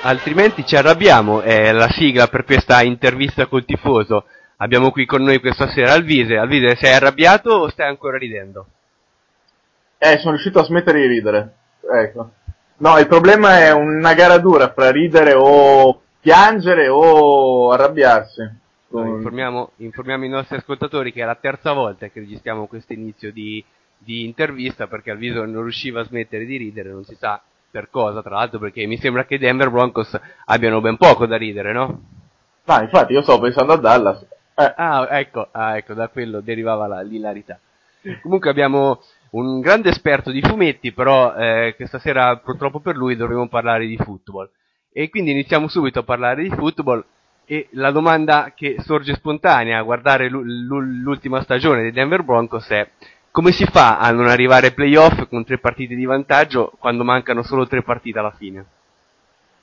Altrimenti ci arrabbiamo, è la sigla per questa intervista col tifoso. abbiamo qui con noi questa sera Alvise. Alvise, sei arrabbiato o stai ancora ridendo? Eh, sono riuscito a smettere di ridere. Ecco. No, il problema è una gara dura fra ridere o piangere o arrabbiarsi. No, informiamo, informiamo i nostri ascoltatori che è la terza volta che registriamo questo inizio di, di intervista perché Alviso non riusciva a smettere di ridere, non si sa per cosa, tra l'altro perché mi sembra che i Denver Broncos abbiano ben poco da ridere, no? Ma infatti io stavo pensando a Dallas. Eh. Ah, ecco, ah, ecco, da quello derivava la, l'ilarità. Comunque abbiamo un grande esperto di fumetti, però eh, questa sera purtroppo per lui dovremo parlare di football. E quindi iniziamo subito a parlare di football e la domanda che sorge spontanea a guardare l'u- l'u- l'ultima stagione dei Denver Broncos è come si fa a non arrivare ai playoff con tre partite di vantaggio quando mancano solo tre partite alla fine?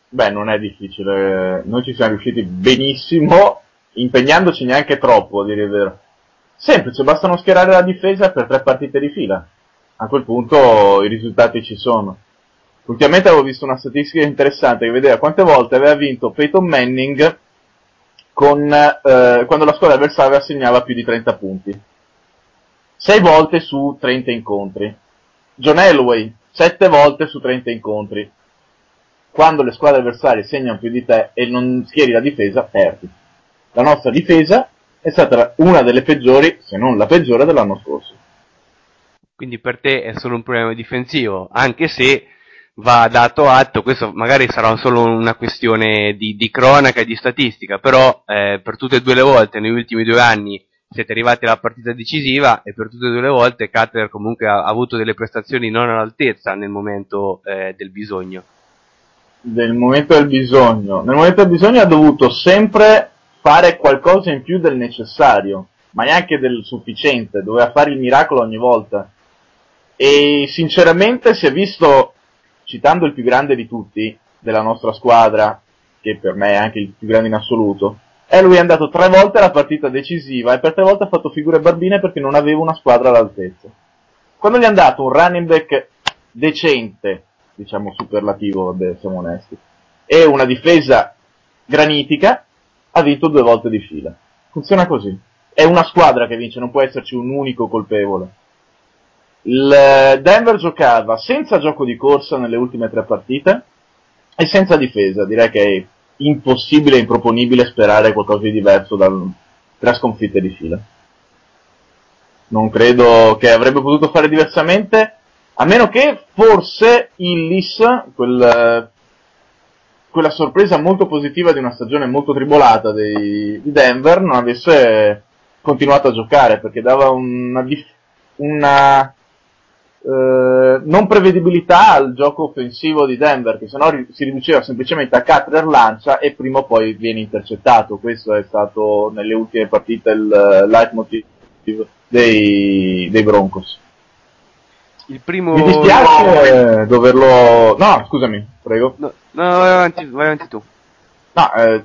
Beh, non è difficile. Noi ci siamo riusciti benissimo, impegnandoci neanche troppo, a dire il vero. Semplice, bastano schierare la difesa per tre partite di fila. A quel punto i risultati ci sono. Ultimamente avevo visto una statistica interessante che vedeva quante volte aveva vinto Peyton Manning con, eh, quando la squadra avversaria assegnava più di 30 punti. 6 volte su 30 incontri. John Elway, 7 volte su 30 incontri. Quando le squadre avversarie segnano più di te e non schieri la difesa, perdi. La nostra difesa è stata una delle peggiori, se non la peggiore dell'anno scorso. Quindi per te è solo un problema difensivo, anche se va dato atto, questo magari sarà solo una questione di, di cronaca e di statistica, però eh, per tutte e due le volte negli ultimi due anni siete arrivati alla partita decisiva e per tutte e due le volte Cutler comunque ha, ha avuto delle prestazioni non all'altezza nel momento eh, del bisogno. Nel momento del bisogno. Nel momento del bisogno ha dovuto sempre fare qualcosa in più del necessario, ma neanche del sufficiente, doveva fare il miracolo ogni volta. E sinceramente si è visto, citando il più grande di tutti, della nostra squadra, che per me è anche il più grande in assoluto, e lui è andato tre volte alla partita decisiva e per tre volte ha fatto figure barbine perché non aveva una squadra all'altezza. Quando gli è andato un running back decente, diciamo superlativo, vabbè, siamo onesti, e una difesa granitica, ha vinto due volte di fila. Funziona così. È una squadra che vince, non può esserci un unico colpevole. Il Denver giocava senza gioco di corsa nelle ultime tre partite e senza difesa. Direi che è impossibile e improponibile sperare qualcosa di diverso da tre sconfitte di fila. Non credo che avrebbe potuto fare diversamente, a meno che forse Illis, quel, quella sorpresa molto positiva di una stagione molto tribolata dei, di Denver, non avesse continuato a giocare, perché dava una, una eh, non prevedibilità al gioco offensivo di Denver, che sennò si riduceva semplicemente a Cutler lancia e prima o poi viene intercettato. Questo è stato nelle ultime partite il uh, leitmotiv dei, dei Broncos. Il primo... Mi dispiace eh, doverlo... No, scusami, prego. No, no vai, avanti, vai avanti tu. No, eh,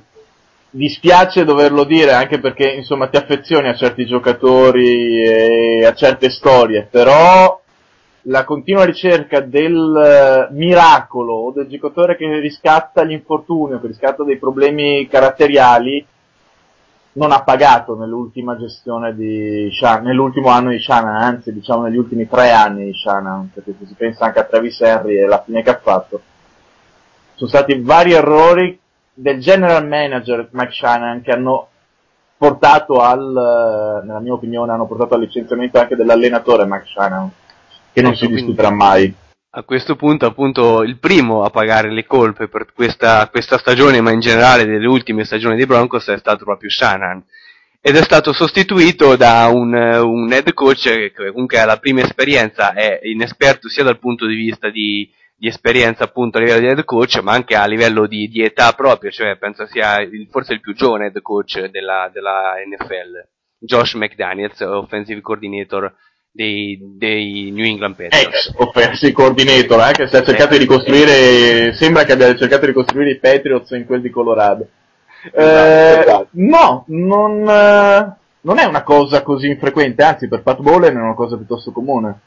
dispiace doverlo dire anche perché insomma ti affezioni a certi giocatori e a certe storie, però la continua ricerca del uh, miracolo o del giocatore che riscatta l'infortunio, che riscatta dei problemi caratteriali, non ha pagato nell'ultima gestione di Shan- nell'ultimo anno di Shannon, anzi diciamo negli ultimi tre anni di Shannon, perché se si pensa anche a Travis Henry e la fine che ha fatto, sono stati vari errori del general manager Mike Shannon che hanno portato al, nella mia opinione, hanno portato al licenziamento anche dell'allenatore Mike Shannon che non Ecco, si discuterà mai. A questo punto, appunto, il primo a pagare le colpe per questa, questa stagione, ma in generale delle ultime stagioni dei Broncos, è stato proprio Shanahan. Ed è stato sostituito da un, un head coach che comunque ha la prima esperienza, è inesperto sia dal punto di vista di, di esperienza appunto a livello di head coach, ma anche a livello di, di età proprio, cioè penso sia il- forse il più giovane head coach della, della NFL. Josh McDaniels, offensive coordinator dei, dei New England Patriots. Ex offensive coordinator, eh, che si è cercato di ricostruire, sembra che abbia cercato di ricostruire i Patriots in quel di Colorado. Eh, no, non, eh, non è una cosa così infrequente, anzi per Pat Bowlen è una cosa piuttosto comune.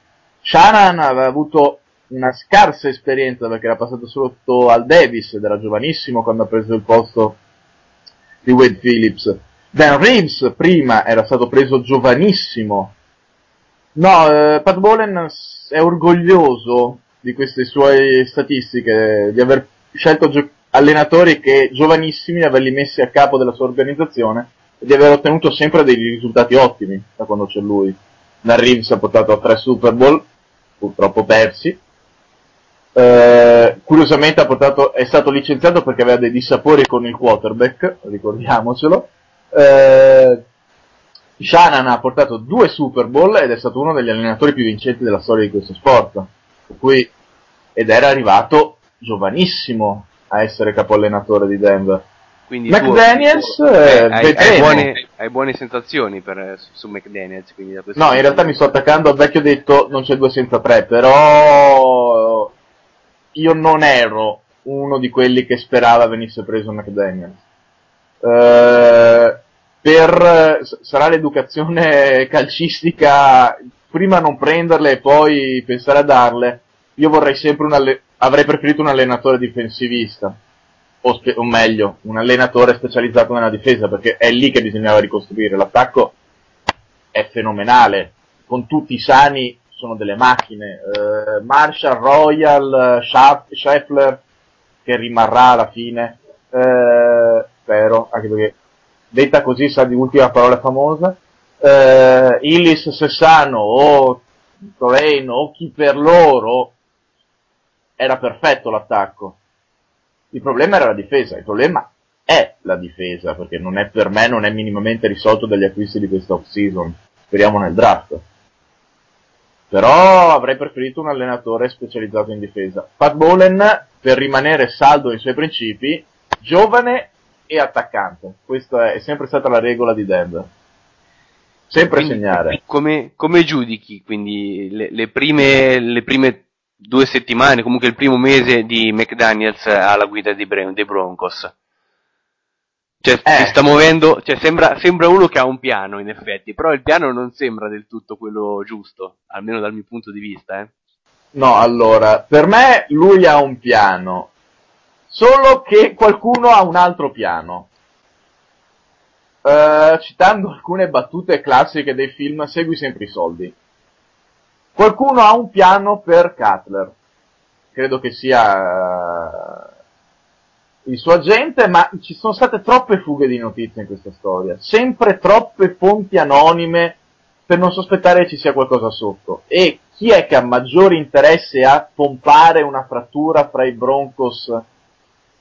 Shanahan aveva avuto una scarsa esperienza perché era passato sotto al Davis ed era giovanissimo quando ha preso il posto di Wade Phillips. Dan Reeves prima era stato preso giovanissimo. No, eh, Pat Bolen è orgoglioso di queste sue statistiche, di aver scelto gio- allenatori che giovanissimi, averli messi a capo della sua organizzazione e di aver ottenuto sempre dei risultati ottimi da quando c'è lui. Dan Reeves ha portato a tre Super Bowl, purtroppo persi. Eh, curiosamente portato, è stato licenziato perché aveva dei dissapori con il quarterback, ricordiamocelo. Eh, Shannon ha portato due Super Bowl ed è stato uno degli allenatori più vincenti della storia di questo sport. Per cui, ed era arrivato giovanissimo a essere capoallenatore di Denver. Quindi McDaniels, tu, eh, hai, hai vedremo. buone, hai buone sensazioni per, su, su McDaniels. No, in realtà mi sto attaccando al vecchio detto non c'è due senza tre, però io non ero uno di quelli che sperava venisse preso McDaniels. Eh, per, s- sarà l'educazione <laughs> calcistica, prima non prenderle e poi pensare a darle. Io vorrei sempre un alle- avrei preferito un allenatore difensivista. O, spe- o meglio, un allenatore specializzato nella difesa, perché è lì che bisognava ricostruire. L'attacco è fenomenale, con tutti i sani sono delle macchine, eh, Marshall, Royal, Scheffler, che rimarrà alla fine, eh, spero, anche perché detta così sa di ultima parola famosa, eh, Illis, Sessano o Toreno o chi per loro era perfetto l'attacco. Il problema era la difesa, il problema è la difesa, perché non è per me non è minimamente risolto dagli acquisti di questa off-season. Speriamo nel draft. Però avrei preferito un allenatore specializzato in difesa. Pat Bolen, per rimanere saldo ai suoi principi, giovane e attaccante. Questa è sempre stata la regola di Denver. Sempre Quindi, segnare. Come, come giudichi quindi le, le prime, le prime due settimane, comunque il primo mese di McDaniels alla guida dei, dei Broncos? Cioè, si sta muovendo, cioè, sembra, sembra uno che ha un piano in effetti, però il piano non sembra del tutto quello giusto, almeno dal mio punto di vista, eh. No, allora, per me lui ha un piano, solo che qualcuno ha un altro piano. Eh, citando alcune battute classiche dei film, segui sempre i soldi. Qualcuno ha un piano per Cutler. Credo che sia eh, il suo agente, ma ci sono state troppe fughe di notizie in questa storia. Sempre troppe fonti anonime per non sospettare che ci sia qualcosa sotto. E chi è che ha maggiore interesse a pompare una frattura fra i Broncos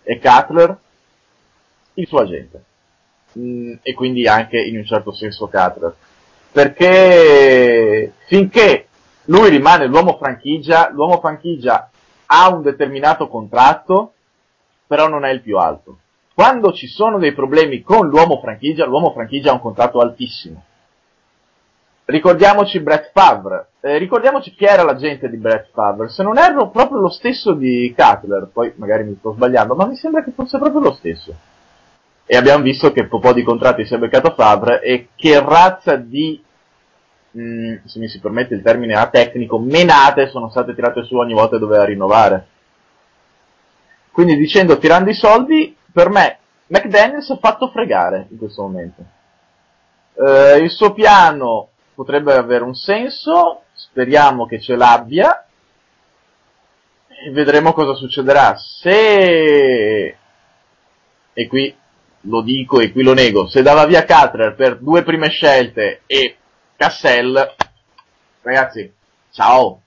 e Cutler? Il suo agente. Mm, e quindi anche in un certo senso Cutler. Perché finché lui rimane l'uomo franchigia, l'uomo franchigia ha un determinato contratto, però non è il più alto. Quando ci sono dei problemi con l'uomo franchigia, l'uomo franchigia ha un contratto altissimo. Ricordiamoci Brett Favre, eh, ricordiamoci chi era l'agente di Brett Favre, se non erro proprio lo stesso di Cutler, poi magari mi sto sbagliando, ma mi sembra che fosse proprio lo stesso. E abbiamo visto che po' di contratti si è beccato Favre e che razza di, mm, se mi si permette il termine a tecnico, menate sono state tirate su ogni volta che doveva rinnovare. Quindi dicendo tirando i soldi, per me McDaniels ha fatto fregare in questo momento. Eh, il suo piano potrebbe avere un senso, speriamo che ce l'abbia e vedremo cosa succederà. Se, e qui lo dico e qui lo nego, se dava via Cutler per due prime scelte e Cassell, ragazzi, ciao,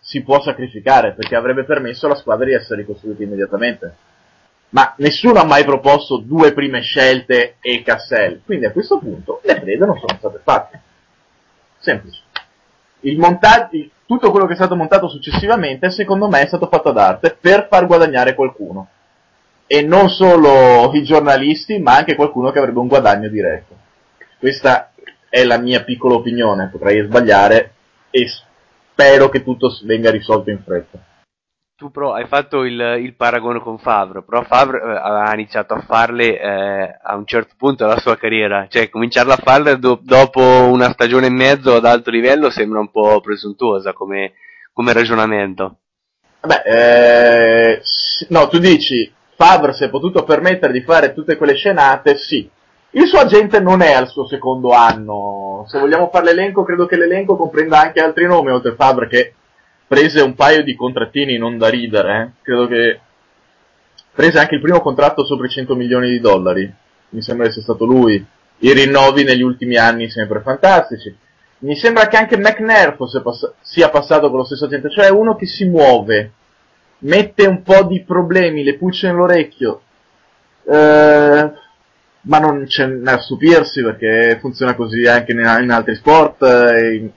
si può sacrificare perché avrebbe permesso alla squadra di essere ricostruita immediatamente. Ma nessuno ha mai proposto due prime scelte e Cassell, quindi a questo punto le trade non sono state fatte. Semplice. Il montaggio, tutto quello che è stato montato successivamente, secondo me, è stato fatto ad arte per far guadagnare qualcuno. E non solo i giornalisti, ma anche qualcuno che avrebbe un guadagno diretto. Questa è la mia piccola opinione, potrei sbagliare e spero che tutto venga risolto in fretta. Tu però hai fatto il, il paragone con Favre, però Favre eh, aveva iniziato a farle eh, a un certo punto della sua carriera, cioè cominciarla a farle do- dopo una stagione e mezzo ad alto livello sembra un po' presuntuosa come, come ragionamento. Vabbè, eh, no, tu dici, Favre si è potuto permettere di fare tutte quelle scenate, sì. Il suo agente non è al suo secondo anno. Se vogliamo fare l'elenco, credo che l'elenco comprenda anche altri nomi, oltre Favre che prese un paio di contrattini non da ridere. eh. Credo che prese anche il primo contratto sopra i 100 milioni di dollari. Mi sembra che sia stato lui. I rinnovi negli ultimi anni sempre fantastici. Mi sembra che anche McNair pass- sia passato con lo stesso agente, cioè uno che si muove, mette un po' di problemi, le pulce nell'orecchio, eh, ma non c'è a stupirsi perché funziona così anche in, in altri sport. eh,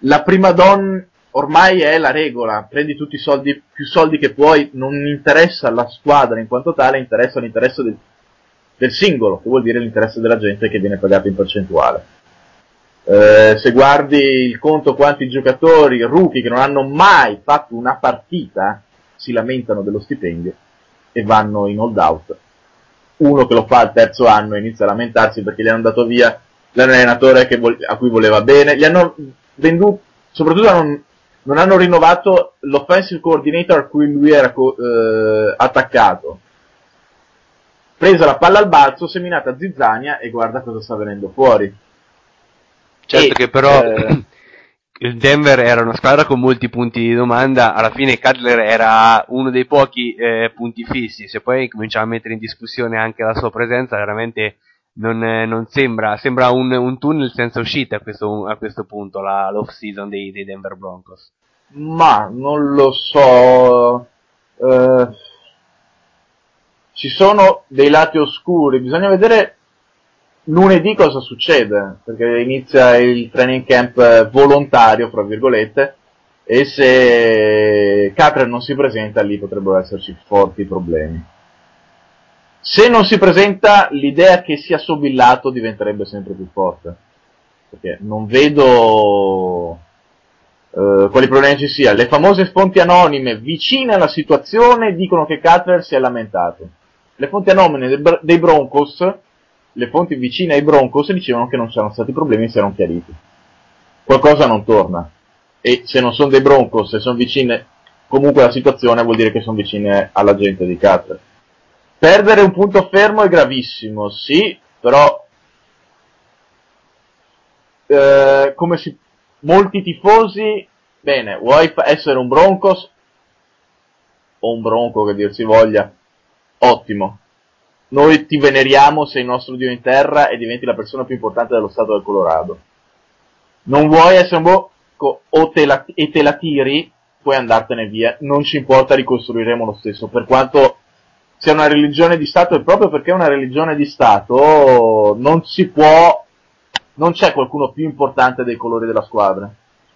la prima donna ormai è la regola, prendi tutti i soldi, più soldi che puoi, non interessa la squadra in quanto tale, interessa l'interesse del, del singolo, che vuol dire l'interesse della gente che viene pagato in percentuale. Eh, se guardi il conto quanti giocatori rookie che non hanno mai fatto una partita si lamentano dello stipendio e vanno in hold out. Uno che lo fa al terzo anno inizia a lamentarsi perché gli hanno dato via l'allenatore vol- a cui voleva bene, gli hanno venduto, soprattutto non, non hanno rinnovato l'offensive coordinator a cui lui era co- eh, attaccato. Presa la palla al balzo, seminata a zizzania e guarda cosa sta venendo fuori. Certo E, che però eh, <clears throat> il Denver era una squadra con molti punti di domanda, alla fine Cutler era uno dei pochi eh, punti fissi, se poi cominciamo a mettere in discussione anche la sua presenza, veramente non, eh, non sembra, sembra un, un tunnel senza uscita a questo, a questo punto, la, l'off season dei, dei Denver Broncos. Ma non lo so. eh, ci sono dei lati oscuri, bisogna vedere lunedì cosa succede, perché inizia il training camp eh, volontario, fra virgolette, e se Capra non si presenta lì potrebbero esserci forti problemi. Se non si presenta, l'idea che sia sobillato diventerebbe sempre più forte, perché non vedo eh, quali problemi ci sia. Le famose fonti anonime vicine alla situazione dicono che Cutler si è lamentato. Le fonti anonime dei, Br- dei Broncos, le fonti vicine ai Broncos dicevano che non c'erano stati problemi, si erano chiariti. Qualcosa non torna. E se non sono dei Broncos, se sono vicine comunque alla situazione, vuol dire che sono vicine alla gente di Cutler. Perdere un punto fermo è gravissimo, sì, però eh, come si molti tifosi, bene, vuoi essere un Broncos o un Bronco che dir si voglia, ottimo. Noi ti veneriamo, sei il nostro dio in terra e diventi la persona più importante dello stato del Colorado. Non vuoi essere un Bronco o te la, e te la tiri, puoi andartene via, non ci importa, ricostruiremo lo stesso, per quanto sia una religione di Stato e proprio perché è una religione di Stato non si può non c'è qualcuno più importante dei colori della squadra.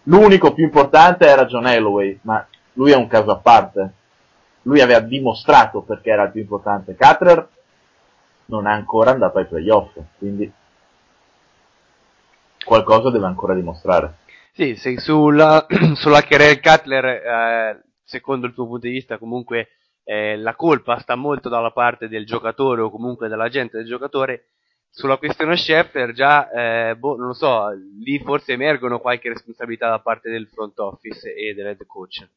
L'unico più importante era John Holloway, ma lui è un caso a parte. Lui aveva dimostrato perché era il più importante. Cutler non è ancora andato ai playoff, quindi qualcosa deve ancora dimostrare. Sì, sulla, <clears throat> sulla carriera Cutler, eh, secondo il tuo punto di vista, comunque eh, la colpa sta molto dalla parte del giocatore o comunque dell'agente del giocatore. Sulla questione Schefter, già, eh, boh, non lo so, lì forse emergono qualche responsabilità da parte del front office e dell'head coach.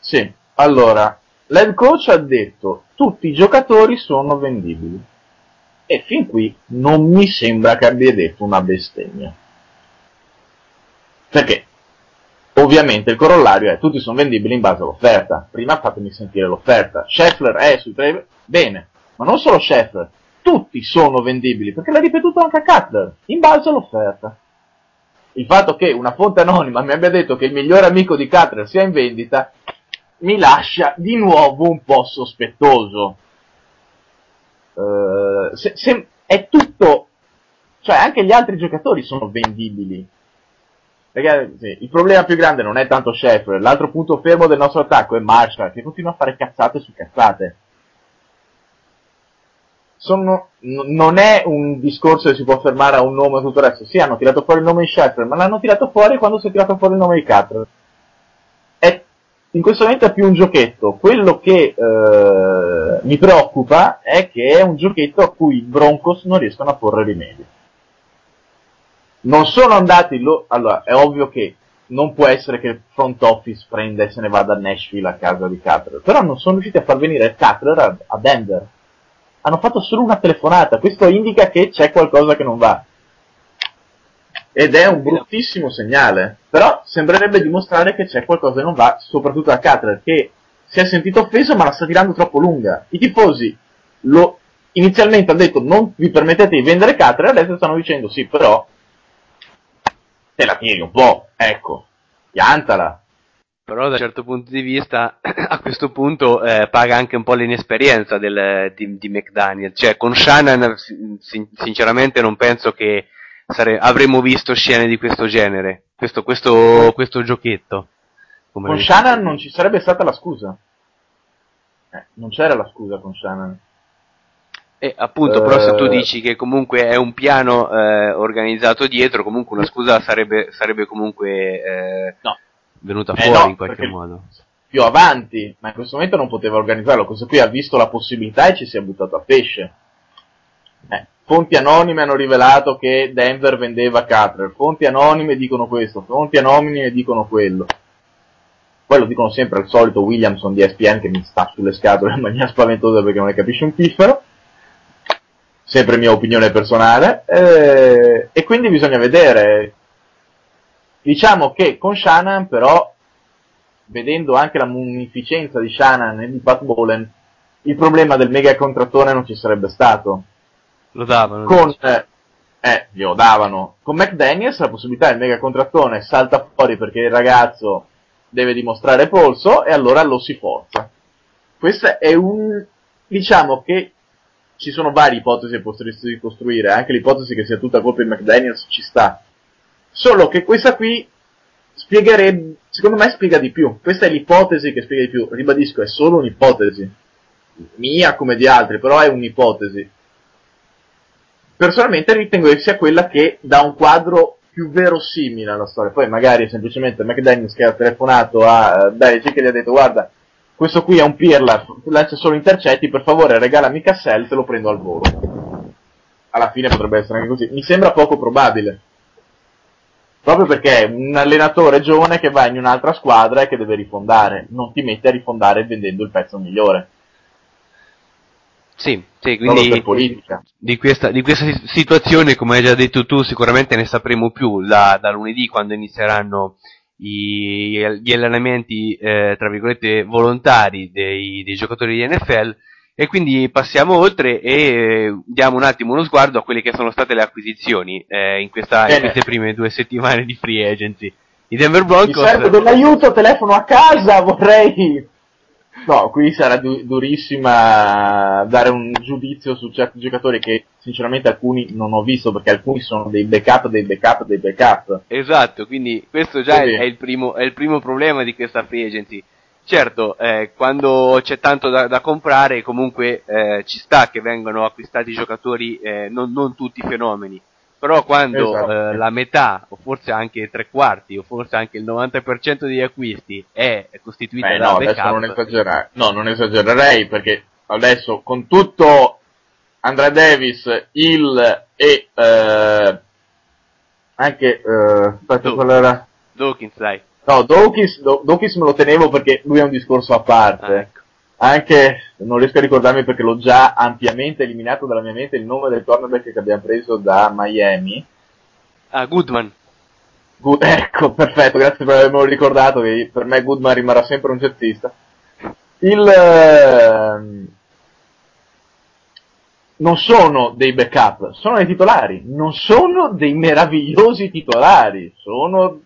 Sì, allora, l'head coach ha detto tutti i giocatori sono vendibili. E fin qui non mi sembra che abbia detto una bestemmia. Perché? Ovviamente il corollario è tutti sono vendibili in base all'offerta. Prima fatemi sentire l'offerta. Scheffler è sui tre... Bene, ma non solo Scheffler, tutti sono vendibili, perché l'ha ripetuto anche a Cutler, in base all'offerta. Il fatto che una fonte anonima mi abbia detto che il migliore amico di Cutler sia in vendita mi lascia di nuovo un po' sospettoso. Eh, se- se- è tutto, cioè anche gli altri giocatori sono vendibili. Sì, il problema più grande non è tanto Sheffer, l'altro punto fermo del nostro attacco è Marshall, che continua a fare cazzate su cazzate. Sono, n- non è un discorso che si può fermare a un nome e tutto il resto. Sì, hanno tirato fuori il nome di Sheffer, ma l'hanno tirato fuori quando si è tirato fuori il nome di Cutler. È, in questo momento è più un giochetto. Quello che eh, mi preoccupa è che è un giochetto a cui i Broncos non riescono a porre rimedio non sono andati lo- allora è ovvio che non può essere che il front office prenda e se ne vada a Nashville a casa di Cutler però non sono riusciti a far venire Cutler a, a Denver Hanno fatto solo una telefonata, questo indica che c'è qualcosa che non va. Ed è un bruttissimo segnale. Però sembrerebbe dimostrare che c'è qualcosa che non va, soprattutto da Cutler, che si è sentito offeso ma la sta tirando troppo lunga. I tifosi lo, inizialmente hanno detto non vi permettete di vendere Cutler, adesso stanno dicendo sì, però te la tieni un po', ecco, piantala. Però da un certo punto di vista, <clears throat> a questo punto eh, paga anche un po' l'inesperienza del, di, di McDaniel. Cioè, con Shannon, sin- sinceramente, non penso che sare- avremmo visto scene di questo genere. Questo, questo, questo giochetto. Come Con Shannon non ci sarebbe stata la scusa. Eh, non c'era la scusa con Shannon. E appunto, però se tu Eh. dici che comunque è un piano eh, organizzato dietro, comunque una scusa sarebbe, sarebbe comunque eh, venuta Eh, fuori no, in qualche modo. Più avanti, ma in questo momento non poteva organizzarlo. Questo qui ha visto la possibilità e ci si è buttato a pesce. Eh, fonti anonime hanno rivelato che Denver vendeva Cutler. Fonti anonime dicono questo, fonti anonime dicono quello. Poi lo dicono sempre al solito Williamson di ESPN che mi sta sulle scatole in maniera spaventosa perché non ne capisce un piffero. Sempre mia opinione personale. Eh, e quindi bisogna vedere. Diciamo che con Shannon però, vedendo anche la munificenza di Shannon e di Pat Bolen, il problema del mega contrattore non ci sarebbe stato. Lo davano. Con, eh, eh, glielo davano. Con McDaniels la possibilità del mega contrattone salta fuori perché il ragazzo deve dimostrare polso e allora lo si forza. Questa è un, diciamo che ci sono varie ipotesi che potresti costruire, anche l'ipotesi che sia tutta colpa di McDaniels ci sta. Solo che questa qui spiegherebbe, secondo me spiega di più. Questa è l'ipotesi che spiega di più. Ribadisco, è solo un'ipotesi. Mia come di altri, però è un'ipotesi. Personalmente ritengo che sia quella che dà un quadro più verosimile alla storia. Poi magari è semplicemente McDaniels che ha telefonato a Belichick e gli ha detto guarda, questo qui è un pirla, lancia solo intercetti, per favore regalami Cassell, te lo prendo al volo. Alla fine potrebbe essere anche così. Mi sembra poco probabile. Proprio perché è un allenatore giovane che va in un'altra squadra e che deve rifondare. Non ti metti a rifondare vendendo il pezzo migliore. Sì, sì, quindi di questa, di questa si- situazione, come hai già detto tu, sicuramente ne sapremo più da, da lunedì quando inizieranno gli allenamenti, eh, tra virgolette, volontari dei, dei giocatori di NFL. E quindi passiamo oltre e eh, diamo un attimo uno sguardo a quelle che sono state le acquisizioni eh, in, questa, in queste prime due settimane di free agency. I Denver Mi Broncos. serve dell'aiuto, telefono a casa, vorrei... No, qui sarà du- durissima dare un giudizio su certi giocatori che sinceramente alcuni non ho visto perché alcuni sono dei backup, dei backup, dei backup. Esatto, quindi questo già Sì. è, il primo, è il primo problema di questa free agency. Certo, eh, quando c'è tanto da, da comprare, comunque eh, ci sta che vengano acquistati giocatori, eh, non, non tutti fenomeni. Però quando Esatto. eh, la metà, o forse anche tre quarti, o forse anche il 90% degli acquisti è costituita Beh, da no, adesso backup, non esagerare. No, non esagererei perché adesso con tutto Andrea Davis, Hill e eh, anche eh, aspetta, qual era? Dawkins, dai. No, Dawkins, Dawkins me lo tenevo perché lui è un discorso a parte. Anche, non riesco a ricordarmi perché l'ho già ampiamente eliminato dalla mia mente il nome del cornerback che abbiamo preso da Miami. Ah, Goodman. Good- <laughs> ecco, perfetto, grazie per avermelo ricordato, che per me Goodman rimarrà sempre un jazzista. Il, ehm, non sono dei backup, sono dei titolari, non sono dei meravigliosi titolari, sono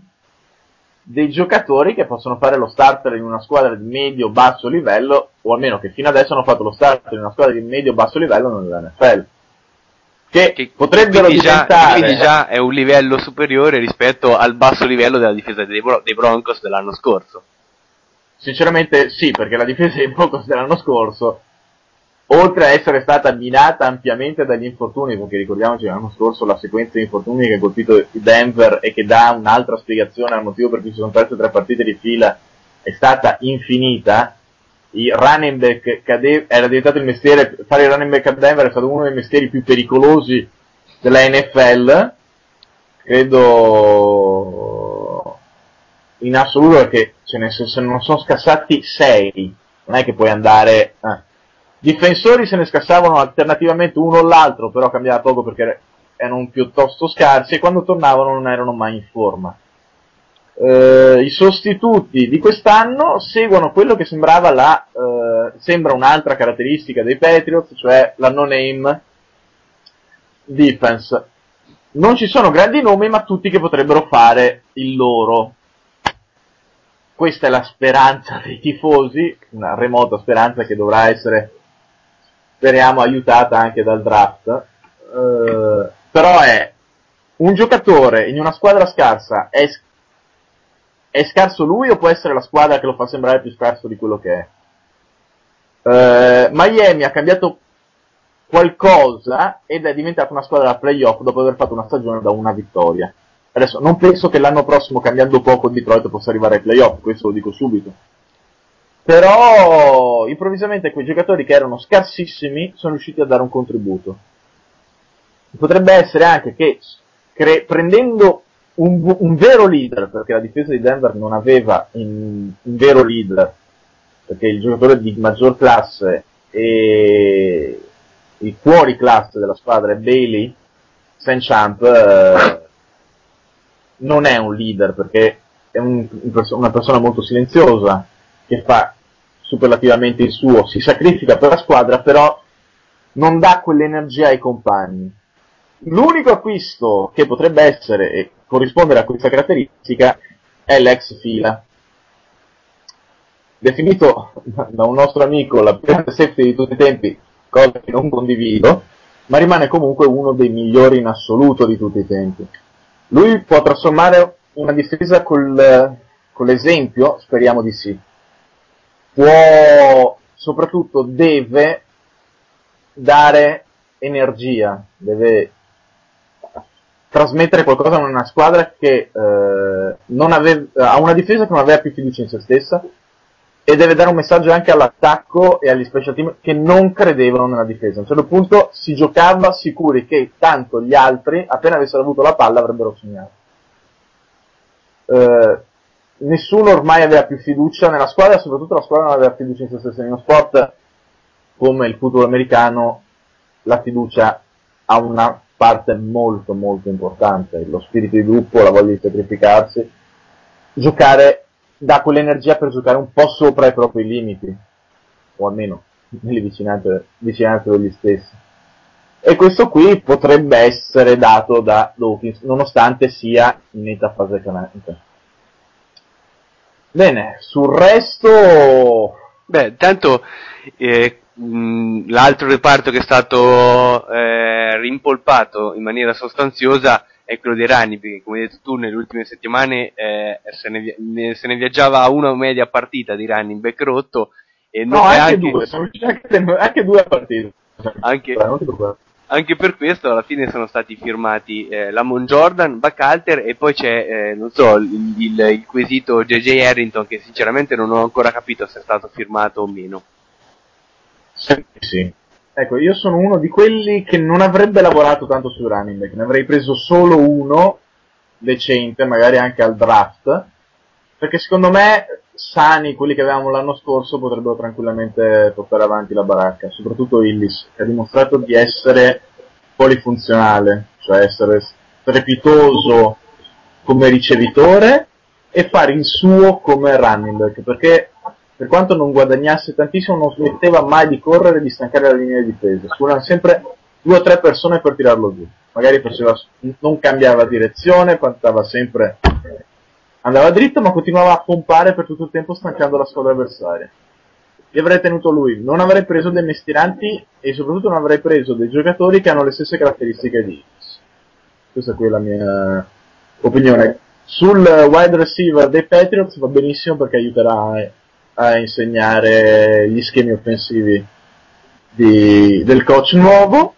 dei giocatori che possono fare lo starter in una squadra di medio-basso livello, o almeno che fino adesso hanno fatto lo starter in una squadra di medio-basso livello nell'NFL. Che, potrebbero quindi già, diventare... quindi già è un livello superiore rispetto al basso livello della difesa dei, Bro- dei Broncos dell'anno scorso. Sinceramente sì, perché la difesa dei Broncos dell'anno scorso, oltre a essere stata minata ampiamente dagli infortuni, perché ricordiamoci l'anno scorso la sequenza di infortuni che ha colpito Denver e che dà un'altra spiegazione al motivo per cui si sono perse tre partite di fila è stata infinita, il running back cade- era diventato il mestiere, fare il running back a Denver è stato uno dei mestieri più pericolosi della NFL, credo in assoluto perché ce ne, se se non sono scassati sei, non è che puoi andare, eh. Difensori se ne scassavano alternativamente uno o l'altro, però cambiava poco perché erano piuttosto scarsi e quando tornavano non erano mai in forma. Eh, I sostituti di quest'anno seguono quello che sembrava la, eh, sembra un'altra caratteristica dei Patriots, cioè la no-name defense. Non ci sono grandi nomi, ma tutti che potrebbero fare il loro. Questa è la speranza dei tifosi, una remota speranza che dovrà essere, speriamo, aiutata anche dal draft. Eh, però è un giocatore in una squadra scarsa, è, è scarso lui o può essere la squadra che lo fa sembrare più scarso di quello che è? Eh, Miami ha cambiato qualcosa ed è diventata una squadra da playoff dopo aver fatto una stagione da una vittoria. Adesso non penso che l'anno prossimo cambiando poco Detroit possa arrivare ai playoff, questo lo dico subito. Però improvvisamente quei giocatori che erano scarsissimi sono riusciti a dare un contributo. Potrebbe essere anche che cre- prendendo un, un vero leader, perché la difesa di Denver non aveva un, un vero leader, perché il giocatore di maggior classe e il fuori classe della squadra è Bailey, St. Champ eh, non è un leader perché è un- una persona molto silenziosa che fa superlativamente il suo, si sacrifica per la squadra, però non dà quell'energia ai compagni. L'unico acquisto che potrebbe essere e corrispondere a questa caratteristica è l'ex fila. Definito da un nostro amico la più grande safety di tutti i tempi, cosa che non condivido, ma rimane comunque uno dei migliori in assoluto di tutti i tempi. Lui può trasformare una difesa col, con l'esempio, speriamo di sì. Può, soprattutto deve dare energia, deve trasmettere qualcosa in una squadra che eh, non ave- ha una difesa che non aveva più fiducia in se stessa e deve dare un messaggio anche all'attacco e agli special team che non credevano nella difesa. A un certo punto si giocava sicuri che tanto gli altri, appena avessero avuto la palla, avrebbero segnato. Eh, nessuno ormai aveva più fiducia nella squadra, soprattutto la squadra non aveva fiducia in se stessa. In uno sport come il football americano, la fiducia ha una parte molto molto importante, lo spirito di gruppo, la voglia di sacrificarsi, giocare dà quell'energia per giocare un po' sopra i propri limiti, o almeno nelle vicinanze, vicinanze degli stessi. E questo qui potrebbe essere dato da Dawkins, nonostante sia in netta fase canante. Bene, sul resto... Beh, tanto eh, mh, l'altro reparto che è stato eh, rimpolpato in maniera sostanziosa è quello dei running, perché come hai detto tu nelle ultime settimane eh, se, ne, vi- se ne viaggiava a una media partita di running back rotto e No, non- e anche, due, anche, anche due a partire. anche, Anche per questo alla fine sono stati firmati eh, Lamon Jordan, Bacalter e poi c'è, eh, non so, il, il- il quesito JJ Harrington che sinceramente non ho ancora capito se è stato firmato o meno. Sì, sì. Ecco, io sono uno di quelli che non avrebbe lavorato tanto sui running back, ne avrei preso solo uno decente, magari anche al draft, perché secondo me sani, quelli che avevamo l'anno scorso, potrebbero tranquillamente portare avanti la baracca, soprattutto Illis, che ha dimostrato di essere polifunzionale, cioè essere strepitoso come ricevitore e fare il suo come running back, perché per quanto non guadagnasse tantissimo non smetteva mai di correre e di stancare la linea di difesa, c'erano sempre due o tre persone per tirarlo giù, magari faceva, non cambiava direzione, puntava sempre, andava dritto ma continuava a pompare per tutto il tempo stancando la squadra avversaria. Io avrei tenuto lui, non avrei preso dei mestieranti e soprattutto non avrei preso dei giocatori che hanno le stesse caratteristiche di Illis. Questa qui è la mia opinione. Sul wide receiver dei Patriots va benissimo perché aiuterà a insegnare gli schemi offensivi di- del coach nuovo.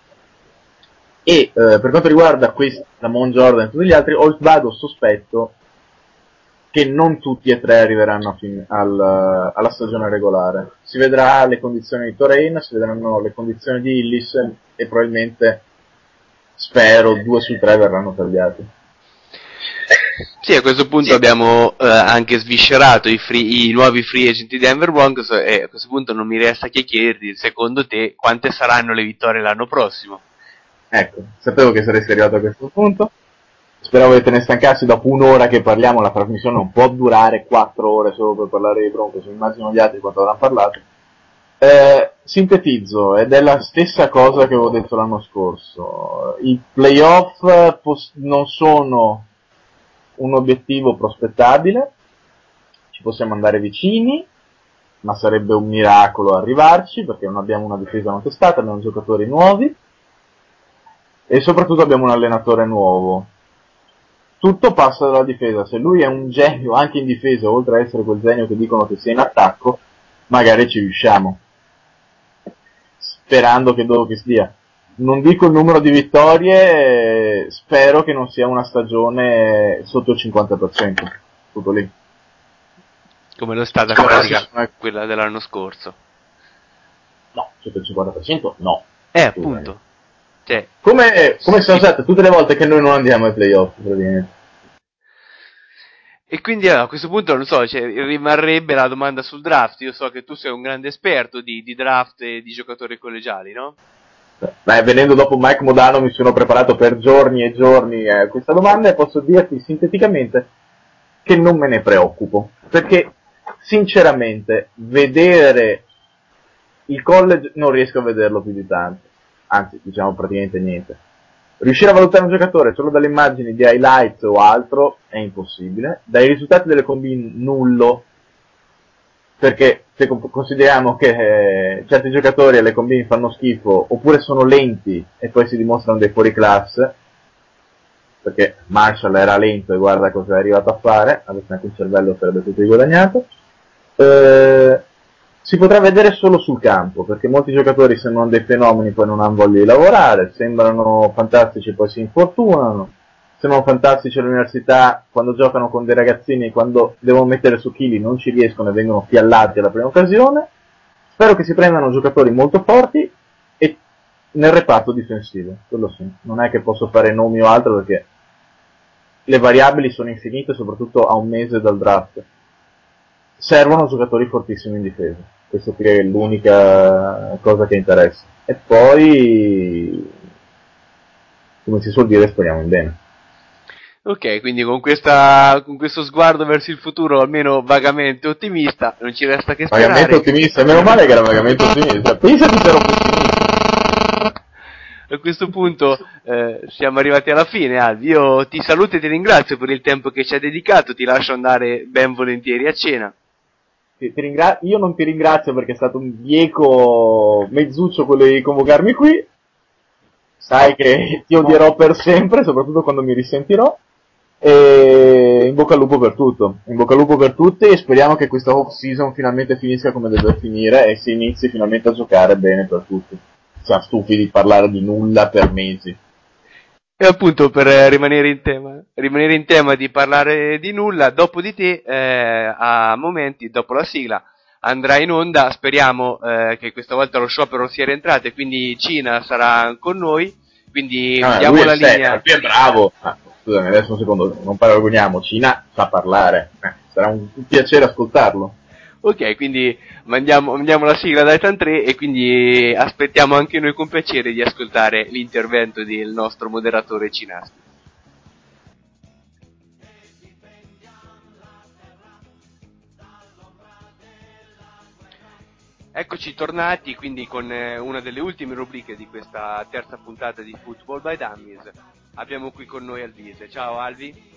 E eh, per quanto riguarda questa, Mon Jordan e tutti gli altri, ho il vago sospetto che non tutti e tre arriveranno a fin- al- alla stagione regolare. Si vedrà le condizioni di Torain, si vedranno le condizioni di Illis e probabilmente, spero, due su tre verranno tagliati. Sì, a questo punto abbiamo eh, anche sviscerato i, free- i nuovi free agent di Denver Broncos e a questo punto non mi resta che chiederti, secondo te, quante saranno le vittorie l'anno prossimo? Ecco, sapevo che saresti arrivato a questo punto. Speravo che te ne stancassi dopo un'ora che parliamo, la trasmissione non può durare quattro ore solo per parlare dei Broncos, immagino gli altri quanto avranno parlato. Eh, sintetizzo, ed è la stessa cosa che avevo detto l'anno scorso. I playoff pos- non sono un obiettivo prospettabile, ci possiamo andare vicini, ma sarebbe un miracolo arrivarci perché non abbiamo una difesa non testata, abbiamo giocatori nuovi e soprattutto abbiamo un allenatore nuovo. Tutto passa dalla difesa, se lui è un genio anche in difesa, oltre a essere quel genio che dicono che sia in attacco, magari ci riusciamo. Sperando che dove che stia. Non dico il numero di vittorie, eh, spero che non sia una stagione sotto il 50%. Tutto lì. Come lo è stata Come quella, la- quella dell'anno scorso. No, sotto il 50% no. Eh, appunto. Cioè, Come, come sono state tutte le volte che noi non andiamo ai playoff, praticamente. E quindi a questo punto non so, cioè, rimarrebbe la domanda sul draft. Io so che tu sei un grande esperto di, di draft e di giocatori collegiali, no? Beh, venendo dopo Mike Modano mi sono preparato per giorni e giorni a questa domanda e posso dirti sinteticamente che non me ne preoccupo. Perché, sinceramente, vedere il college non riesco a vederlo più di tanto. Anzi, diciamo praticamente niente. Riuscire a valutare un giocatore solo dalle immagini di highlights o altro è impossibile. Dai risultati delle combine nullo. Perché se con- consideriamo che eh, certi giocatori alle combine fanno schifo oppure sono lenti e poi si dimostrano dei fuori classe, perché Marshall era lento e guarda cosa è arrivato a fare, avesse anche un cervello sarebbe tutto guadagnato. Eh, si potrà vedere solo sul campo, perché molti giocatori sembrano dei fenomeni poi non hanno voglia di lavorare, sembrano fantastici poi si infortunano, sembrano fantastici all'università quando giocano con dei ragazzini quando devono mettere su chili non ci riescono e vengono piallati alla prima occasione. Spero che si prendano giocatori molto forti e nel reparto difensivo, quello sì. Non è che posso fare nomi o altro perché le variabili sono infinite, soprattutto a un mese dal draft. Servono giocatori fortissimi in difesa. Questo qui è l'unica cosa che interessa. E poi, come si suol dire, speriamo in bene. Ok, quindi con, questa, con questo sguardo verso il futuro, almeno vagamente ottimista, non ci resta che sperare. Vagamente ottimista, meno male che era vagamente ottimista. Pensa se ero A questo punto eh, siamo arrivati alla fine, Alvi. Io ti saluto e ti ringrazio per il tempo che ci hai dedicato. Ti lascio andare ben volentieri a cena. Ti- ti ringra- io non ti ringrazio perché è stato un bieco mezzuccio quello di convocarmi qui. Sai che ti odierò per sempre, soprattutto quando mi risentirò. E in bocca al lupo per tutto. In bocca al lupo per tutti e speriamo che questa off season finalmente finisca come deve finire e si inizi finalmente a giocare bene per tutti. Siamo stufi di parlare di nulla per mesi. E appunto per eh, rimanere in tema, rimanere in tema di parlare di nulla, dopo di te, eh, a momenti, dopo la sigla, andrà in onda, speriamo eh, che questa volta lo sciopero sia rientrato e quindi Cina sarà con noi, quindi Ah, diamo la serio, linea. lui è bravo. Ah, scusami, adesso un secondo, non paragoniamo. Cina sa parlare. Eh, sarà un piacere ascoltarlo. Ok, quindi mandiamo, mandiamo la sigla da Titan 3 e quindi aspettiamo anche noi con piacere di ascoltare l'intervento del nostro moderatore Cinasti. Eccoci tornati quindi con eh, una delle ultime rubriche di questa terza puntata di Football by Dummies. Abbiamo qui con noi Alvise. Ciao Alvi.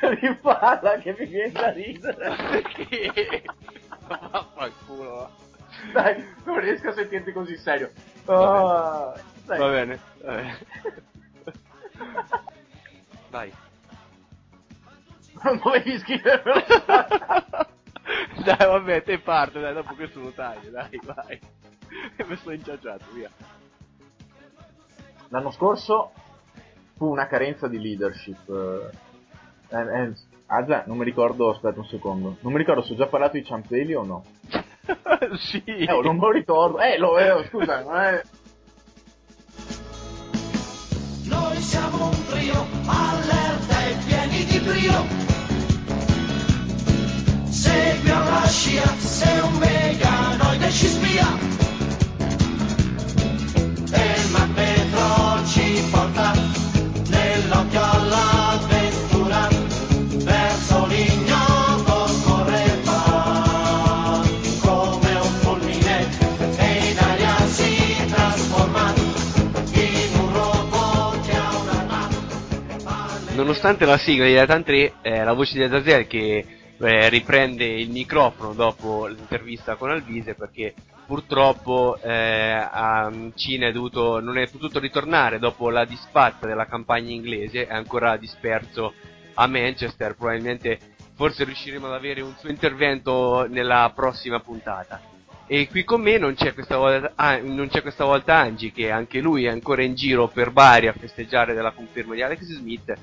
Rifalla che mi viene da ridere. Perché? Vaffanculo. Dai, non riesco a sentirti così serio. Ah, dai. Va bene, va bene. Vai. Non dovevi scrivermelo. <laughs> Dai, vabbè, te parto, dai, dopo questo lo taglio, dai, vai. E mi sto inciaggiato, via. L'anno scorso fu una carenza di leadership. Eh, eh, ah già, non mi ricordo, aspetta un secondo. Non mi ricordo se ho già parlato di Ciampelli o no. <laughs> sì. Eh, non me lo ricordo. Eh, lo eh, scusa, non è... Noi siamo un trio allerta e pieni di brio Segui alla scia, sei un meganoide ci spia E il magneto ci porta Nonostante la sigla di Titan 3, eh, la voce di Azazel che eh, riprende il microfono dopo l'intervista con Alvise perché purtroppo eh, a Cina è dovuto, non è potuto ritornare dopo la disfatta della campagna inglese, è ancora disperso a Manchester, probabilmente forse riusciremo ad avere un suo intervento nella prossima puntata. E qui con me non c'è questa volta, ah, non c'è questa volta Angie, che anche lui è ancora in giro per Bari a festeggiare della conferma di Alex Smith,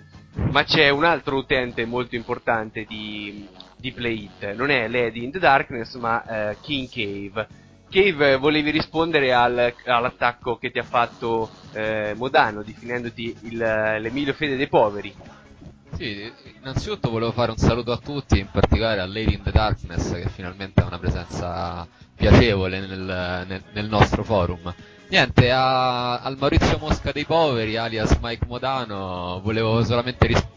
ma c'è un altro utente molto importante di, di Play It. Non è Lady in the Darkness, ma eh, King Cave. Cave, eh, volevi rispondere al- all'attacco che ti ha fatto eh, Modano, definendoti il, l'Emilio Fede dei poveri. Sì, innanzitutto volevo fare un saluto a tutti, in particolare a Lady in the Darkness, che finalmente ha una presenza piacevole nel, nel- nel nostro forum. Niente, a- al Maurizio Mosca dei poveri, alias Mike Modano, volevo solamente rispondere.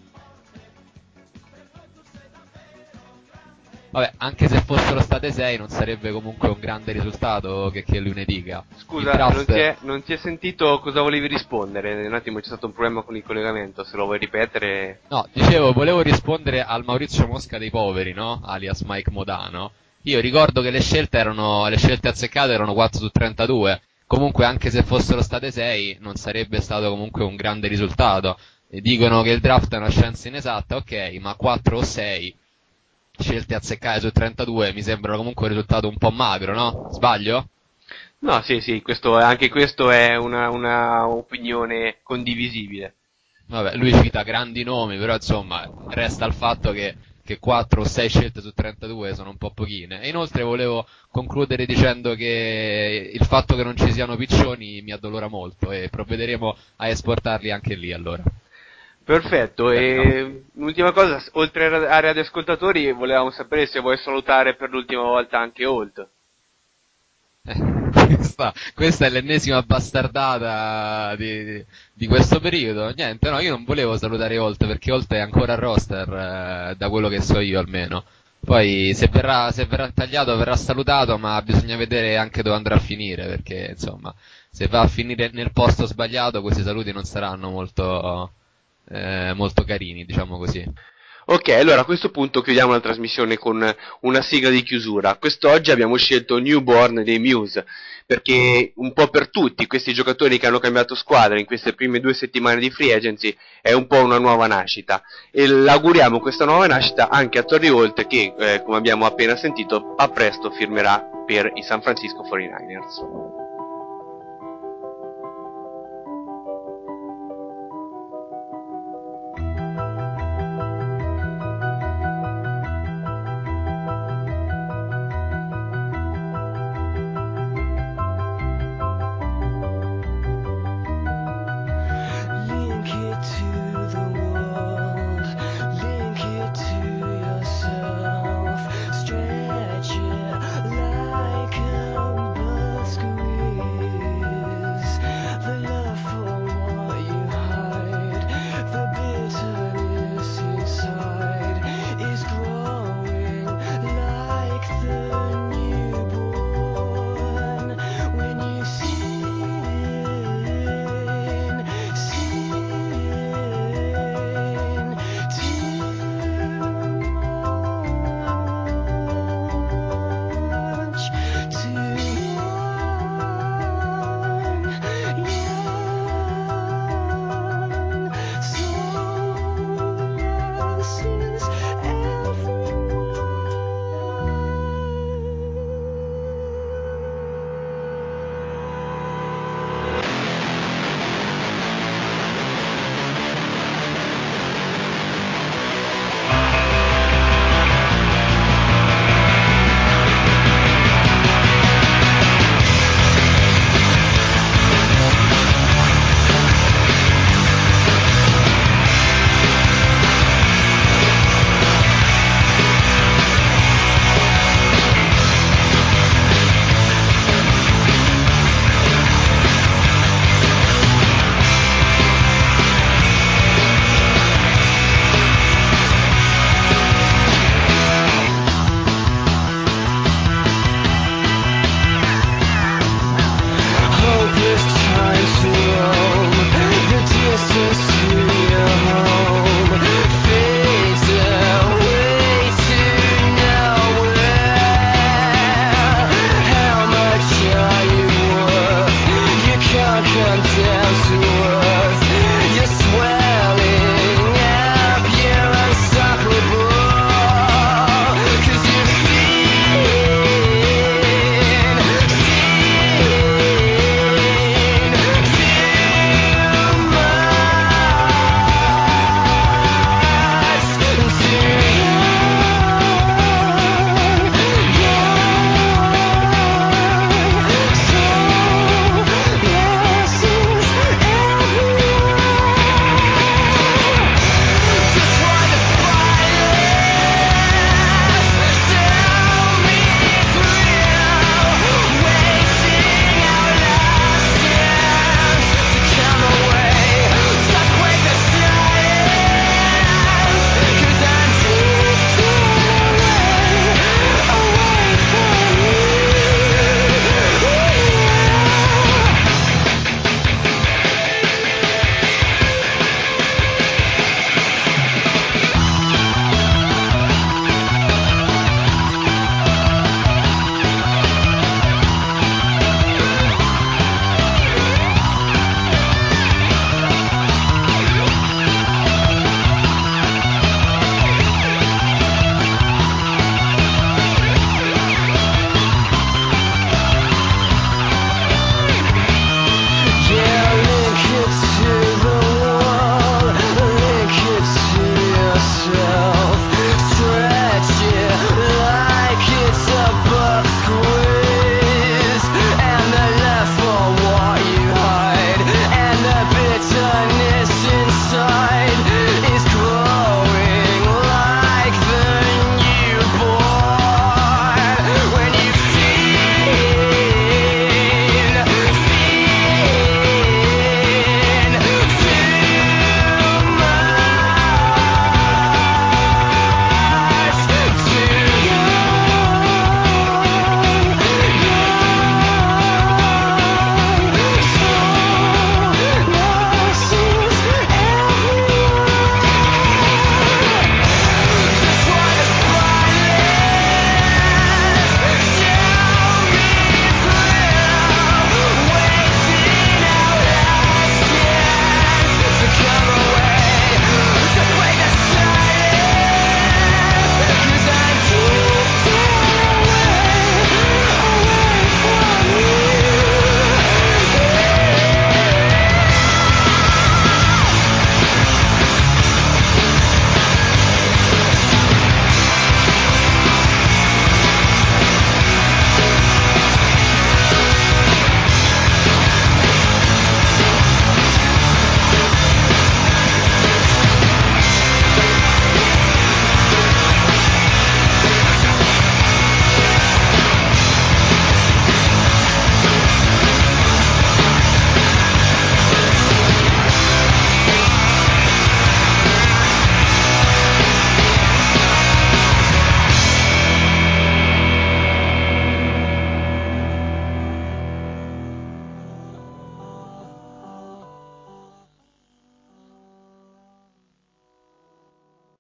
Vabbè, anche se fossero state 6 non sarebbe comunque un grande risultato che, che lui ne dica. Scusa, draft- non, ti è, non ti è sentito cosa volevi rispondere? Un attimo c'è stato un problema con il collegamento, se lo vuoi ripetere. No, dicevo, volevo rispondere al Maurizio Mosca dei poveri, no? Alias Mike Modano. Io ricordo che le scelte erano, le scelte azzeccate erano 4 su 32. Comunque, anche se fossero state 6, non sarebbe stato comunque un grande risultato. E dicono che il draft è una scienza inesatta, ok, ma 4 o 6 scelte azzeccate su 32 mi sembra comunque un risultato un po' magro, no? Sbaglio? No, sì, sì, questo, anche questo è una, una opinione condivisibile. Vabbè, lui cita grandi nomi, però insomma, resta il fatto che, che 4 o 6 scelte su 32 sono un po' pochine. E inoltre volevo concludere dicendo che il fatto che non ci siano piccioni mi addolora molto e provvederemo a esportarli anche lì allora. Perfetto, e l'ultima cosa, oltre ai radioascoltatori, volevamo sapere se vuoi salutare per l'ultima volta anche Holt. <laughs> questa, questa è l'ennesima bastardata di, di- di questo periodo. Niente, no, io non volevo salutare Holt perché Holt è ancora roster, eh, da quello che so io almeno. Poi se verrà, se verrà tagliato verrà salutato, ma bisogna vedere anche dove andrà a finire, perché insomma, se va a finire nel posto sbagliato questi saluti non saranno molto, eh, molto carini, diciamo così. Ok, allora a questo punto chiudiamo la trasmissione con una sigla di chiusura. Quest'oggi abbiamo scelto Newborn dei Muse, perché un po' per tutti questi giocatori che hanno cambiato squadra in queste prime due settimane di free agency è un po' una nuova nascita. E l'auguriamo questa nuova nascita anche a Torri Holt che, eh, come abbiamo appena sentito, a presto firmerà per i San Francisco 49ers.